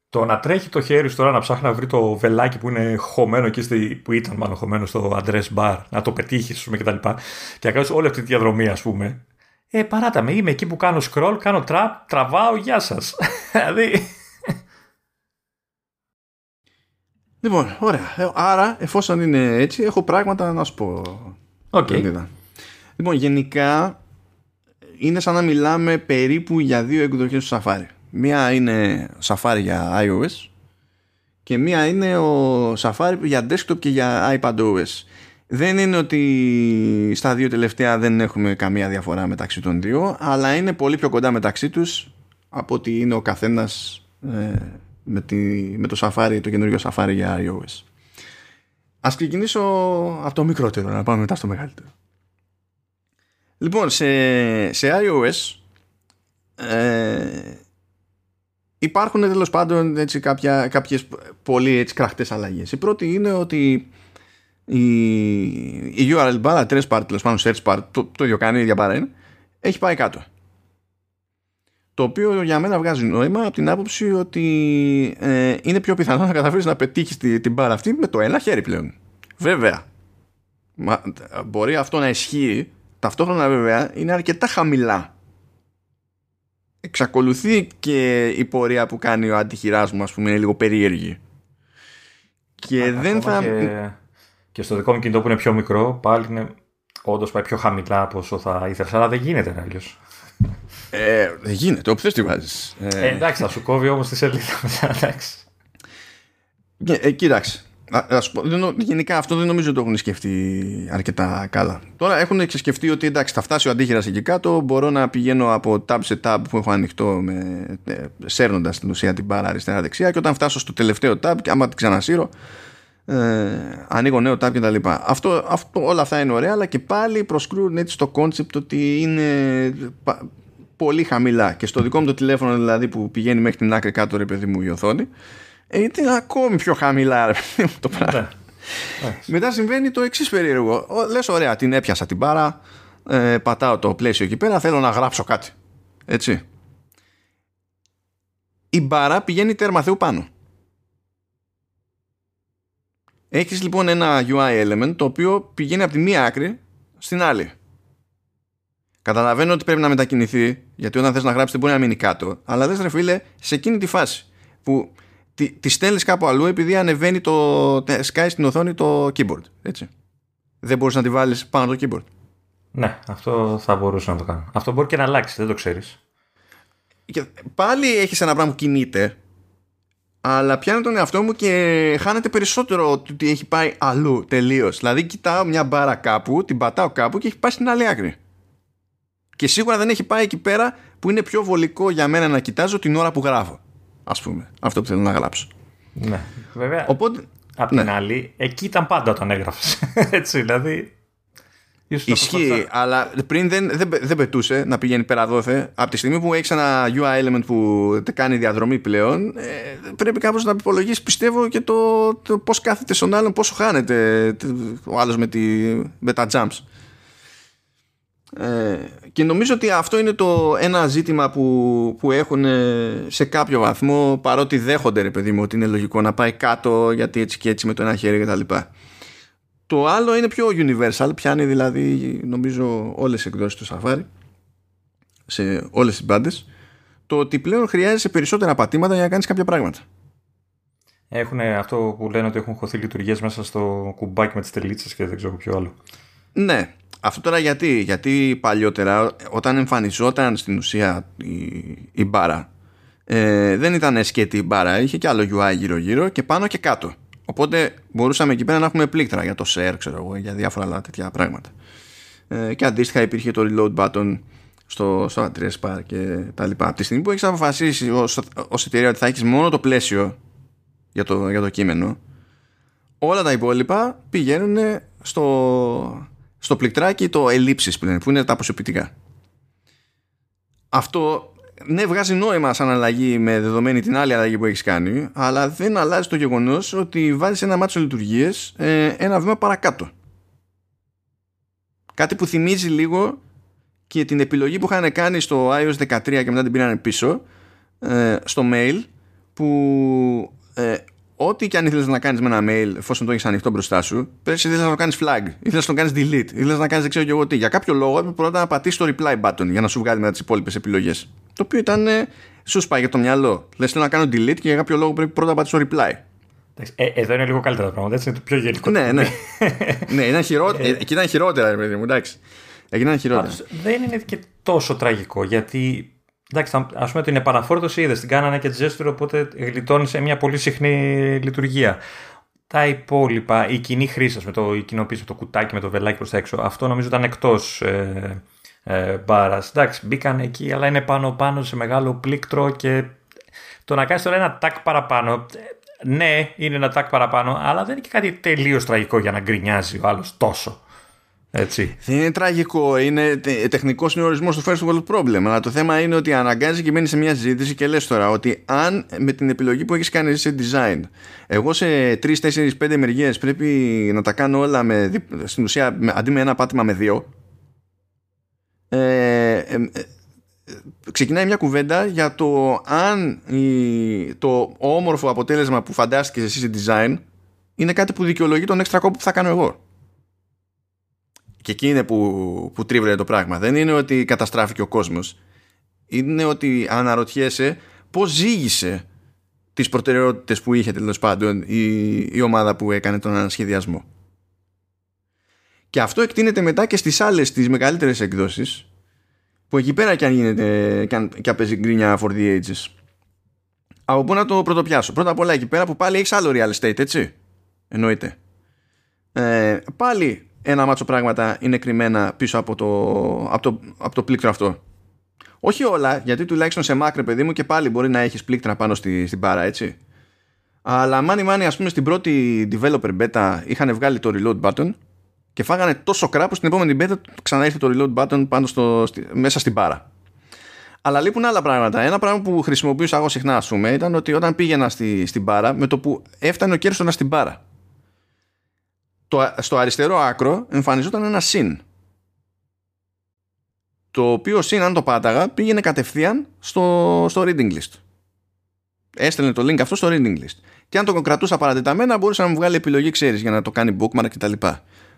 Το να τρέχει το χέρι σου τώρα να ψάχνει να βρει το βελάκι που είναι χωμένο εκεί στη, που ήταν μάλλον χωμένο στο address bar, να το πετύχεις και τα λοιπά, και να κάνεις όλη αυτή τη διαδρομή, ας πούμε. Ε, παράτα με, είμαι εκεί που κάνω scroll, κάνω trap, τραβάω, γεια σας. δηλαδή. Λοιπόν, ωραία. Ε, άρα, εφόσον είναι έτσι, έχω πράγματα να σου πω. Okay. Λοιπόν, γενικά είναι σαν να μιλάμε περίπου για δύο εκδοχές του Safari. Μία είναι Safari για iOS και μία είναι ο Safari για desktop και για iPadOS. Δεν είναι ότι στα δύο τελευταία δεν έχουμε καμία διαφορά μεταξύ των δύο, αλλά είναι πολύ πιο κοντά μεταξύ τους από ότι είναι ο καθένας ε, με, τη, με το Safari, το καινούργιο Safari για iOS. Ας ξεκινήσω από το μικρότερο, να πάμε μετά στο μεγαλύτερο. Λοιπόν, σε, σε iOS ε, υπάρχουν τέλος πάντων έτσι, κάποια, κάποιες πολύ έτσι, κραχτές αλλαγές. Η πρώτη είναι ότι η, η URL bar, address bar, τέλος πάντων search bar, το, το ίδιο κάνει, η ίδια παρά είναι, έχει πάει κάτω. Το οποίο για μένα βγάζει νόημα από την άποψη ότι ε, είναι πιο πιθανό να καταφέρεις να πετύχεις την, την μπάρα αυτή με το ένα χέρι πλέον. Βέβαια, μα, μπορεί αυτό να ισχύει Ταυτόχρονα βέβαια είναι αρκετά χαμηλά. Εξακολουθεί και η πορεία που κάνει ο αντιχειράς μου ας πούμε είναι λίγο περίεργη. Και δεν θα... Και, στο δικό μου κινητό που είναι πιο μικρό πάλι είναι όντως πάει πιο χαμηλά από όσο θα ήθελα. Αλλά δεν γίνεται αλλιώς. Ε, δεν γίνεται, όπου θες τη βάζεις. Ε, εντάξει, θα σου κόβει όμως τη σελίδα μετά. Εντάξει. Ε, κοίταξε. Ας πω, γενικά αυτό δεν νομίζω ότι το έχουν σκεφτεί αρκετά καλά. Τώρα έχουν σκεφτεί ότι εντάξει θα φτάσει ο αντίχειρας εκεί κάτω μπορώ να πηγαίνω από tab σε tab που έχω ανοιχτό με, ε, σέρνοντας την ουσία την μπάρα αριστερά δεξιά και όταν φτάσω στο τελευταίο tab και άμα την ξανασύρω ε, ανοίγω νέο tab και τα λοιπά. Αυτό, αυτό, όλα αυτά είναι ωραία αλλά και πάλι προσκρούν έτσι το concept ότι είναι πολύ χαμηλά και στο δικό μου το τηλέφωνο δηλαδή που πηγαίνει μέχρι την άκρη κάτω ρε παιδί μου η οθόνη ε, είναι ακόμη πιο χαμηλά ρε παιδί μου το πράγμα. Ναι. Μετά συμβαίνει το εξής περίεργο. Λες ωραία την έπιασα την πάρα ε, πατάω το πλαίσιο εκεί πέρα θέλω να γράψω κάτι. Έτσι. Η μπάρα πηγαίνει τέρμα θεού πάνω. Έχεις λοιπόν ένα UI element το οποίο πηγαίνει από τη μία άκρη στην άλλη. Καταλαβαίνω ότι πρέπει να μετακινηθεί, γιατί όταν θες να γράψεις δεν μπορεί να μείνει κάτω. Αλλά δεν ρε φίλε, σε εκείνη τη φάση που τη, τη στέλνεις κάπου αλλού επειδή ανεβαίνει το sky στην οθόνη το keyboard. Έτσι. Δεν μπορείς να τη βάλεις πάνω το keyboard. Ναι, αυτό θα μπορούσε να το κάνω. Αυτό μπορεί και να αλλάξει, δεν το ξέρεις. Και πάλι έχεις ένα πράγμα που κινείται αλλά πιάνω τον εαυτό μου και χάνεται περισσότερο ότι έχει πάει αλλού τελείως. Δηλαδή, κοιτάω μια μπάρα κάπου, την πατάω κάπου και έχει πάει στην άλλη άκρη. Και σίγουρα δεν έχει πάει εκεί πέρα που είναι πιο βολικό για μένα να κοιτάζω την ώρα που γράφω. Α πούμε, αυτό που θέλω να γράψω. Ναι, βέβαια. Οπότε, Απ' ναι. την άλλη, εκεί ήταν πάντα όταν έγραφες. Έτσι, δηλαδή. Ισχύει, αλλά πριν δεν, δεν, δεν πετούσε να πηγαίνει πέρα δόθε. Από τη στιγμή που έχεις ένα UI element που κάνει διαδρομή πλέον, ε, πρέπει κάπως να υπολογίσεις, πιστεύω, και το, το πώς κάθεται στον άλλον, πόσο χάνεται ο άλλος με, με τα jumps. Ε, και νομίζω ότι αυτό είναι το ένα ζήτημα που, που έχουν σε κάποιο βαθμό παρότι δέχονται ρε παιδί μου ότι είναι λογικό να πάει κάτω γιατί έτσι και έτσι με το ένα χέρι κτλ. Το άλλο είναι πιο universal, πιάνει δηλαδή νομίζω όλες τις εκδόσεις του Safari σε όλες τις μπάντες το ότι πλέον χρειάζεσαι περισσότερα πατήματα για να κάνεις κάποια πράγματα. Έχουν αυτό που λένε ότι έχουν χωθεί λειτουργίες μέσα στο κουμπάκι με τις τελίτσες και δεν ξέρω ποιο άλλο. Ναι, αυτό τώρα γιατί, γιατί παλιότερα όταν εμφανιζόταν στην ουσία η, η μπάρα ε, δεν ήταν σκέτη η μπάρα, είχε και άλλο UI γύρω γύρω και πάνω και κάτω. Οπότε μπορούσαμε εκεί πέρα να έχουμε πλήκτρα για το share, ξέρω εγώ, για διάφορα άλλα τέτοια πράγματα. Ε, και αντίστοιχα υπήρχε το reload button στο, στο address bar και τα λοιπά. Από τη στιγμή που έχεις αποφασίσει ως, ως εταιρεία ότι θα έχεις μόνο το πλαίσιο για το, για το κείμενο, όλα τα υπόλοιπα πηγαίνουν στο, στο πληκτράκι το ελλείψεις που είναι, που είναι τα αποσωπητικά. Αυτό ναι, βγάζει νόημα σαν αλλαγή με δεδομένη την άλλη αλλαγή που έχεις κάνει, αλλά δεν αλλάζει το γεγονός ότι βάζεις ένα μάτσο λειτουργίες ε, ένα βήμα παρακάτω. Κάτι που θυμίζει λίγο και την επιλογή που είχαν κάνει στο iOS 13 και μετά την πήραν πίσω ε, στο mail που ε, ό,τι και αν ήθελες να κάνεις με ένα mail, εφόσον το έχεις ανοιχτό μπροστά σου, πέρσι ήθελες να το κάνεις flag, ήθελες να το κάνεις delete, ήθελες να κάνεις δεν ξέρω και εγώ τι. Για κάποιο λόγο έπρεπε πρώτα να πατήσεις το reply button για να σου βγάλει μετά τις υπόλοιπες επιλογές. Το οποίο ήταν. Ε, σου σπάει για το μυαλό. Λες θέλω να κάνω delete και για κάποιο λόγο πρέπει πρώτα να πατήσω reply. Ε, εδώ είναι λίγο καλύτερα τα πράγματα, έτσι είναι το πιο γενικό. ναι, ναι. ναι, ήταν χειρότερα. Ε, εκεί ήταν χειρότερα, παιδί μου, εντάξει. Εκεί ήταν χειρότερα. δεν είναι και τόσο τραγικό γιατί Εντάξει, ας πούμε την επαναφόρτωση είδες, την κάνανε και gesture, οπότε γλιτώνει σε μια πολύ συχνή λειτουργία. Τα υπόλοιπα, η κοινή χρήση με το η κοινοποίηση, το κουτάκι με το βελάκι προς τα έξω, αυτό νομίζω ήταν εκτός ε, ε, μπάρας. Εντάξει, μπήκαν εκεί, αλλά είναι πάνω-πάνω σε μεγάλο πλήκτρο και το να κάνεις τώρα ένα τάκ παραπάνω. Ναι, είναι ένα τάκ παραπάνω, αλλά δεν είναι και κάτι τελείως τραγικό για να γκρινιάζει ο άλλος τόσο. Έτσι. Δεν είναι τραγικό. Είναι τεχνικός συνορισμός του first world problem. Αλλά το θέμα είναι ότι αναγκάζει και μένει σε μια συζήτηση και λες τώρα ότι αν με την επιλογή που έχεις κάνει σε design, εγώ σε 3, 4, 5 μεριές πρέπει να τα κάνω όλα με, στην ουσία αντί με ένα πάτημα με δύο. Ε, ε, ε, ξεκινάει μια κουβέντα για το αν η, το όμορφο αποτέλεσμα που φαντάστηκες εσύ σε design είναι κάτι που δικαιολογεί τον έξτρα κόπο που θα κάνω εγώ. Και εκεί είναι που, που τρίβρε το πράγμα. Δεν είναι ότι καταστράφηκε ο κόσμος. Είναι ότι αναρωτιέσαι πώς ζήγησε τις προτεραιότητες που είχε τέλος πάντων η, η ομάδα που έκανε τον ανασχεδιασμό. Και αυτό εκτείνεται μετά και στις άλλες τις μεγαλύτερες εκδόσεις που εκεί πέρα και αν γίνεται και, αν, και παίζει γκρίνια for the ages. Από πού να το πρωτοπιάσω; Πρώτα απ' όλα εκεί πέρα που πάλι έχεις άλλο real estate έτσι. Εννοείται. Ε, πάλι ένα μάτσο πράγματα είναι κρυμμένα πίσω από το, από το, από το πλήκτρο αυτό. Όχι όλα, γιατί τουλάχιστον σε μάκρε παιδί μου και πάλι μπορεί να έχεις πλήκτρα πάνω στη, στην πάρα έτσι. Αλλά μάνι μάνι ας πούμε στην πρώτη developer beta είχαν βγάλει το reload button και φάγανε τόσο κράπος στην επόμενη beta ξανά ήρθε το reload button πάνω στο, μέσα στην μπάρα. Αλλά λείπουν άλλα πράγματα. Ένα πράγμα που χρησιμοποιούσα εγώ συχνά, ας πούμε, ήταν ότι όταν πήγαινα στη, στην μπάρα, με το που έφτανε ο κέρσονα στην μπάρα, το, στο αριστερό άκρο εμφανιζόταν ένα συν. Το οποίο συν, αν το πάταγα, πήγαινε κατευθείαν στο, στο reading list. Έστελνε το link αυτό στο reading list. Και αν το κρατούσα παρατεταμένα, μπορούσα να μου βγάλει επιλογή, ξέρεις, για να το κάνει bookmark κτλ.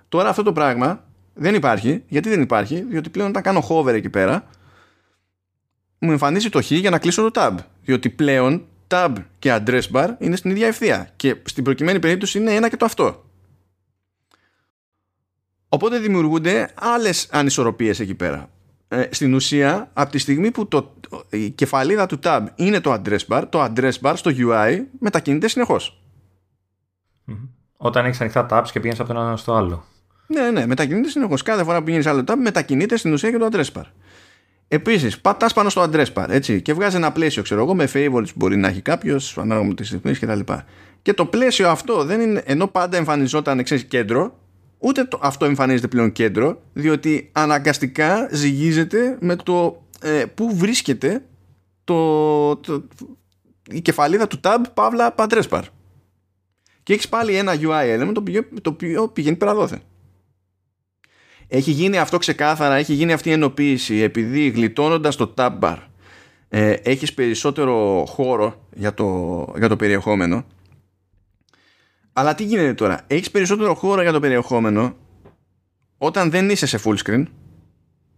Τώρα αυτό το πράγμα δεν υπάρχει. Γιατί δεν υπάρχει, διότι πλέον όταν κάνω hover εκεί πέρα, μου εμφανίζει το χ για να κλείσω το tab. Διότι πλέον tab και address bar είναι στην ίδια ευθεία. Και στην προκειμένη περίπτωση είναι ένα και το αυτό. Οπότε δημιουργούνται άλλες ανισορροπίες εκεί πέρα. Ε, στην ουσία, από τη στιγμή που το, η κεφαλίδα του tab είναι το address bar, το address bar στο UI μετακινείται συνεχώς. Όταν έχεις ανοιχτά tabs και πηγαίνεις από το ένα στο άλλο. Ναι, ναι, μετακινείται συνεχώς. Κάθε φορά που πηγαίνεις άλλο tab, μετακινείται στην ουσία και το address bar. Επίσης, πατάς πάνω στο address bar έτσι, και βγάζει ένα πλαίσιο, ξέρω εγώ, με favorites που μπορεί να έχει κάποιος, ανάλογα με τις ρυθμίσεις κτλ. Και, και το πλαίσιο αυτό δεν είναι, ενώ πάντα εμφανιζόταν ξέρεις, κέντρο, ούτε το, αυτό εμφανίζεται πλέον κέντρο, διότι αναγκαστικά ζυγίζεται με το ε, πού βρίσκεται το, το, η κεφαλίδα του tab παύλα address bar. Και έχεις πάλι ένα UI element το οποίο, το οποίο πηγαίνει πέρα δόθε. Έχει γίνει αυτό ξεκάθαρα, έχει γίνει αυτή η ενοποίηση επειδή γλιτώνοντας το tab bar ε, έχεις περισσότερο χώρο για το, για το περιεχόμενο αλλά τι γίνεται τώρα; Έχεις περισσότερο χώρο για το περιεχόμενο όταν δεν είσαι σε full screen.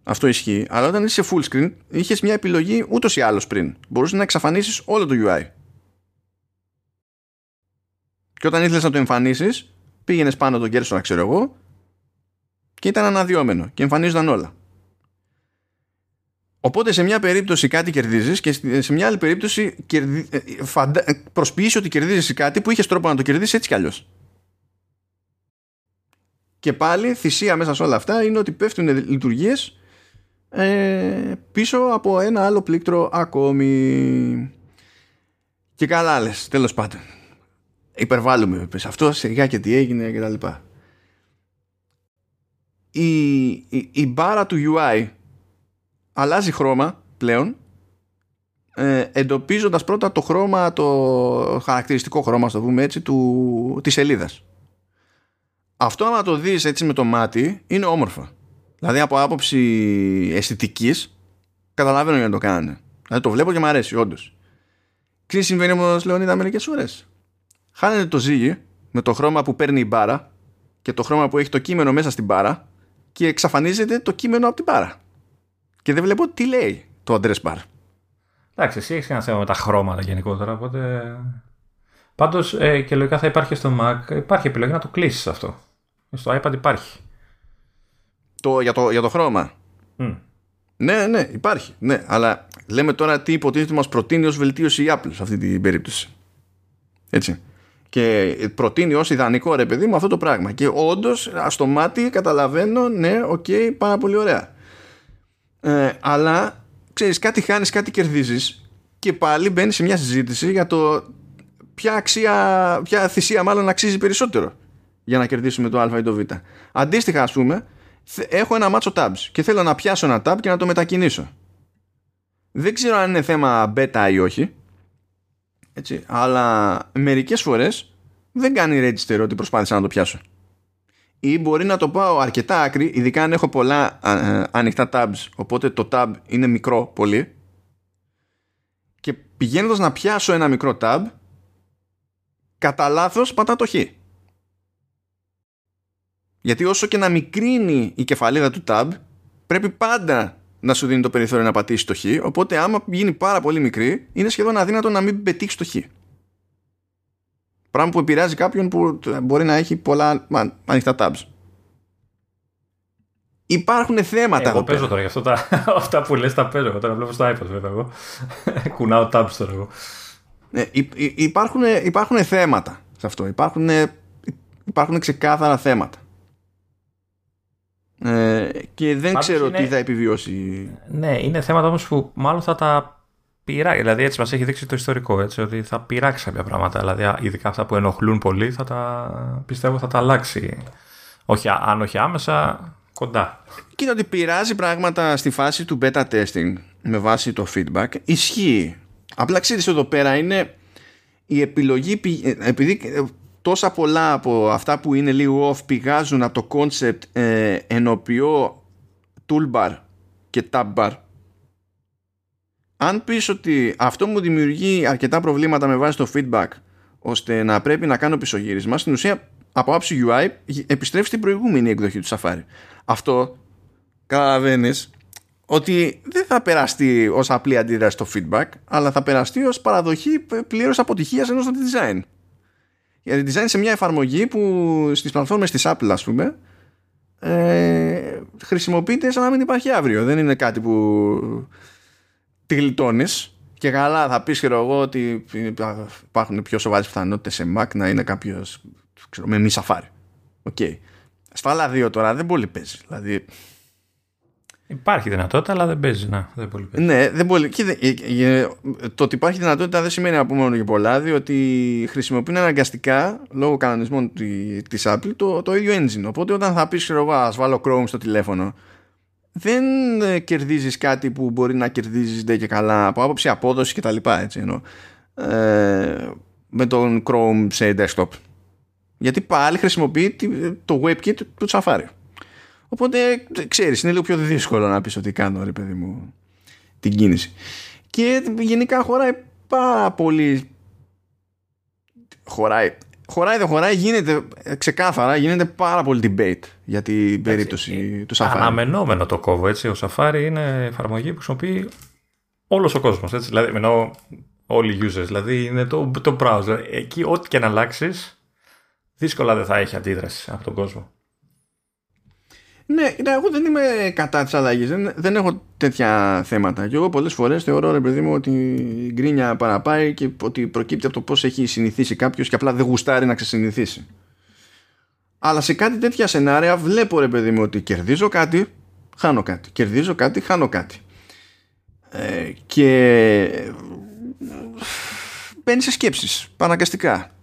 Αυτό ισχύει. Αλλά όταν είσαι σε full screen είχες μια επιλογή ούτως ή άλλως πριν. Μπορούσες να εξαφανίσεις όλο το UI και όταν ήθελες να το εμφανίσεις πήγαινες πάνω τον κέρσονα ξέρω εγώ και ήταν αναδυόμενο και εμφανίζονταν όλα. Οπότε σε μια περίπτωση κάτι κερδίζεις και σε μια άλλη περίπτωση κερδι... Ε, φαντα... Ε, προσποιείς ότι κερδίζεις κάτι που είχες τρόπο να το κερδίσεις έτσι κι αλλιώς. Και πάλι θυσία μέσα σε όλα αυτά είναι ότι πέφτουν λειτουργίες ε, πίσω από ένα άλλο πλήκτρο ακόμη. Και καλά άλλες, τέλος πάντων. Υπερβάλλουμε σε αυτό, σιγά και τι έγινε και τα λοιπά η, η, η μπάρα του UI αλλάζει χρώμα πλέον ε, εντοπίζοντας πρώτα το χρώμα το χαρακτηριστικό χρώμα στο πούμε έτσι του, της σελίδας. Αυτό άμα το δεις έτσι με το μάτι είναι όμορφο δηλαδή από άποψη αισθητικής καταλαβαίνω για να το κάνανε. Δηλαδή το βλέπω και μου αρέσει όντως. Τι συμβαίνει όμως Λεωνίδα μερικές ώρες; Χάνεται το ζύγι με το χρώμα που παίρνει η μπάρα και το χρώμα που έχει το κείμενο μέσα στην μπάρα και εξαφανίζεται το κείμενο από την μπάρα. Και δεν βλέπω τι λέει το address bar. Εντάξει, εσύ έχεις ένα θέμα με τα χρώματα γενικότερα, οπότε. Πάντως ε, και λογικά θα υπάρχει στο Mac. Υπάρχει επιλογή να το κλείσεις αυτό. Στο iPad υπάρχει. Το, για, το, για το χρώμα. Mm. Ναι, ναι, υπάρχει. Ναι, αλλά λέμε τώρα τι υποτίθεται μας προτείνει ως βελτίωση η Apple σε αυτή την περίπτωση. Έτσι και προτείνει ως ιδανικό ρε παιδί μου αυτό το πράγμα και όντως στο μάτι καταλαβαίνω ναι OK okay, πάρα πολύ ωραία ε, αλλά ξέρεις κάτι χάνεις κάτι κερδίζεις και πάλι μπαίνεις σε μια συζήτηση για το ποια αξία ποια θυσία μάλλον αξίζει περισσότερο για να κερδίσουμε το α ή το β αντίστοιχα ας πούμε έχω ένα μάτσο tabs και θέλω να πιάσω ένα tab και να το μετακινήσω δεν ξέρω αν είναι θέμα beta ή όχι έτσι, αλλά μερικές φορές δεν κάνει register ότι προσπάθησα να το πιάσω. Ή μπορεί να το πάω αρκετά άκρη, ειδικά αν έχω πολλά ε, ανοιχτά tabs, οπότε το tab είναι μικρό πολύ. Και πηγαίνοντας να πιάσω ένα μικρό tab, κατά λάθος πατά το χ. Γιατί όσο και να μικρύνει η κεφαλίδα του tab, πρέπει πάντα να σου δίνει το περιθώριο να πατήσει το χ. Οπότε, άμα γίνει πάρα πολύ μικρή, είναι σχεδόν αδύνατο να μην πετύχεις το χ. Πράγμα που επηρεάζει κάποιον που μπορεί να έχει πολλά ανοιχτά tabs. Υπάρχουν θέματα. Εγώ παίζω τώρα, γι' αυτό τα, αυτά που λες τα παίζω. Τώρα βλέπω στο iPad βέβαια εγώ. Κουνάω tabs τώρα εγώ. Ναι, υπάρχουν, υπάρχουν θέματα σε αυτό. Υπάρχουν, υπάρχουν ξεκάθαρα θέματα. Ε, και δεν ξέρω τι θα επιβιώσει. Ναι, είναι θέματα όμως που μάλλον θα τα πειρά, δηλαδή έτσι μας έχει δείξει το ιστορικό, έτσι, ότι θα πειράξει κάποια πράγματα. Δηλαδή, ειδικά αυτά που ενοχλούν πολύ, θα τα, πιστεύω θα τα αλλάξει. Όχι, αν όχι άμεσα, κοντά. Κοίτα ότι πειράζει πράγματα στη φάση του beta testing με βάση το feedback. Ισχύει. Απλά ξέρεις εδώ πέρα είναι η επιλογή, επειδή τόσα πολλά από αυτά που είναι λίγο off πηγάζουν από το concept ε, ενοποιώ toolbar και tabbar αν πεις ότι αυτό μου δημιουργεί αρκετά προβλήματα με βάση το feedback ώστε να πρέπει να κάνω πισωγύρισμα στην ουσία από άψη UI επιστρέφεις στην προηγούμενη εκδοχή του Safari. Αυτό καταλαβαίνεις ότι δεν θα περαστεί ως απλή αντίδραση στο feedback αλλά θα περαστεί ως παραδοχή πλήρως αποτυχίας ενός design. Γιατί design σε μια εφαρμογή που στις πλατφόρμες της Apple ας πούμε ε, χρησιμοποιείται σαν να μην υπάρχει αύριο. Δεν είναι κάτι που τη γλιτώνεις και καλά θα πεις εγώ ότι υπάρχουν πιο σοβαρές πιθανότητες σε Mac να είναι κάποιος με μη Safari. OK. Okay. Στα άλλα δύο τώρα δεν πολύ παίζει. Δηλαδή... Υπάρχει δυνατότητα, αλλά δεν παίζει. Να, δεν πολύ παίζει. Ναι, δεν πολύ. Ε, το ότι υπάρχει δυνατότητα δεν σημαίνει από μόνο του πολλά, διότι χρησιμοποιούν αναγκαστικά λόγω κανονισμών της Apple το, το ίδιο engine. Οπότε όταν θα πεις, ξέρω εγώ, ας βάλω Chrome στο τηλέφωνο, δεν ε, κερδίζεις κάτι που μπορεί να κερδίζεις ντε και καλά από άποψη απόδοση και τα λοιπά έτσι ενώ, ε, με τον Chrome σε desktop. Γιατί πάλι χρησιμοποιεί το WebKit του Safari. Οπότε ξέρεις είναι λίγο πιο δύσκολο να πεις ότι κάνω ρε παιδί μου την κίνηση. Και γενικά χωράει πάρα πολύ χωράει χωράει δεν χωράει γίνεται ξεκάθαρα γίνεται πάρα πολύ debate για την περίπτωση του Safari αναμενόμενο το κόβω έτσι. Ο Safari είναι εφαρμογή που χρησιμοποιεί όλος ο κόσμος έτσι. Δηλαδή εννοώ όλοι οι users δηλαδή είναι το, το browser. Εκεί ό,τι και να αλλάξεις, δύσκολα δεν θα έχει αντίδραση από τον κόσμο ναι, εγώ δεν είμαι κατά της αλλαγής. Δεν, δεν έχω τέτοια θέματα. Και εγώ πολλές φορές θεωρώ, ρε παιδί μου, ότι η γκρίνια παραπάει και ότι προκύπτει από το πώς έχει συνηθίσει κάποιος και απλά δεν γουστάρει να ξεσυνηθίσει. Αλλά σε κάτι τέτοια σενάρια βλέπω, ρε παιδί μου, ότι κερδίζω κάτι, χάνω κάτι. Κερδίζω κάτι, χάνω κάτι. Ε, και μπαίνει σε σκέψεις, παναγκαστικά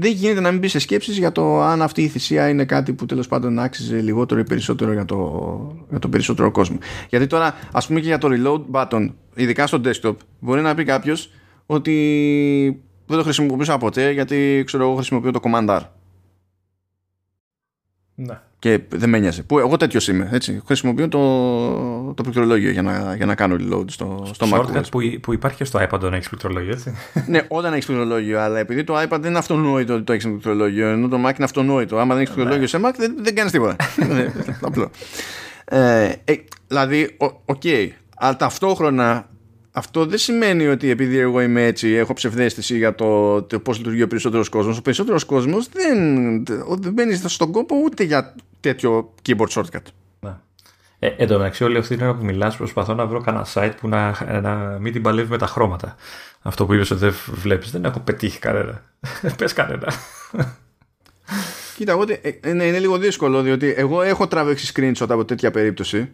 δεν γίνεται να μην μπεις σε σκέψεις για το αν αυτή η θυσία είναι κάτι που τέλος πάντων άξιζε λιγότερο ή περισσότερο για το, για το περισσότερο κόσμο. Γιατί τώρα ας πούμε και για το reload button, ειδικά στο desktop, μπορεί να πει κάποιος ότι δεν το χρησιμοποιούσα ποτέ γιατί ξέρω εγώ χρησιμοποιώ το command R. Ναι και δεν με νοιάζει. Που εγώ τέτοιος είμαι. Έτσι. Χρησιμοποιώ το, το πληκτρολόγιο για να, για να κάνω reload στο, στο Mac. Που, που υπάρχει στο iPad να έχεις πληκτρολόγιο, έτσι. ναι, όταν έχεις πληκτρολόγιο, αλλά επειδή το iPad δεν είναι αυτονόητο ότι το έχεις πληκτρολόγιο, ενώ το Mac είναι αυτονόητο. Άμα δεν έχεις πληκτρολόγιο σε Mac, δεν, δεν κάνεις τίποτα. Απλό. Ε, ε, δηλαδή, OK. Okay, αλλά ταυτόχρονα αυτό δεν σημαίνει ότι επειδή εγώ είμαι έτσι έχω ψευδαίσθηση για το, το πώς λειτουργεί ο περισσότερος κόσμος. Ο περισσότερος κόσμος δεν, δεν μπαίνει στον κόπο ούτε για τέτοιο keyboard shortcut. Ναι. Ε, εν τω μεταξύ, όλη αυτή την ώρα που μιλάς προσπαθώ να βρω κανένα site που να, να μην την παλεύει με τα χρώματα. Αυτό που είπες ότι δεν βλέπεις, δεν έχω πετύχει κανένα. Πες κανένα. Κοίτα, εγώ, ε, ναι, είναι λίγο δύσκολο διότι εγώ έχω τραβήξει screenshot από τέτοια περίπτωση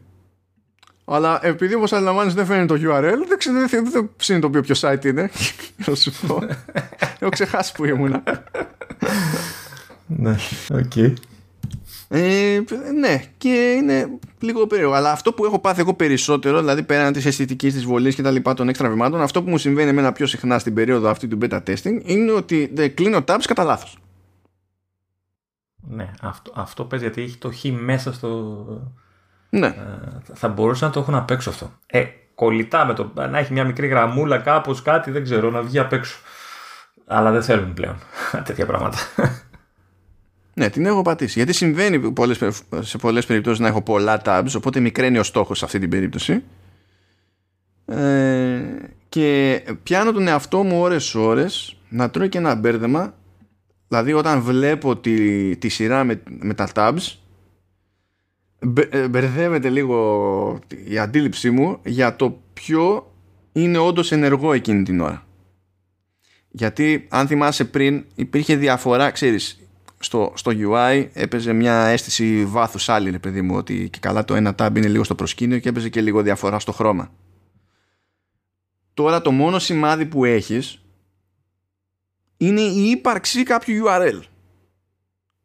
αλλά επειδή όπως αντιλαμβάνεις δεν φαίνεται το URL, δεν ξέρω, δεν, δεν συνειδητοποιώ ποιο site είναι. Να σου πω. Έχω ξεχάσει που ήμουνα. ναι, οκ. Ε, ναι, και είναι λίγο περίεργο. Αλλά αυτό που έχω πάθει εγώ περισσότερο, δηλαδή πέραν της αισθητικής τη βολή και τα λοιπά των έξτρα βημάτων, αυτό που μου συμβαίνει εμένα πιο συχνά στην περίοδο αυτή του beta testing είναι ότι δεν κλείνω tabs κατά λάθος. Ναι, αυτό, αυτό παίζει γιατί έχει το χ μέσα στο, ναι. Ε, θα μπορούσε να το έχουν απ' έξω αυτό. Ε, κολλητά με το να έχει μια μικρή γραμμούλα κάπως κάτι, δεν ξέρω, να βγει απ' έξω. Αλλά δεν θέλουν πλέον τέτοια πράγματα. Ναι, την έχω πατήσει. Γιατί συμβαίνει σε πολλές περιπτώσεις να έχω πολλά tabs, οπότε μικραίνει ο στόχος σε αυτή την περίπτωση. Ε, και πιάνω τον εαυτό μου ώρες ώρες να τρώει και ένα μπέρδεμα δηλαδή όταν βλέπω τη, τη σειρά με, με τα tabs ε, μπερδεύεται λίγο η αντίληψή μου για το ποιο είναι όντως ενεργό εκείνη την ώρα. Γιατί αν θυμάσαι πριν υπήρχε διαφορά, ξέρεις, στο, στο UI έπαιζε μια αίσθηση βάθους άλλη, ρε παιδί μου, ότι και καλά το ένα tab είναι λίγο στο προσκήνιο και έπαιζε και λίγο διαφορά στο χρώμα. Τώρα το μόνο σημάδι που έχεις είναι η ύπαρξη κάποιου URL.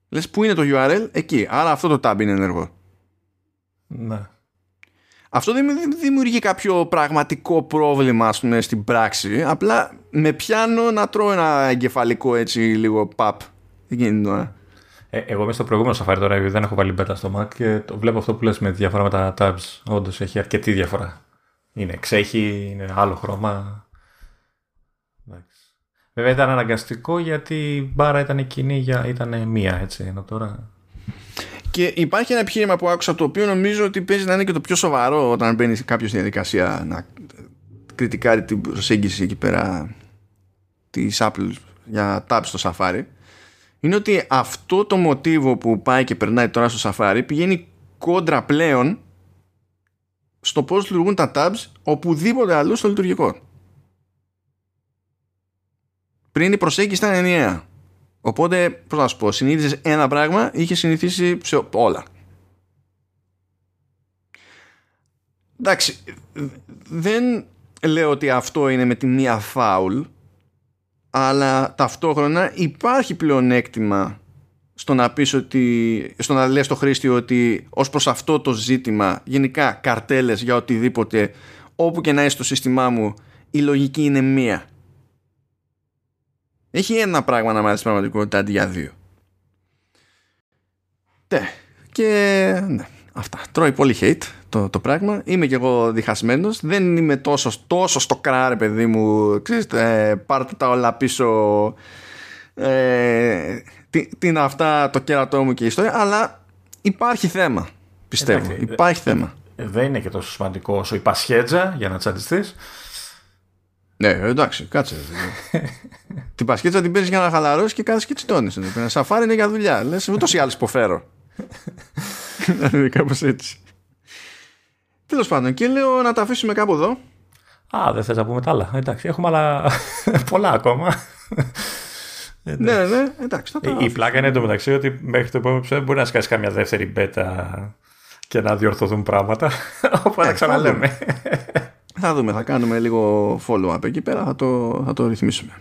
Λες που είναι το URL, εκεί. Άρα αυτό το tab είναι ενεργό. Ναι. Αυτό δεν δημιουργεί κάποιο πραγματικό πρόβλημα ας πούμε, στην πράξη. Απλά με πιάνω να τρώω ένα εγκεφαλικό έτσι λίγο παπ. Εκείνη την Ε, εγώ είμαι στο προηγούμενο Safari τώρα, δεν έχω βάλει beta στο Mac και το βλέπω αυτό που λες με διαφορά με τα tabs. Όντως έχει αρκετή διαφορά. Είναι ξέχει, είναι άλλο χρώμα. Βέβαια ήταν αναγκαστικό γιατί η μπάρα ήταν κοινή για ήταν μία έτσι ενώ τώρα και υπάρχει ένα επιχείρημα που άκουσα το οποίο νομίζω ότι παίζει να είναι και το πιο σοβαρό όταν μπαίνει κάποιο στη διαδικασία να κριτικάρει την προσέγγιση εκεί πέρα της Apple για tabs στο Safari. Είναι ότι αυτό το μοτίβο που πάει και περνάει τώρα στο Safari πηγαίνει κόντρα πλέον στο πώς λειτουργούν τα tabs οπουδήποτε αλλού στο λειτουργικό. Πριν η προσέγγιση ήταν ενιαία. Οπότε, πώς να σου πω, συνήθιζε ένα πράγμα, είχε συνηθίσει σε όλα. Εντάξει, δεν λέω ότι αυτό είναι με τη μία φάουλ, αλλά ταυτόχρονα υπάρχει πλεονέκτημα στο να πεις ότι, στο να λες στο χρήστη ότι ως προς αυτό το ζήτημα γενικά καρτέλες για οτιδήποτε όπου και να είσαι στο σύστημά μου η λογική είναι μία έχει ένα πράγμα να μάθεις στην πραγματικότητα αντί για δύο. Ναι. Και ναι, αυτά. Τρώει πολύ hate το, το πράγμα. Είμαι κι εγώ διχασμένος. Δεν είμαι τόσο, τόσο στο κράρε, παιδί μου. Ξέρετε, ε, πάρτε τα όλα πίσω. Ε, τι, τι, είναι αυτά το κέρατό μου και η ιστορία. Αλλά υπάρχει θέμα. Πιστεύω. Εντάξει, υπάρχει ε, θέμα. Ε, δεν είναι και τόσο σημαντικό όσο η πασχέτζα για να τσαντιστείς. Ναι, εντάξει, κάτσε. την πασκέτσα την παίζεις για να χαλαρώσεις και κάθεσαι και τσιτώνεις. Σαφάρι είναι για δουλειά. Λες, ούτως ή άλλως υποφέρω. Δηλαδή, κάπως έτσι. Τέλος πάντων, και λέω να τα αφήσουμε κάπου εδώ. Α, δεν θες να πούμε τα άλλα. Εντάξει, έχουμε άλλα πολλά ακόμα. ναι, ναι, εντάξει. τα η, η πλάκα είναι εντωμεταξύ ότι μέχρι το επόμενο επεισόδιο μπορεί να σκάσει καμιά δεύτερη μπέτα και να διορθωθούν πράγματα. Οπότε ε, ξαναλέμε. Θα δούμε, θα κάνουμε λίγο follow-up εκεί πέρα, θα το, θα το ρυθμίσουμε.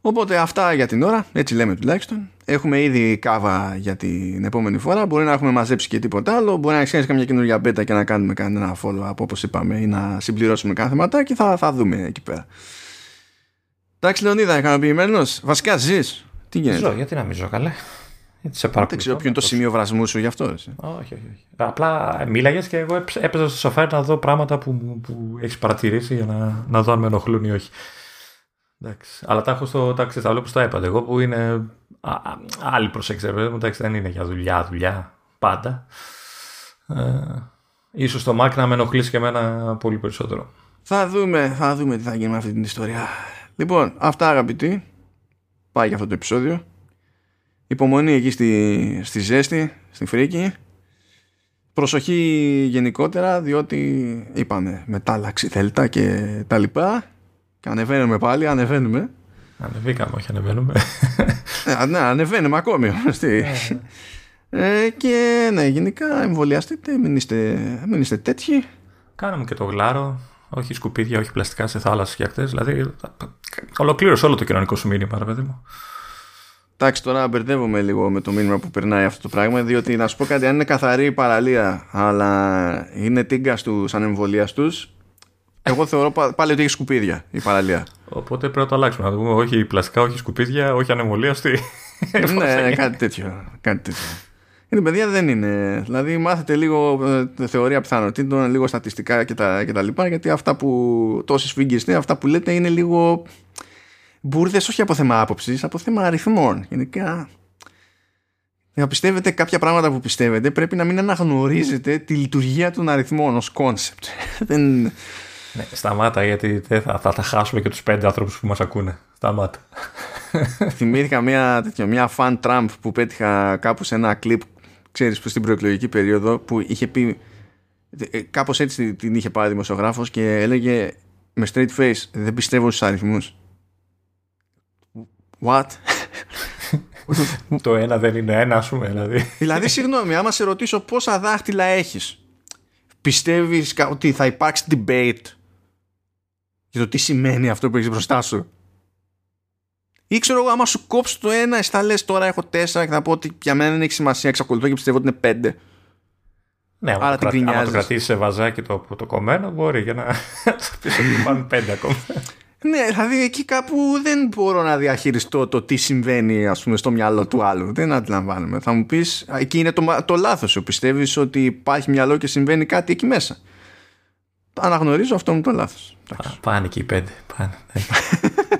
Οπότε αυτά για την ώρα, έτσι λέμε τουλάχιστον. Έχουμε ήδη κάβα για την επόμενη φορά. Μπορεί να έχουμε μαζέψει και τίποτα άλλο. Μπορεί να έχεις καμιά καινούργια μπέτα και να κάνουμε κανένα follow-up όπως είπαμε ή να συμπληρώσουμε κάθε θεματάκι. Θα, θα δούμε εκεί πέρα. Εντάξει, Λεωνίδα, ικανοποιημένος; Βασικά ζεις. Τι γίνεται; Ζω, γιατί να μην ζω καλέ; Σε Δεν ξέρω ποιο είναι το σημείο βρασμού σου γι' αυτό. Εσύ. Όχι, όχι, όχι. Απλά μίλαγες και εγώ έπαιζα στο σοφάρι να δω πράγματα που, που έχεις παρατηρήσει για να, να δω αν με ενοχλούν ή όχι. Εντάξει. Αλλά τα έχω στο τάξη, τα βλέπω στο iPad εγώ που είναι α, α, άλλη προσέξη. Εντάξει, δεν είναι για δουλειά, δουλειά πάντα. Ε, ίσως το Mac να με ενοχλήσει και εμένα πολύ περισσότερο. Θα δούμε, θα δούμε τι θα γίνει με αυτή την ιστορία. Λοιπόν, αυτά αγαπητοί. Πάει για αυτό το επεισόδιο. Υπομονή εκεί στη, στη ζέστη, στη φρίκη. Προσοχή γενικότερα, διότι είπαμε μετάλλαξη θέλτα και τα λοιπά. Και ανεβαίνουμε πάλι, ανεβαίνουμε. Ανεβήκαμε, όχι ανεβαίνουμε. Ε, ναι, ανεβαίνουμε ακόμη. Ε, ε, και ναι, γενικά εμβολιαστείτε, μην είστε, μην είστε τέτοιοι. Κάναμε και το γλάρο, όχι σκουπίδια, όχι πλαστικά σε θάλασσε και ακτές. Δηλαδή, ολοκλήρωσε όλο το κοινωνικό σου μήνυμα, ρε παιδί μου. Εντάξει, τώρα μπερδεύομαι λίγο με το μήνυμα που περνάει αυτό το πράγμα, διότι να σου πω κάτι, αν είναι καθαρή η παραλία, αλλά είναι τίγκα στου ανεμβολίαστου, εγώ θεωρώ πάλι ότι έχει σκουπίδια η παραλία. Οπότε πρέπει να το αλλάξουμε. Να το πούμε όχι πλαστικά, όχι σκουπίδια, όχι ανεμβολίαστη. ναι, κάτι τέτοιο. Κάτι τέτοιο. Είναι παιδιά δεν είναι. Δηλαδή μάθετε λίγο ε, θεωρία πιθανοτήτων, λίγο στατιστικά κτλ. Γιατί αυτά που τόσε φίγγεστε, αυτά που λέτε είναι λίγο μπουρδες όχι από θέμα άποψης, από θέμα αριθμών. Γενικά, να πιστεύετε κάποια πράγματα που πιστεύετε, πρέπει να μην αναγνωρίζετε τη λειτουργία των αριθμών ως concept. Δεν... Ναι, σταμάτα γιατί θα, θα, τα χάσουμε και τους πέντε άνθρωπους που μας ακούνε. Σταμάτα. Θυμήθηκα μια, τέτοια, μια fan Trump που πέτυχα κάπου σε ένα κλιπ, ξέρεις, στην προεκλογική περίοδο, που είχε πει. Ε, Κάπως έτσι την είχε πάρει δημοσιογράφος και έλεγε με straight face: Δεν πιστεύω στους αριθμούς. What? το ένα δεν είναι ένα, ας πούμε. Δηλαδή. δηλαδή, συγγνώμη, άμα σε ρωτήσω πόσα δάχτυλα έχεις, πιστεύεις ότι θα υπάρξει debate για το τι σημαίνει αυτό που έχεις μπροστά σου; Ή ξέρω εγώ, άμα σου κόψει το ένα, εσύ θα λες τώρα έχω τέσσερα και θα πω ότι για μένα δεν έχει σημασία. Εξακολουθώ και πιστεύω ότι είναι πέντε. Ναι, άμα, Άρα το, την κρατήσει άμα το γκρινιάζεις. κρατήσεις σε βαζάκι το, το κομμένο, μπορεί για να θα πεις ότι πάνε πέντε ακόμα. Ναι, δηλαδή εκεί κάπου δεν μπορώ να διαχειριστώ το τι συμβαίνει ας πούμε στο μυαλό του άλλου. Δεν αντιλαμβάνομαι. Θα μου πεις, α, εκεί είναι το, μα- το λάθος σου. Πιστεύεις ότι υπάρχει μυαλό και συμβαίνει κάτι εκεί μέσα. Αναγνωρίζω αυτό μου το λάθος. Εντάξει. Α, Πάνε και οι πέντε. Πάνε. Ναι.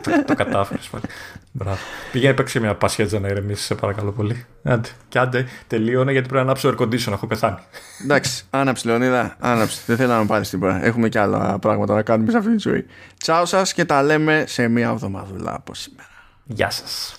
το, το κατάφερες πάλι. Μπράβο. Πήγαινε παίξει μια πασιέτζα να ηρεμήσεις, σε παρακαλώ πολύ. Άντε. Και άντε, τελείωνε γιατί πρέπει να ανάψω air condition. Έχω πεθάνει. Εντάξει, άναψε Λεωνίδα, άναψε. Δεν θέλω να με πάρεις τίποτα. Έχουμε και άλλα πράγματα να κάνουμε σε αυτή τη ζωή. Τσάου σας και τα λέμε σε μία εβδομαδούλα από σήμερα. Γεια σας.